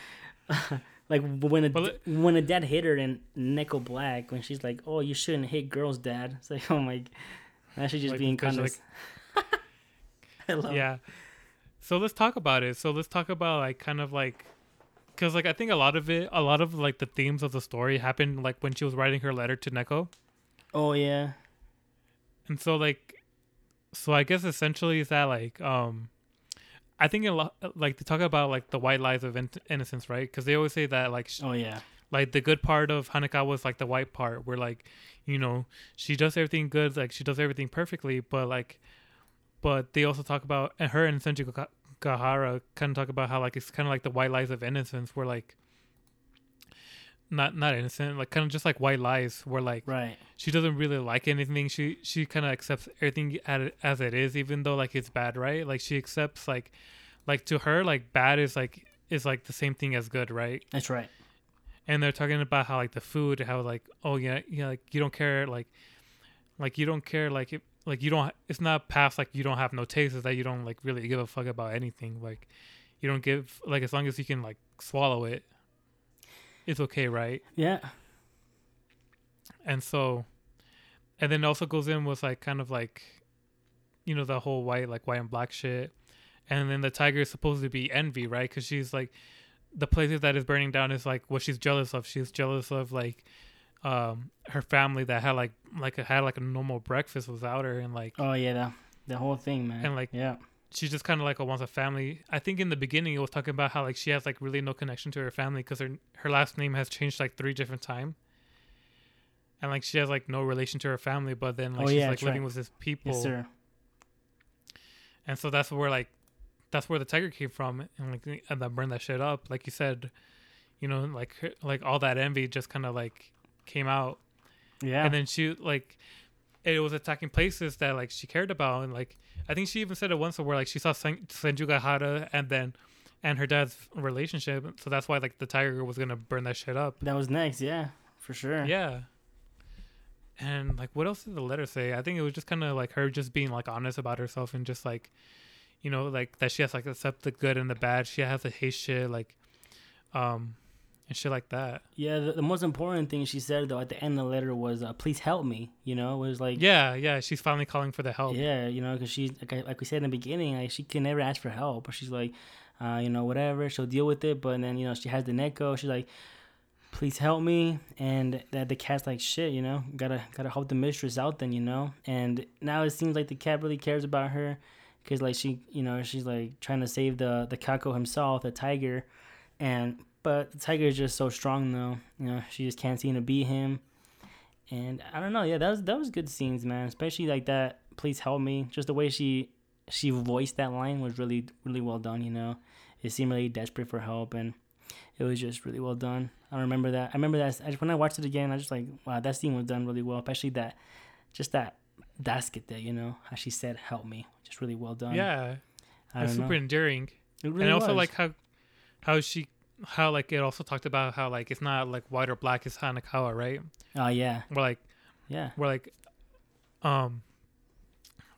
Speaker 1: <laughs> like when a
Speaker 2: Well,
Speaker 1: when a dad hit her in Neko Black when she's like, "Oh, you shouldn't hit girls, dad." It's like, <laughs> oh my, that should just
Speaker 2: Like,
Speaker 1: being
Speaker 2: because,
Speaker 1: kind of.
Speaker 2: like- <laughs>
Speaker 1: I love
Speaker 2: yeah. So let's talk about it. So let's talk about like kind of like because like I think a lot of it, a lot of like the themes of the story happened like when she was writing her letter to Neko,
Speaker 1: Oh yeah.
Speaker 2: and so like, so I guess essentially is that like um. I think a lot like to talk about like the white lies of in- innocence, right? Because they always say that like sh-
Speaker 1: Oh yeah.
Speaker 2: like the good part of Hanekawa was like the white part where like you know she does everything good like she does everything perfectly but like but they also talk about and her and Senju Ga- Gahara kind of talk about how like it's kind of like the white lies of innocence where like not not innocent like kind of just like white lies where like
Speaker 1: Right.
Speaker 2: she doesn't really like anything she she kind of accepts everything as it is even though like it's bad right like she accepts like like to her like bad is like is like the same thing as good right
Speaker 1: That's right.
Speaker 2: and they're talking about how like the food how like oh yeah yeah like you don't care like like you don't care like it, like you don't it's not past like you don't have no taste it's that you don't like really give a fuck about anything like you don't give like as long as you can like swallow it it's okay right
Speaker 1: Yeah.
Speaker 2: and so and then also goes in with like kind of like you know the whole white like white and black shit and then the tiger is supposed to be envy right because she's like the place that is burning down is like what she's jealous of she's jealous of like um her family that had like like a, had like a normal breakfast without her and like
Speaker 1: Oh yeah. The, the whole thing, man.
Speaker 2: And, like,
Speaker 1: yeah.
Speaker 2: She just kind of like a wants a family i think in the beginning it was talking about how like she has like really no connection to her family because her her last name has changed like three different times and like she has like no relation to her family but then like
Speaker 1: Oh,
Speaker 2: she's
Speaker 1: yeah,
Speaker 2: like living
Speaker 1: right.
Speaker 2: with these people
Speaker 1: Yes, sir.
Speaker 2: and so that's where like that's where the tiger came from and like and that burned that shit up like you said you know like her- like all that envy just kind of like came out
Speaker 1: Yeah.
Speaker 2: and then she like it was attacking places that like she cared about and like i think she even said it once where like she saw Sen- senjougahara and then and her dad's relationship so that's why like the tiger was gonna burn that shit up
Speaker 1: that was next. Yeah. For sure.
Speaker 2: yeah and like what else did the letter say i think it was just kind of like her just being like honest about herself and just like you know like that she has like accept the good and the bad she has to hate shit like um and shit like that
Speaker 1: Yeah, the, the most important thing she said though at the end of the letter was, uh, "Please help me." You know, it was like,
Speaker 2: yeah yeah she's finally calling for the help
Speaker 1: yeah, you know, because she, like, like we said in the beginning, like she can never ask for help, but she's like, uh, you know, whatever, she'll deal with it. But then you know, she has the Neko. She's like, "Please help me," and that the cat's like, "Shit," you know, gotta gotta help the mistress out. Then you know, and now it seems like the cat really cares about her, because like she, you know, she's like trying to save the the Kako himself, the tiger, and but the tiger is just so strong though. You know, she just can't seem to beat him. And I don't know, yeah, that was that was good scenes, man. Especially like that. Please help me. Just the way she she voiced that line was really really well done. You know, it seemed really desperate for help, and it was just really well done. I remember that. I remember that. I just, when I watched it again, I just like, wow, that scene was done really well. Especially that, just that basket there. You know, how she said, "Help me," just really well done.
Speaker 2: yeah
Speaker 1: I
Speaker 2: super
Speaker 1: It really
Speaker 2: and also
Speaker 1: was.
Speaker 2: like how how she how like it also talked about how like it's not like white or black it's hanekawa right?
Speaker 1: Oh yeah,
Speaker 2: we're like
Speaker 1: yeah,
Speaker 2: we're like um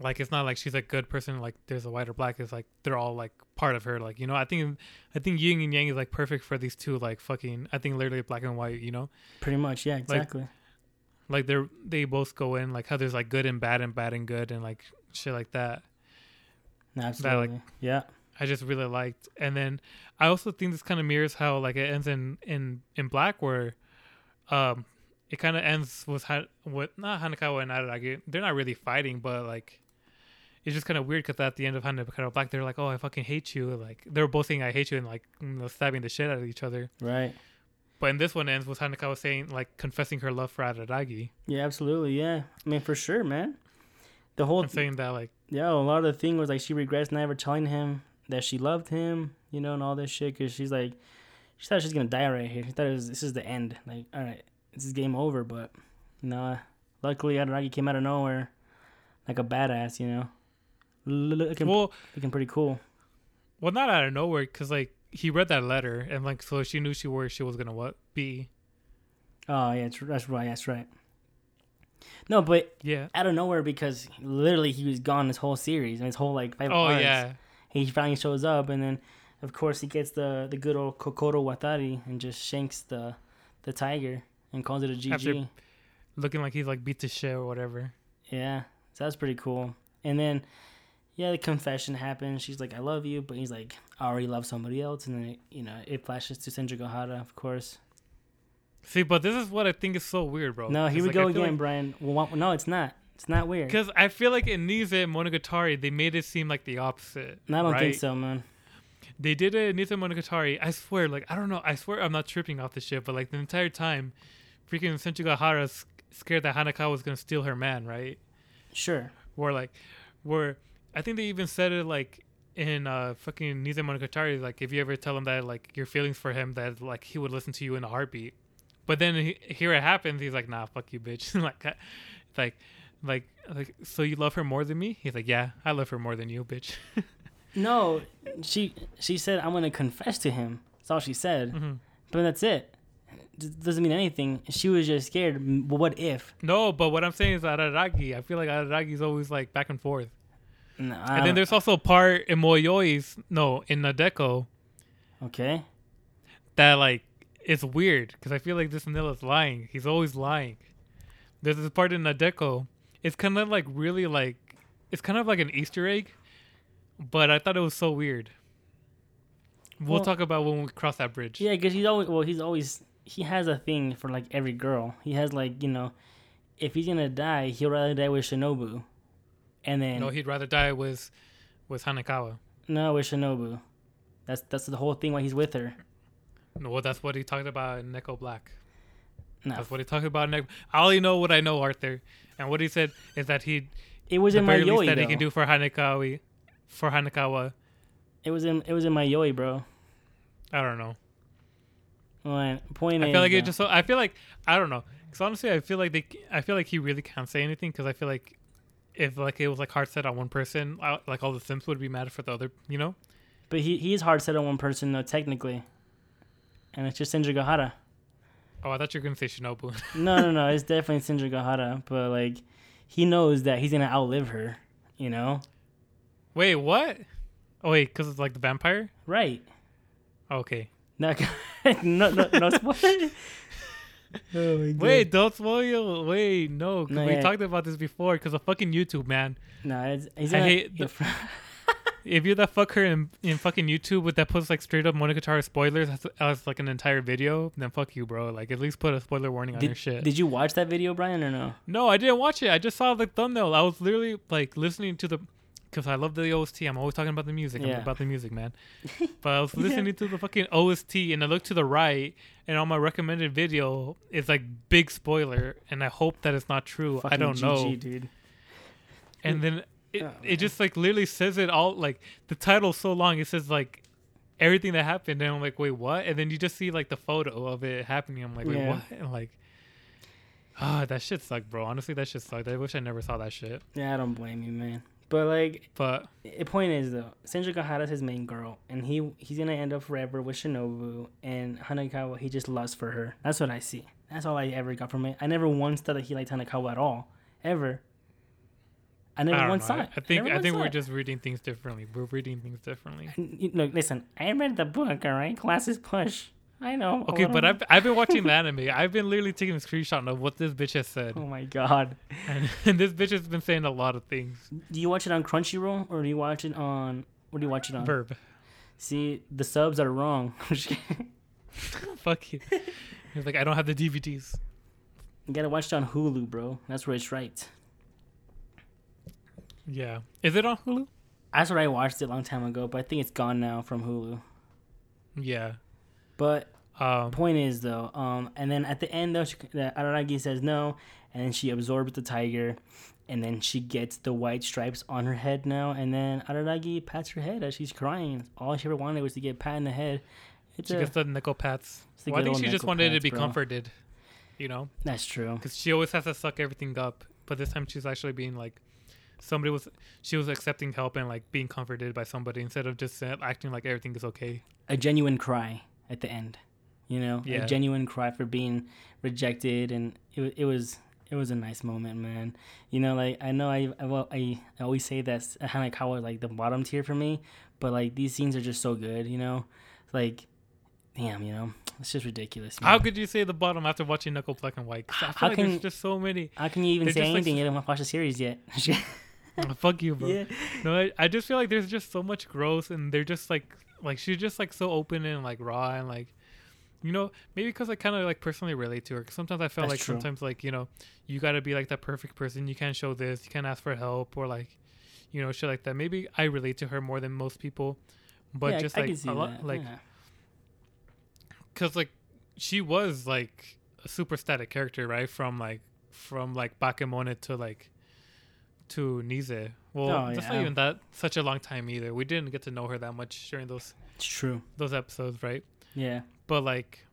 Speaker 2: like it's not like she's a good person like there's a white or black it's like they're all like part of her like you know i think i think yin and yang is like perfect for these two like fucking i think literally black and white you know?
Speaker 1: Pretty much, yeah, exactly.
Speaker 2: like they're they both go in like how there's like good and bad and bad and good and like shit like that.
Speaker 1: Absolutely, yeah,
Speaker 2: I just really liked. And then I also think this kind of mirrors how like it ends in in in Black, where um it kind of ends with with not Hanekawa and Araragi. They're not really fighting, but like it's just kind of weird because at the end of Hanekawa Black, they're like, "Oh, I fucking hate you." Like they're both saying, "I hate you," and like you know, stabbing the shit out of each other.
Speaker 1: Right.
Speaker 2: But in this one ends with Hanekawa saying, like, confessing her love for Araragi
Speaker 1: Yeah, absolutely. Yeah. I mean, for sure, man. The whole
Speaker 2: and saying that, like,
Speaker 1: yeah, a lot of the thing was like she regrets never telling him that she loved him, you know, and all this shit. Cause she's like, she thought she was gonna die right here. She thought it was this is the end. Like, all right, this is game over. But nah, uh, luckily Araragi came out of nowhere, like a badass, you know, looking
Speaker 2: well,
Speaker 1: looking pretty cool.
Speaker 2: well, not out of nowhere, because like he read that letter and like so she knew she where she was gonna what be.
Speaker 1: Oh yeah, that's, that's right. That's right. No, but
Speaker 2: Yeah.
Speaker 1: out of nowhere because literally he was gone this whole series and his whole like five
Speaker 2: Oh
Speaker 1: arcs.
Speaker 2: yeah.
Speaker 1: He finally shows up and then of course he gets the the good old kokoro watari and just shanks the the tiger and calls it a gg
Speaker 2: After- Looking like he's like beat to shit or whatever.
Speaker 1: yeah so that's pretty cool. And then yeah the confession happens. She's like i love you but he's like i already love somebody else and then it, you know it flashes to Senjougahara of course.
Speaker 2: See, but this is what I think is so weird, bro.
Speaker 1: no here we
Speaker 2: Like,
Speaker 1: go again
Speaker 2: like-
Speaker 1: brian. Well, no it's not it's not weird
Speaker 2: Because I feel like in Nisemonogatari, they made it seem like the opposite.
Speaker 1: i don't
Speaker 2: right?
Speaker 1: think so man
Speaker 2: They did it in Nisemonogatari. I swear, like, I don't know. I swear I'm not tripping off this shit, but like the entire time, freaking Senjougahara scared that Hanekawa was going to steal her man, right?
Speaker 1: sure
Speaker 2: Where, like, where I think they even said it, like, in uh fucking Nisemonogatari, like, if you ever tell him that, like, your feelings for him, that, like, he would listen to you in a heartbeat. But then he, here it happens. He's like, nah, fuck you, bitch. <laughs> like, like, like, like, so you love her more than me? He's like, yeah, I love her more than you, bitch. <laughs>
Speaker 1: no she she said i'm gonna confess to him that's all she said
Speaker 2: hmm
Speaker 1: But that's it. Doesn't mean anything. She was just scared. What if?
Speaker 2: No, but what I'm saying is Araragi. I feel like Araragi's always like back and forth.
Speaker 1: No,
Speaker 2: And then there's also a part in Mayoi's, no, in Nadeko
Speaker 1: okay.
Speaker 2: that like it's weird because I feel like this Nilla's lying. He's always lying. There's this part in Nadeko. It's kind of like really like it's kind of like an Easter egg, but I thought it was so weird. We'll
Speaker 1: Well-
Speaker 2: talk about when we cross that bridge.
Speaker 1: Yeah, because he's always well. He's always he has a thing for like every girl. He has like you know, if he's gonna die, he'll rather die with Shinobu, and then
Speaker 2: No, he'd rather die with with Hanekawa.
Speaker 1: No, with Shinobu. That's that's the whole thing why he's with her.
Speaker 2: No, well, that's what he talked about in Neko Black.
Speaker 1: No,
Speaker 2: That's what he talked about. In Neko. I only know what I know, Arthur. And what he said is that he
Speaker 1: it was in Mayoi
Speaker 2: that
Speaker 1: though.
Speaker 2: he can do for Hanekawa, for Hanekawa.
Speaker 1: It was in it was in Mayoi, bro.
Speaker 2: I don't know.
Speaker 1: Well, point
Speaker 2: I
Speaker 1: is,
Speaker 2: feel like it just. So, I feel like I don't know. Because honestly, I feel like they. I feel like he really can't say anything. Because I feel like if like it was like hard set on one person, uh, like all the Sims would be mad for the other. You know.
Speaker 1: But he he is hard set on one person though, technically, and it's just Senjougahara.
Speaker 2: Oh, I thought you were gonna say Shinobu. <laughs>
Speaker 1: No, no, no. It's definitely Senjougahara, but like he knows that he's gonna outlive her. You know,
Speaker 2: wait, what? Oh wait, because it's like the vampire.
Speaker 1: right?
Speaker 2: Oh, okay. <laughs>
Speaker 1: No, no, no, no spoiler. <laughs> oh my god.
Speaker 2: Wait, don't spoil. Wait, no.
Speaker 1: No,
Speaker 2: we
Speaker 1: yeah.
Speaker 2: talked about this before. Because of fucking YouTube, man.
Speaker 1: No, it's, he's
Speaker 2: I hate the- If you're that fucker in, in fucking YouTube with that posts like straight up Monogatari spoilers as, as like an entire video, then fuck you, bro. Like at least put a spoiler warning on your shit.
Speaker 1: did you watch that video, Brian, or no?
Speaker 2: no, I didn't watch it. I just saw the thumbnail. I was literally like listening to the because I love the OST. I'm always talking about the music. I'm
Speaker 1: Yeah.
Speaker 2: about the music, man. <laughs> but I was listening to the fucking OST and I looked to the right and on my recommended video it's like big spoiler and I hope that it's not true. I don't
Speaker 1: GG,
Speaker 2: know.
Speaker 1: dude.
Speaker 2: and then it,
Speaker 1: Oh,
Speaker 2: it just like literally says it all like the title's so long it says like everything that happened and i'm like wait what and then you just see like the photo of it happening i'm like wait
Speaker 1: Yeah.
Speaker 2: what and like ah that shit sucked bro honestly that shit sucked i wish i never saw that shit
Speaker 1: Yeah, I don't blame you, man. But like,
Speaker 2: but
Speaker 1: the point is though, Senjougahara's his main girl, and he he's gonna end up forever with Shinobu, and Hanekawa he just lusts for her. That's what I see. That's all I ever got from it. I never once thought that he liked Hanekawa at all, ever. I
Speaker 2: don't know
Speaker 1: saw
Speaker 2: i, think i think we're just reading things differently we're reading things differently
Speaker 1: You- Look, listen. I read the book. All right, classes push. I know.
Speaker 2: okay but. I've, I've been watching <laughs> the anime i've been literally taking a screenshot of what this bitch has said
Speaker 1: Oh my god.
Speaker 2: and, <laughs> and this bitch has been saying a lot of things
Speaker 1: Do you watch it on Crunchyroll or do you watch it on? What do you watch it on?
Speaker 2: verb
Speaker 1: See, the subs are wrong. <laughs>
Speaker 2: fuck you He's like i don't have the dvds You
Speaker 1: gotta watch it on Hulu, bro. That's where it's right.
Speaker 2: Yeah. Is it on Hulu?
Speaker 1: That's what I watched it a long time ago, but I think it's gone now from Hulu.
Speaker 2: Yeah.
Speaker 1: But
Speaker 2: Um,
Speaker 1: point is though, um, and then at the end though, she, the Araragi says no, and then she absorbs the tiger, and then she gets the white stripes on her head now, and then Araragi pats her head as she's crying. All she ever wanted was to get pat in the head. It's
Speaker 2: she
Speaker 1: a,
Speaker 2: gets the nickel pats. Well, I think she just wanted to be
Speaker 1: bro.
Speaker 2: comforted. You know,
Speaker 1: That's true.
Speaker 2: because she always has to suck everything up, but this time she's actually being like, somebody was. She was accepting help and like being comforted by somebody instead of just uh, acting like everything is okay.
Speaker 1: A genuine cry at the end, you know,
Speaker 2: Yeah.
Speaker 1: a genuine cry for being rejected, and it it was. It was a nice moment, man. You know, like I know I I, well, I, I always say that Hanekawa is like the bottom tier for me, but like these scenes are just so good. You know, like damn, you know, it's just ridiculous. Man.
Speaker 2: How could you say the bottom after watching Neko Black and White? I feel
Speaker 1: How
Speaker 2: like
Speaker 1: can-
Speaker 2: there's just so many.
Speaker 1: How can you even
Speaker 2: They're
Speaker 1: say
Speaker 2: just, like,
Speaker 1: anything? you haven't watched the series yet. <laughs> <laughs>
Speaker 2: Oh, <laughs> fuck you, bro.
Speaker 1: yeah,
Speaker 2: No, I, I just feel like there's just so much growth, and they're just like like she's just like so open and like raw and like you know maybe because I kind of like personally relate to her. 'cause sometimes I felt
Speaker 1: That's
Speaker 2: like
Speaker 1: true.
Speaker 2: sometimes like you know you got to be like that perfect person. You can't show this. You can't ask for help or like you know shit like that. Maybe I relate to her more than most people, but
Speaker 1: yeah,
Speaker 2: just
Speaker 1: I, I
Speaker 2: like
Speaker 1: can see
Speaker 2: a lot like
Speaker 1: yeah.
Speaker 2: because like she was like a super static character right from like from like Bakemone to like to Nize. Well,
Speaker 1: Oh,
Speaker 2: that's
Speaker 1: yeah.
Speaker 2: not even that such a long time either. We didn't get to know her that much during those
Speaker 1: it's true.
Speaker 2: those episodes, right?
Speaker 1: Yeah,
Speaker 2: But like,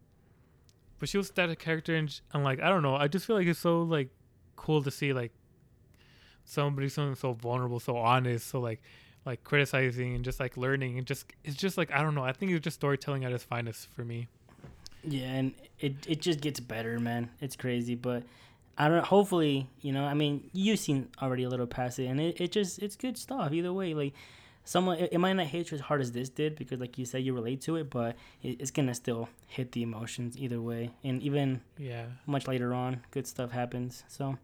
Speaker 2: but she was a static character, and, and like I don't know. I just feel like it's so like cool to see like somebody something so vulnerable, so honest, so like like criticizing and just like learning and just it's just like I don't know. I think it's just storytelling at its finest for me.
Speaker 1: yeah, and it it just gets better, man. It's crazy, but I don't. Hopefully, you know. I mean, you've seen already a little past it, and it, it just it's good stuff. Either way, like someone it, it might not hit you as hard as this did because, like you said, you relate to it, but it, it's gonna still hit the emotions either way, and even
Speaker 2: Yeah.
Speaker 1: much later on, good stuff happens. So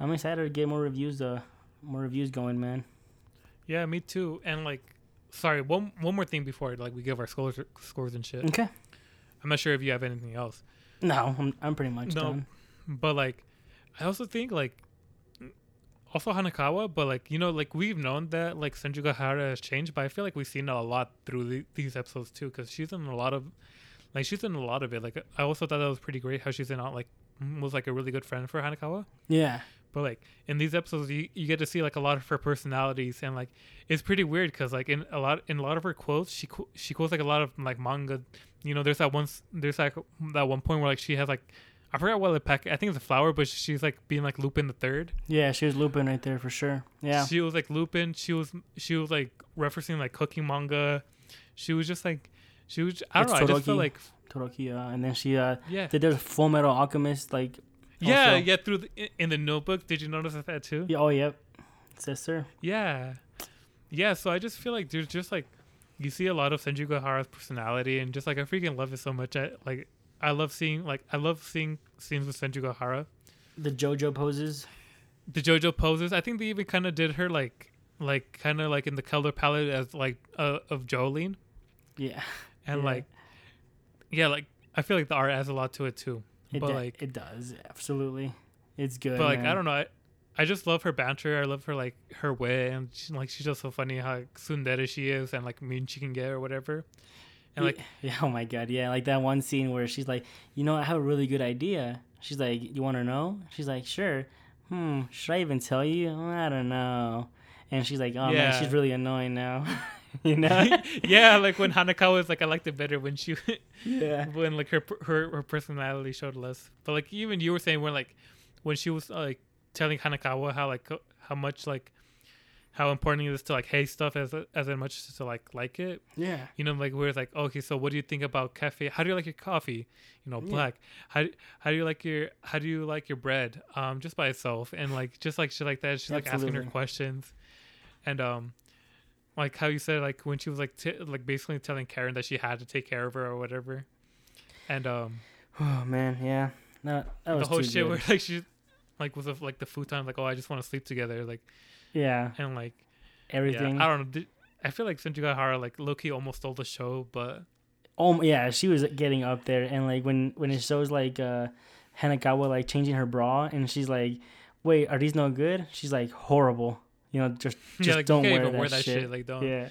Speaker 1: I'm excited to get more reviews. Uh, more reviews going, man.
Speaker 2: Yeah, me too. And like, sorry, one one more thing before like we give our scores scores and shit.
Speaker 1: Okay.
Speaker 2: I'm not sure if you have anything else,
Speaker 1: No, I'm I'm pretty much
Speaker 2: No.
Speaker 1: done.
Speaker 2: but like, I also think like, also Hanekawa, but like you know like we've known that like Senjougahara has changed, but I feel like we've seen a lot through the, these episodes too, because she's in a lot of, like she's in a lot of it. Like I also thought that was pretty great how she's in all like was like a really good friend for Hanekawa.
Speaker 1: Yeah.
Speaker 2: But like in these episodes, you, you get to see like a lot of her personalities, and like it's pretty weird because like in a lot in a lot of her quotes, she qu- she quotes like a lot of like manga. You know, there's that once there's like that one point where like she has like I forgot what the pack. I think it's a flower, but she's like being like Lupin the third.
Speaker 1: Yeah, she was Lupin right there for sure. Yeah.
Speaker 2: She was like Lupin. She was she was like referencing like cooking manga. She was just like she was. I don't
Speaker 1: It's
Speaker 2: know. I just felt like
Speaker 1: Todoroki, uh, and then she uh
Speaker 2: yeah
Speaker 1: did there's Full Metal Alchemist like
Speaker 2: yeah
Speaker 1: also-
Speaker 2: yeah through the, in- in the notebook. Did you notice that too?
Speaker 1: yeah, oh yep, sister.
Speaker 2: Yeah. Yeah, so I just feel like there's just like you see a lot of Senjougahara's personality and just like I freaking love it so much. I like I love seeing like I love seeing scenes with Senjougahara.
Speaker 1: The JoJo poses.
Speaker 2: The JoJo poses, I think they even kind of did her like like kind of like in the color palette as like uh, of Jolyne
Speaker 1: Yeah,
Speaker 2: and
Speaker 1: Yeah.
Speaker 2: like yeah, like I feel like the art adds a lot to it too.
Speaker 1: it
Speaker 2: but
Speaker 1: do-
Speaker 2: like
Speaker 1: it does absolutely. It's good.
Speaker 2: but like
Speaker 1: man.
Speaker 2: I don't know, I, I just love her banter. I love her like her way and she, like she's just so funny how tsundere she is and like mean she can get or whatever. And like <laughs>
Speaker 1: yeah, oh my god, yeah, like that one scene where she's like, you know, I have a really good idea. She's like, you want to know? She's like, sure. Hmm, should I even tell you? I don't know. And she's like, oh man,
Speaker 2: Yeah.
Speaker 1: she's really annoying now. <laughs> you know? <laughs>
Speaker 2: yeah, like when Hanekawa was like, I liked it better when she,
Speaker 1: yeah.
Speaker 2: when like her her her personality showed less. But like even you were saying when like when she was like telling Hanekawa how like how much like how important it is to like hate stuff as as much as to like like it.
Speaker 1: Yeah.
Speaker 2: You know, like where it's like, okay, so what do you think about cafe? How do you like your coffee? You know,
Speaker 1: Yeah.
Speaker 2: black. How how do you like your how do you like your bread? Um, just by itself, and like just like shit like that. She's like asking her questions, and um, like how you said like when she was like t- like basically telling Karen that she had to take care of her or whatever, and um, <sighs>
Speaker 1: Oh man, yeah. No, that
Speaker 2: the whole shit
Speaker 1: good.
Speaker 2: where <laughs> like she like was of like the futon like oh I just want to sleep together like
Speaker 1: Yeah,
Speaker 2: and like
Speaker 1: everything.
Speaker 2: yeah I don't know. Did, I feel like Senjougahara like Loki almost stole the show, but
Speaker 1: Oh yeah, she was getting up there, and like when when it shows like uh Hanekawa like changing her bra, and she's like, "Wait, are these no good?" She's like, "Horrible." You know, just <laughs>
Speaker 2: Yeah, like,
Speaker 1: don't wear, that
Speaker 2: wear that
Speaker 1: shit.
Speaker 2: shit. Like, don't.
Speaker 1: Yeah,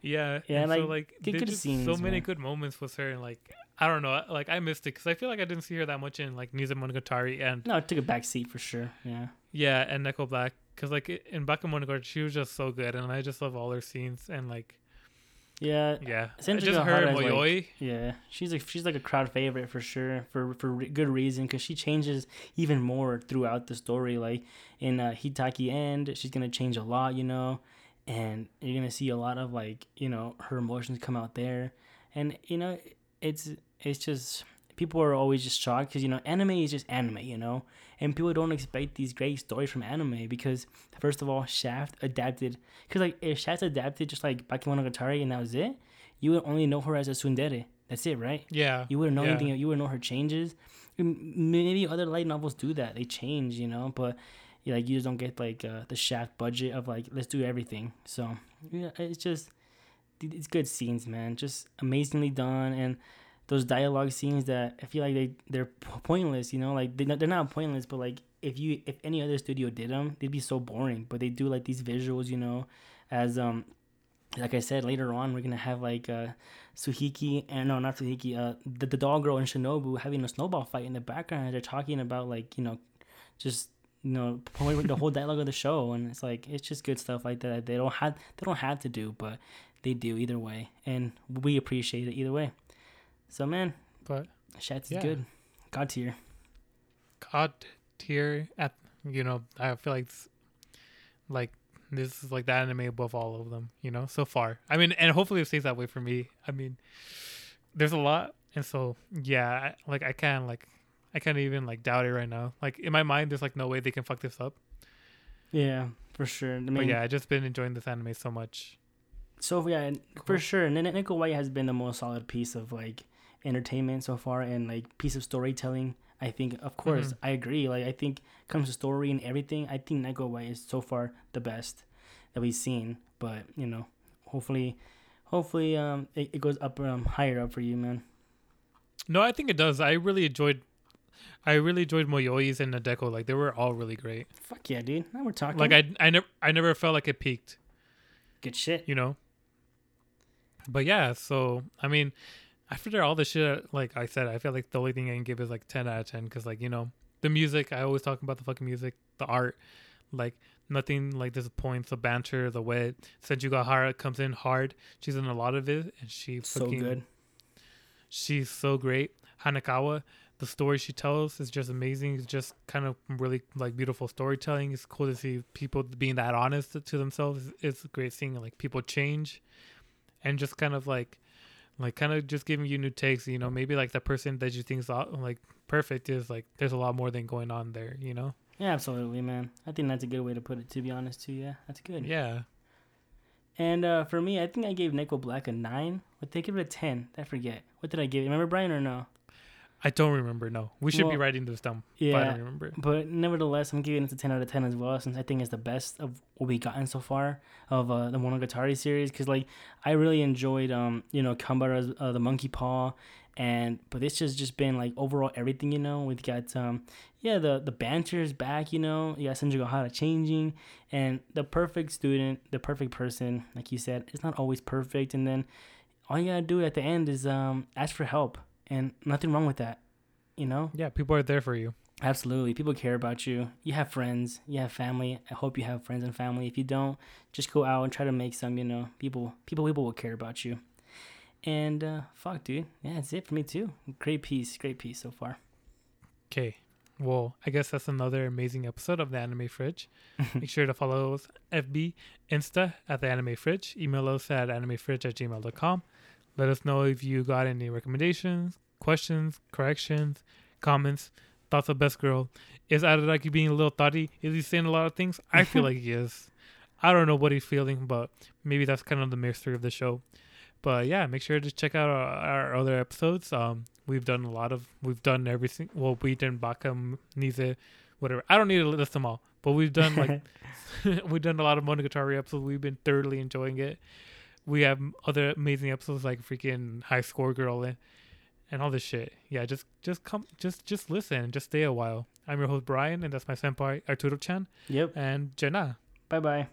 Speaker 2: Yeah,
Speaker 1: Yeah,
Speaker 2: and
Speaker 1: like,
Speaker 2: so like there's just so many
Speaker 1: man.
Speaker 2: good moments with her, and like I don't know, like I missed it because I feel like I didn't see her that much in like Nisemonogatari and
Speaker 1: no, it took a back seat for sure. Yeah,
Speaker 2: yeah, and Neko Black because like in Bakemonogatari she was just so good, and I just love all her scenes and like
Speaker 1: yeah,
Speaker 2: yeah, just her and
Speaker 1: like,
Speaker 2: Mayoi.
Speaker 1: yeah. She's like she's like a crowd favorite for sure for for re- good reason because she changes even more throughout the story. Like in uh, Hitagi End, she's gonna change a lot, you know, and you're gonna see a lot of like you know her emotions come out there, and you know it's it's just people are always just shocked because you know anime is just anime, you know, and people don't expect these great stories from anime because first of all, Shaft adapted because like if Shaft adapted just like Bakemonogatari and that was it, you would only know her as a tsundere. That's it, right?
Speaker 2: Yeah,
Speaker 1: You wouldn't know
Speaker 2: yeah.
Speaker 1: anything. You wouldn't know her changes. Maybe other light novels do that. They change, you know, but like you just don't get like uh, the Shaft budget of like let's do everything. So yeah, it's just it's good scenes, man. Just amazingly done and those dialogue scenes that I feel like they they're pointless. You know, like they're not, they're not pointless, but like if you if any other studio did them, they'd be so boring. But they do like these visuals, you know, as um like I said later on, we're gonna have like uh Suhiki and no, not Suhiki, uh the, the dog girl and Shinobu having a snowball fight in the background. They're talking about like you know, just you know the whole dialogue of the show, and it's like it's just good stuff like that. They don't have they don't have to do, but they do either way, and we appreciate it either way. So man,
Speaker 2: but
Speaker 1: Shaft's
Speaker 2: Yeah.
Speaker 1: good, god tier.
Speaker 2: God tier at you know I feel like it's- like this is like the anime above all of them you know so far. I mean and hopefully it stays that way for me. I mean there's a lot and so yeah I, like I can't like I can't even like doubt it right now. Like in my mind there's like no way they can fuck this up.
Speaker 1: Yeah, for sure. I mean,
Speaker 2: but yeah I just been enjoying this anime so much.
Speaker 1: So yeah, and for sure, and Neko White has been the most solid piece of like entertainment so far, and like piece of storytelling. I think, of course,
Speaker 2: Mhm.
Speaker 1: I agree. Like I think comes to story and everything. I think White is so far the best that we've seen. But you know, hopefully, hopefully, um, it, it goes up um higher up for you, man.
Speaker 2: no I think it does I really enjoyed I really enjoyed Moyoi's and Nadeko like they were all really great
Speaker 1: Fuck yeah, dude. Now we're talking.
Speaker 2: like I I never I never felt like it peaked
Speaker 1: good shit.
Speaker 2: you know. But yeah, so I mean, after all the shit, like I said, I feel like the only thing I can give is like ten out of ten because, like you know, the music. I always talk about the fucking music, the art, like nothing like disappoints. The banter, the way Senjougahara comes in hard. She's in a lot of it, and she
Speaker 1: So
Speaker 2: fucking,
Speaker 1: good.
Speaker 2: She's so great. Hanekawa, the story she tells is just amazing. It's just kind of really like beautiful storytelling. It's cool to see people being that honest to themselves. It's great seeing like people change, and just kind of like, like kind of just giving you new takes. You know, maybe like the person that you think is like perfect is like there's a lot more than going on there. You know?
Speaker 1: Yeah, absolutely, man. I think that's a good way to put it. To be honest, too. Yeah, that's good.
Speaker 2: Yeah.
Speaker 1: And uh, for me, I think I gave Neko Black a nine. What did I give it a ten? I forget. What did I give? Remember Brian or no?
Speaker 2: I don't remember. No, we should be writing this down. but I
Speaker 1: Yeah,
Speaker 2: don't remember.
Speaker 1: but nevertheless, I'm giving it a ten out of ten as well, since I think it's the best of what we've gotten so far of uh, the Monogatari series. Because like I really enjoyed, um, you know, Kanbaru's uh, the Monkey Paw, and but this has just been like overall everything. You know, we've got um, yeah, the the banter is back. You know, you got Senjougahara changing, and the perfect student, the perfect person, like you said, it's not always perfect, and then all you gotta do at the end is um ask for help, and nothing wrong with that. You know.
Speaker 2: Yeah, people are there for you.
Speaker 1: Absolutely. People care about you. You have friends. You have family. I hope you have friends and family. If you don't, just go out and try to make some, you know, people people people will care about you. And uh fuck dude. Yeah, that's it for me too. Great piece. Great piece so far.
Speaker 2: Okay. Well, I guess that's another amazing episode of the Anime Fridge. <laughs> Make sure to follow us FB, Insta at the Anime Fridge. Email us at animefridge at gmail.com. Let us know if you got any recommendations, questions, corrections, comments, thoughts of Best Girl. Is Araragi being a little thoughty? Is he saying a lot of things? I feel like he is. <laughs> I don't know what he's feeling, but maybe that's kind of the mystery of the show. But yeah, make sure to check out our, our other episodes. Um, we've done a lot of, we've done everything. Well, we done Bakam, Nize, whatever. I don't need to list them all, but we've done like <laughs> <laughs> we've done a lot of Monogatari episodes. We've been thoroughly enjoying it. We have other amazing episodes like freaking High Score Girl and, and all this shit. Yeah, just just come, just just listen, and just stay a while. I'm your host Brian, and that's my senpai Arturo Chan
Speaker 1: Yep.
Speaker 2: and Jenna.
Speaker 1: Bye bye.